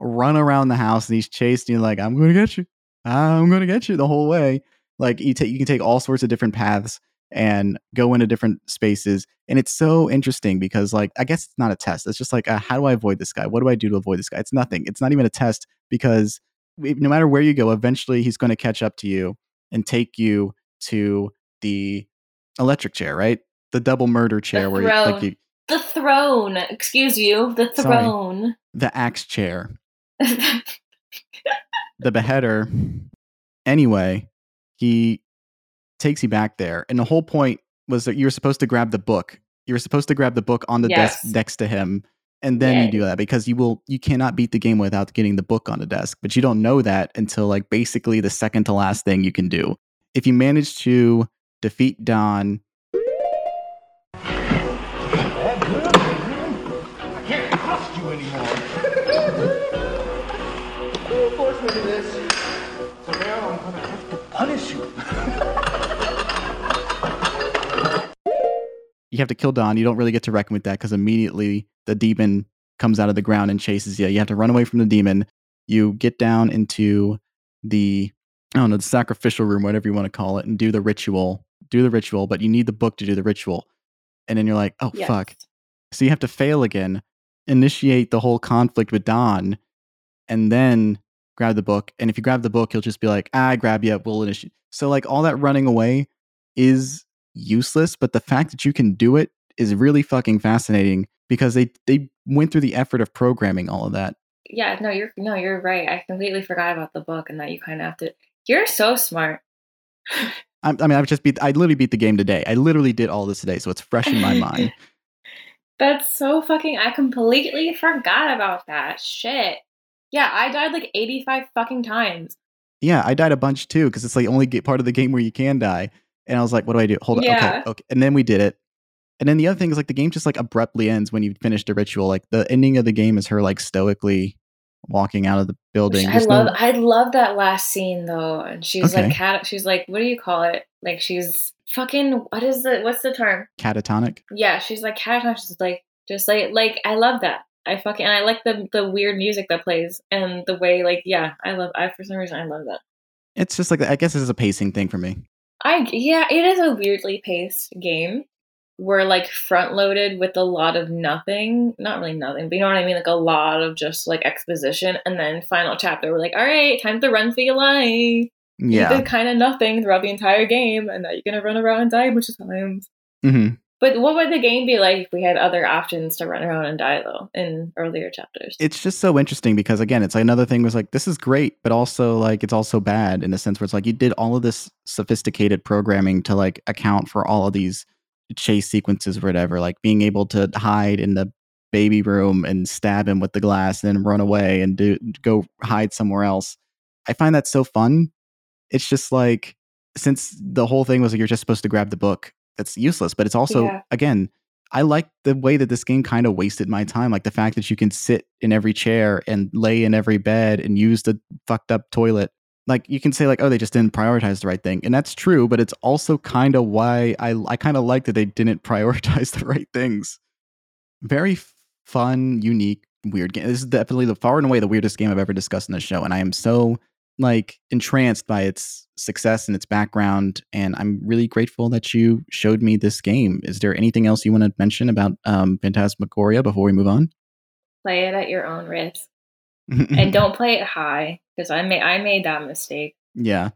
Run around the house and he's chasing you like I'm going to get you. I'm going to get you the whole way. Like you take you can take all sorts of different paths and go into different spaces and it's so interesting because like I guess it's not a test. It's just like uh, how do I avoid this guy? What do I do to avoid this guy? It's nothing. It's not even a test because no matter where you go eventually he's going to catch up to you and take you to the electric chair, right? The double murder chair where you, like you The throne. Excuse you. The Sorry. throne. the axe chair the beheader. Anyway he takes you back there and the whole point was that you were supposed to grab the book. You were supposed to grab the book on the desk next to him and then you do that because you will you cannot beat the game without getting the book on the desk but you don't know that until like basically the second to last thing you can do. If you manage to defeat don I'm gonna have to punish you. you have to kill Don. You don't really get to reckon with that because immediately the demon comes out of the ground and chases you. You have to run away from the demon. You get down into the I don't know the sacrificial room, whatever you want to call it, and do the ritual. Do the ritual, but you need the book to do the ritual. And then you're like, oh Yes. fuck. So you have to fail again, initiate the whole conflict with Don, and then grab the book. And if you grab the book, he'll just be like, ah, I grab you, we'll initiate. So like all that running away is useless, but the fact that you can do it is really fucking fascinating because they they went through the effort of programming all of that. Yeah, no, you're no, you're right. I completely forgot about the book and that you kind of have to. You're so smart. (laughs) I, I mean, I've just beat. I literally beat the game today. I literally did all this today, so it's fresh in my mind. (laughs) That's so fucking. I completely forgot about that shit. Yeah, I died like 85 fucking times. Yeah, I died a bunch too because it's like only get part of the game where you can die. And I was like, what do I do? Hold on. Yeah. Okay, okay. And then we did it. And then the other thing is like the game just like abruptly ends when you finish the ritual. Like the ending of the game is her like stoically walking out of the building. I There's love no- I love that last scene though. And she's Okay. like cat she's like what do you call it? Like she's fucking what is the what's the term? catatonic. Yeah, she's like catatonic. She's like just like like I love that. I fucking and I like the the weird music that plays and the way like yeah, I love I for some reason I love that. It's just like I guess it's a pacing thing for me. I yeah, it is a weirdly paced game. We're like front loaded with a lot of nothing, not really nothing, but you know what I mean, like a lot of just like exposition, and then final chapter. We're like, all right, time to run for your life. You Yeah. did kind of nothing throughout the entire game, and now you're gonna run around and die a bunch of times. hmm But what would the game be like if we had other options to run around and die though in earlier chapters? It's just so interesting because again, it's like another thing was like this is great, but also like it's also bad in the sense where it's like you did all of this sophisticated programming to like account for all of these chase sequences or whatever, like being able to hide in the baby room and stab him with the glass and then run away and do go hide somewhere else. I find that so fun. It's just like since the whole thing was like you're just supposed to grab the book, that's useless. But it's also Yeah. again, I like the way that this game kind of wasted my time. Like the fact that you can sit in every chair and lay in every bed and use the fucked up toilet. Like you can say like, oh, they just didn't prioritize the right thing, and that's true. But it's also kind of why I I kind of like that they didn't (laughs) prioritize the right things. Very fun, unique, weird game. This is definitely the far and away the weirdest game I've ever discussed in the show, and I am so like entranced by its success and its background and i'm really grateful that you showed me this game. Is there anything else you want to mention about um phantasmagoria before we move on? Play it at your own risk, (laughs) and don't play it high because I made I made that mistake. yeah.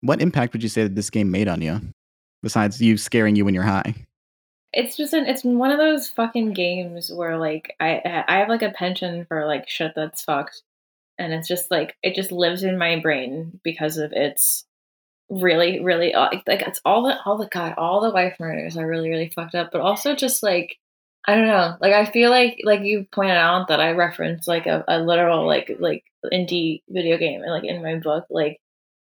What impact would you say that this game made on you besides you scaring you when you're high? It's just an it's one of those fucking games where like I I have like a penchant for like shit that's fucked, and it's just like it just lives in my brain because of its really really like it's all the all the god all the wife murders are really really fucked up, but also just like I don't know like I feel like like you pointed out that I referenced like a, a literal like like indie video game and like in my book like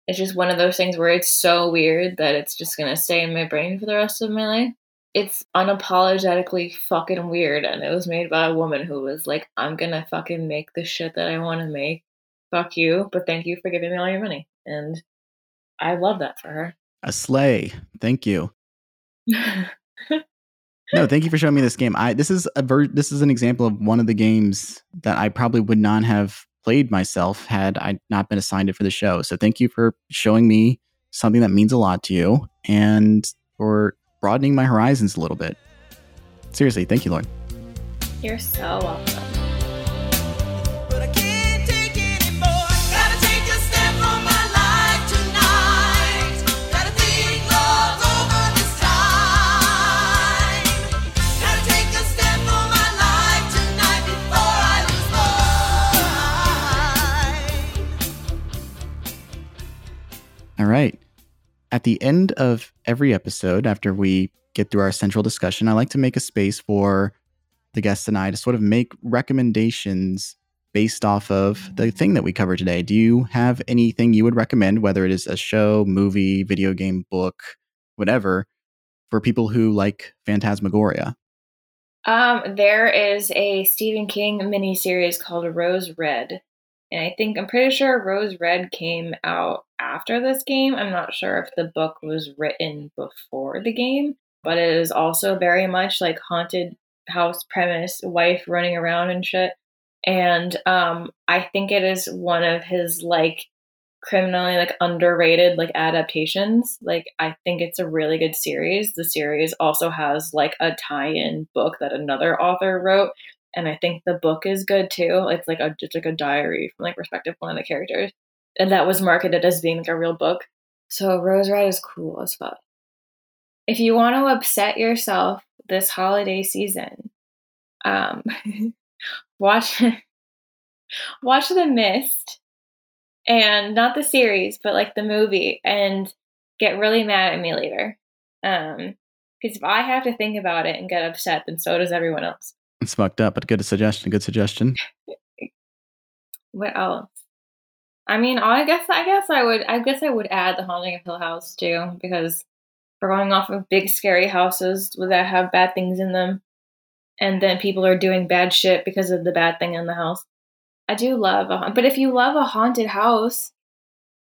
it's just one of those things where it's so weird that it's just gonna stay in my brain for the rest of my life. It's unapologetically fucking weird and it was made by a woman who was like i'm gonna fucking make the shit that i want to make fuck you but thank you for giving me all your money and i love that for her A sleigh. Thank you. (laughs) No, thank you for showing me this game. I this is a ver- this is an example of one of the games that I probably would not have played myself had I not been assigned it for the show. So thank you for showing me something that means a lot to you and for broadening my horizons a little bit. Seriously, thank you, Lauren. you're so welcome All right. At the end of every episode, after we get through our central discussion, I like to make a space for the guests and I to sort of make recommendations based off of the thing that we covered today. Do you have anything you would recommend, whether it is a show, movie, video game, book, whatever, for people who like Phantasmagoria? Um, there is a Stephen King miniseries called Rose Red. And I think I'm pretty sure Rose Red came out after this game. I'm not sure if the book was written before the game, but it is also very much like haunted house premise, wife running around and shit. And um I think it is one of his like criminally like underrated like adaptations. Like I think it's a really good series. The series also has like a tie-in book that another author wrote and I think the book is good too. It's like a it's like a diary from like perspective one of the characters. And that was marketed as being like a real book. So Rose Red is cool as fuck. If you want to upset yourself this holiday season, um (laughs) watch (laughs) watch The Mist and not the series, but like the movie and get really mad at me later. Um because if I have to think about it and get upset, then so does everyone else. It's fucked up, but good suggestion. Good suggestion. What else? I mean, oh, I guess I guess I would I guess I would add the haunting of Hill House too because we're going off of big scary houses that have bad things in them, and then people are doing bad shit because of the bad thing in the house. I do love a but if you love a haunted house,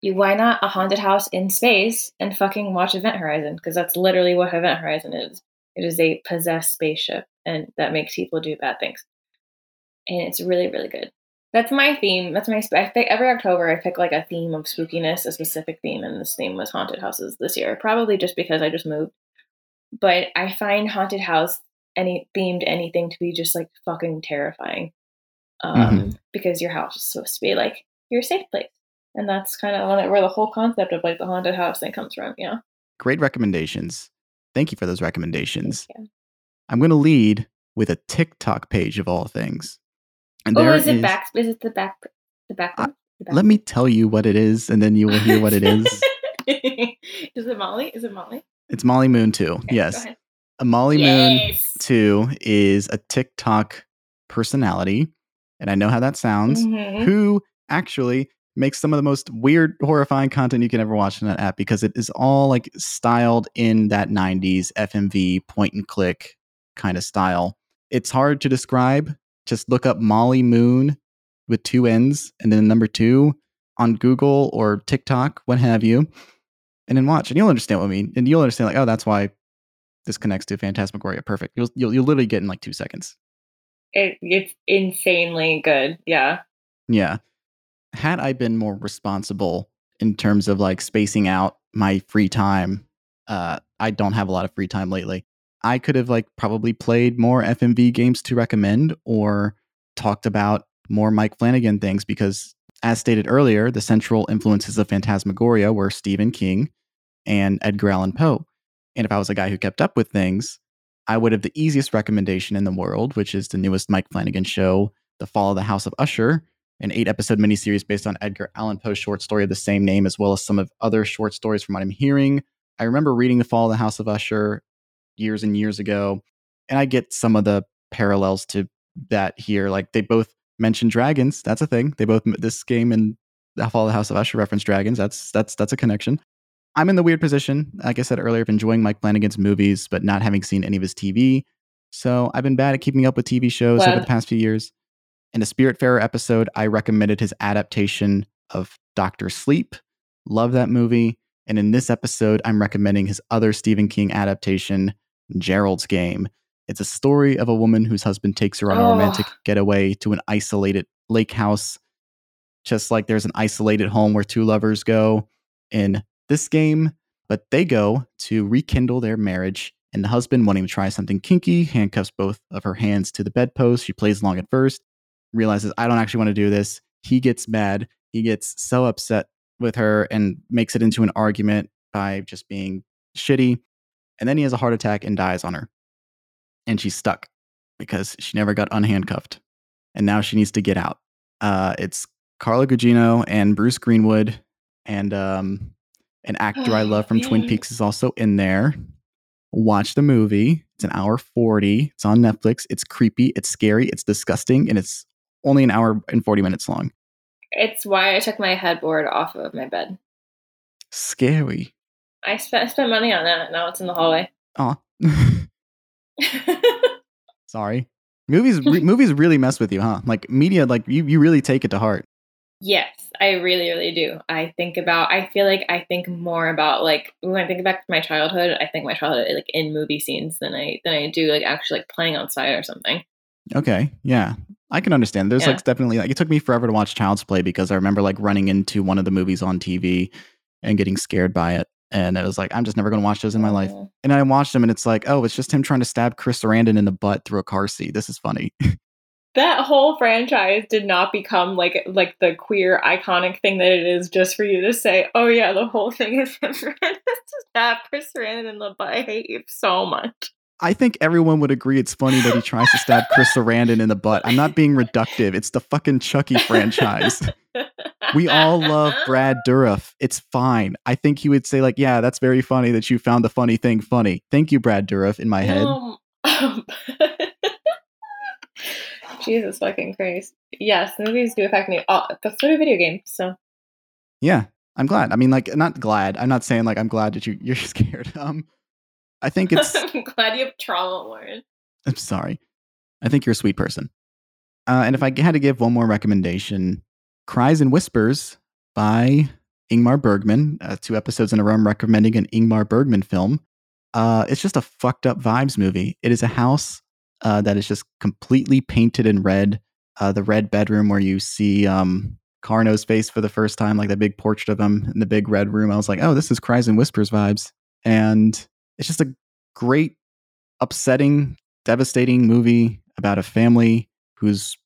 you why not a haunted house in space and fucking watch Event Horizon because that's literally what Event Horizon is. It is a possessed spaceship and that makes people do bad things, and it's really really good. That's my theme. That's my. I pick every October. I pick like a theme of spookiness, a specific theme, and this theme was haunted houses this year. Probably just because I just moved, but I find haunted house any themed anything to be just like fucking terrifying, um, Mm-hmm. because your house is supposed to be like your safe place, and that's kind of where the whole concept of like the haunted house thing comes from. You know. Great recommendations. Thank you for those recommendations. I'm going to lead with a TikTok page of all things. And Oh, there is it is- back? Is it the back? The back one? The back Let me tell you what it is, and then you will hear what it is. (laughs) is it Molly? Is it Molly? It's Molly Moon 2. Okay, yes. A Molly Moon Yes. 2 is a TikTok personality, and I know how that sounds, Mhm. who actually makes some of the most weird, horrifying content you can ever watch in that app because it is all like styled in that 90s FMV point and click kind of style. It's hard to describe. Just look up Molly Moon with two N's and then number two on Google or TikTok, what have you, and then watch, and you'll understand what I mean. And you'll understand, like, oh, that's why this connects to Phantasmagoria. Perfect. You'll, you'll, you'll literally get in like two seconds. It, it's insanely good. Yeah. Yeah. Had I been more responsible in terms of like spacing out my free time, uh, I don't have a lot of free time lately. I could have like probably played more FMV games to recommend or talked about more Mike Flanagan things because, as stated earlier, the central influences of Phantasmagoria were Stephen King and Edgar Allan Poe. And if I was a guy who kept up with things, I would have the easiest recommendation in the world, which is the newest Mike Flanagan show, The Fall of the House of Usher, an eight episode miniseries based on Edgar Allan Poe's short story of the same name, as well as some of other short stories from what I'm hearing. I remember reading The Fall of the House of Usher years and years ago, and I get some of the parallels to that here. Like they both mention dragons. That's a thing. They both this game and The Fall of the House of Usher reference dragons. That's that's that's a connection. I'm in the weird position, like I said earlier, of enjoying Mike Flanagan's movies, but not having seen any of his TV. So I've been bad at keeping up with TV shows over the past few years. In a Spiritfarer episode, I recommended his adaptation of Doctor Sleep. Love that movie. And in this episode, I'm recommending his other Stephen King adaptation, Gerald's Game. It's a story of a woman whose husband takes her on a Oh. romantic getaway to an isolated lake house, just like there's an isolated home where two lovers go in this game. But they go to rekindle their marriage, and the husband, wanting to try something kinky, handcuffs both of her hands to the bedpost. She plays along at first, realizes, I don't actually want to do this. He gets mad. He gets so upset with her and makes it into an argument by just being shitty. And then he has a heart attack and dies on her. And she's stuck because she never got unhandcuffed. And now she needs to get out. Uh, it's Carla Gugino and Bruce Greenwood and um, an actor I love (gasps) from Twin. Peaks is also in there. Watch the movie. It's an hour 40. It's on Netflix. It's creepy. It's scary. It's disgusting. And it's only an hour and 40 minutes long. It's why I took my headboard off of my bed. Scary. I spent I spent money on that. Now it's in the hallway. Aw. (laughs) (laughs) Sorry. Movies re- movies really mess with you, huh? Like media, like you, you really take it to heart. Yes, I really, really do. I think about. I feel like I think more about like when I think back to my childhood. I think my childhood like in movie scenes than I than I do like actually like playing outside or something. Okay, yeah, I can understand. There's Yeah. like definitely like it took me forever to watch Child's Play because I remember like running into one of the movies on TV and getting scared by it, and it was like I'm just never going to watch those in my life. Mhm. And I watched them, and it's like, oh, it's just him trying to stab Chris Sarandon in the butt through a car seat. This is funny. (laughs) That whole franchise did not become like like the queer iconic thing that it is just for you to say, "Oh yeah, the whole thing is him (laughs) trying to stab Chris Sarandon in the butt." I hate you so much. I think everyone would agree it's funny that he tries to stab Chris Sarandon in the butt. I'm not being reductive. It's the fucking Chucky franchise. We all love Brad Dourif. It's fine. I think he would say like, "Yeah, that's very funny that you found the funny thing funny." Thank you, Brad Dourif. In my head, Um, (laughs) Jesus fucking Christ. Yes, movies do affect me. Oh, but so do video games. So yeah, I'm glad. I mean, like, not glad. I'm not saying like I'm glad that you you're (laughs) scared. Um, I think it's. (laughs) I'm glad you have trauma, Lauren. I'm sorry. I think you're a sweet person. Uh, and if I had to give one more recommendation, Cries and Whispers by Ingmar Bergman. Uh, two episodes in a row, I'm recommending an Ingmar Bergman film. Uh, it's just a fucked up vibes movie. It is a house uh, that is just completely painted in red. Uh, the red bedroom where you see um, Carno's face for the first time, like the big portrait of him in the big red room. I was like, oh, this is Cries and Whispers vibes. And it's just a great, upsetting, devastating movie about a family whose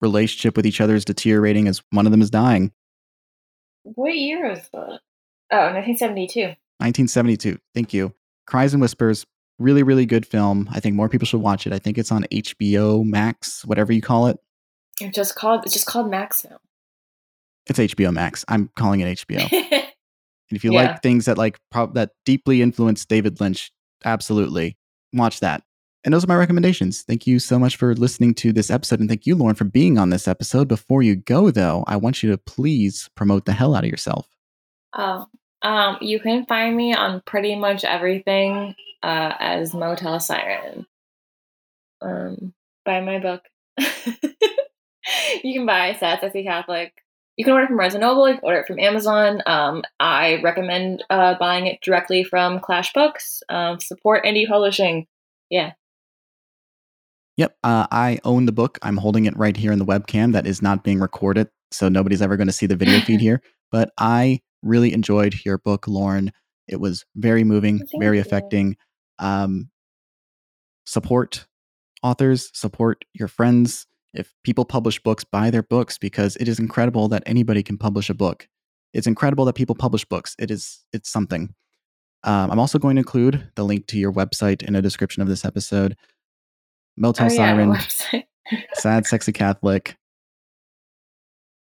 relationship with each other is deteriorating as one of them is dying. What year was that? Oh, 1972. 1972. Thank you. Cries and Whispers. Really, really good film. I think more people should watch it. I think it's on HBO Max, whatever you call it. It's just called. It's just called Max now. It's HBO Max. I'm calling it HBO. (laughs) and if you Yeah. like things that like prob- that deeply influence David Lynch, absolutely watch that. And those are my recommendations. Thank you so much for listening to this episode, and thank you, Lauren, for being on this episode. Before you go, though, I want you to please promote the hell out of yourself. Oh, um, you can find me on pretty much everything uh, as Motel Siren. Um, buy my book. (laughs) you can buy Sad Sexy Catholic. You can order it from Barnes Noble. You can order it from Amazon. Um, I recommend uh, buying it directly from Clash Books. Um, support indie publishing. Yeah. Yep, uh, I own the book. I'm holding it right here in the webcam. That is not being recorded, so nobody's ever going to see the video feed (laughs) here. But I really enjoyed your book, Lauren. It was very moving, Thank very you. affecting. Um, support authors, support your friends. If people publish books, buy their books because it is incredible that anybody can publish a book. It's incredible that people publish books. It is it's something. Um, I'm also going to include the link to your website in a description of this episode. Motel oh, Siren, website. Sad Sexy Catholic,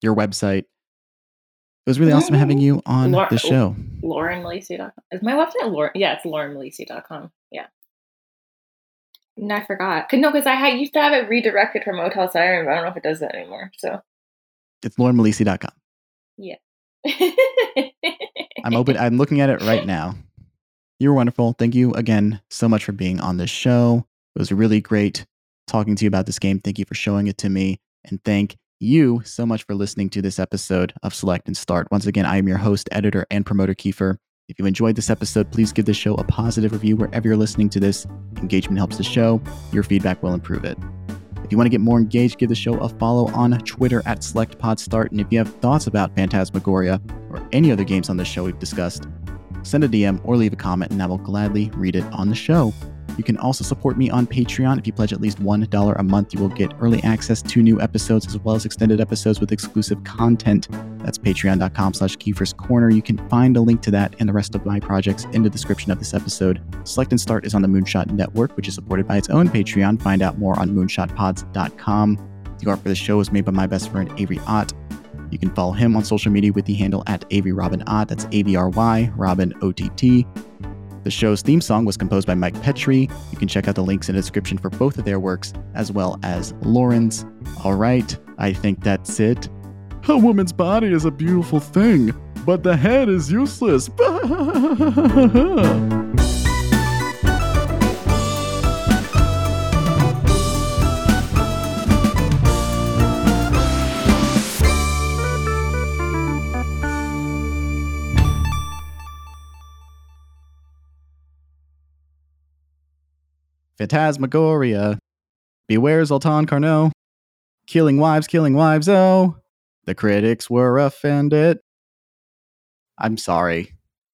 your website. It was really awesome having you on Lau- the show. LaurenMilici.com. Is my website Lauren? Yeah, it's LaurenMilici.com. Yeah. No, I forgot. No, because I had, used to have it redirected from Motel Siren, but I don't know if it does that anymore. So, It's laurenmilici.com. yeah. I'm open. I'm looking at it right now. You were wonderful. Thank you again so much for being on this show. It was really great talking to you about this game. Thank you for showing it to me. And thank you so much for listening to this episode of Select and Start. Once again, I am your host, editor, and promoter, Keifer. If you enjoyed this episode, please give the show a positive review wherever you're listening to this. Engagement helps the show. Your feedback will improve it. If you want to get more engaged, give the show a follow on Twitter at SelectPodStart. And if you have thoughts about Phantasmagoria or any other games on the show we've discussed, send a DM or leave a comment and I will gladly read it on the show. You can also support me on Patreon. If you pledge at least $1 a month, you will get early access to new episodes as well as extended episodes with exclusive content. That's patreon.com slash Keifer's Corner. You can find a link to that and the rest of my projects in the description of this episode. Select and Start is on the Moonshot Network, which is supported by its own Patreon. Find out more on moonshotpods.com. The art for the show was made by my best friend Avery Ott. You can follow him on social media with the handle at Avery Robin Ott. That's A V R Y Robin O T T. The show's theme song was composed by Mike Petrie. You can check out the links in the description for both of their works, as well as Lauren's. All right, I think that's it. A woman's body is a beautiful thing, but the head is useless. (laughs) Phantasmagoria. Beware Zoltan Carno. Killing wives, killing wives, oh. The critics were offended. I'm sorry.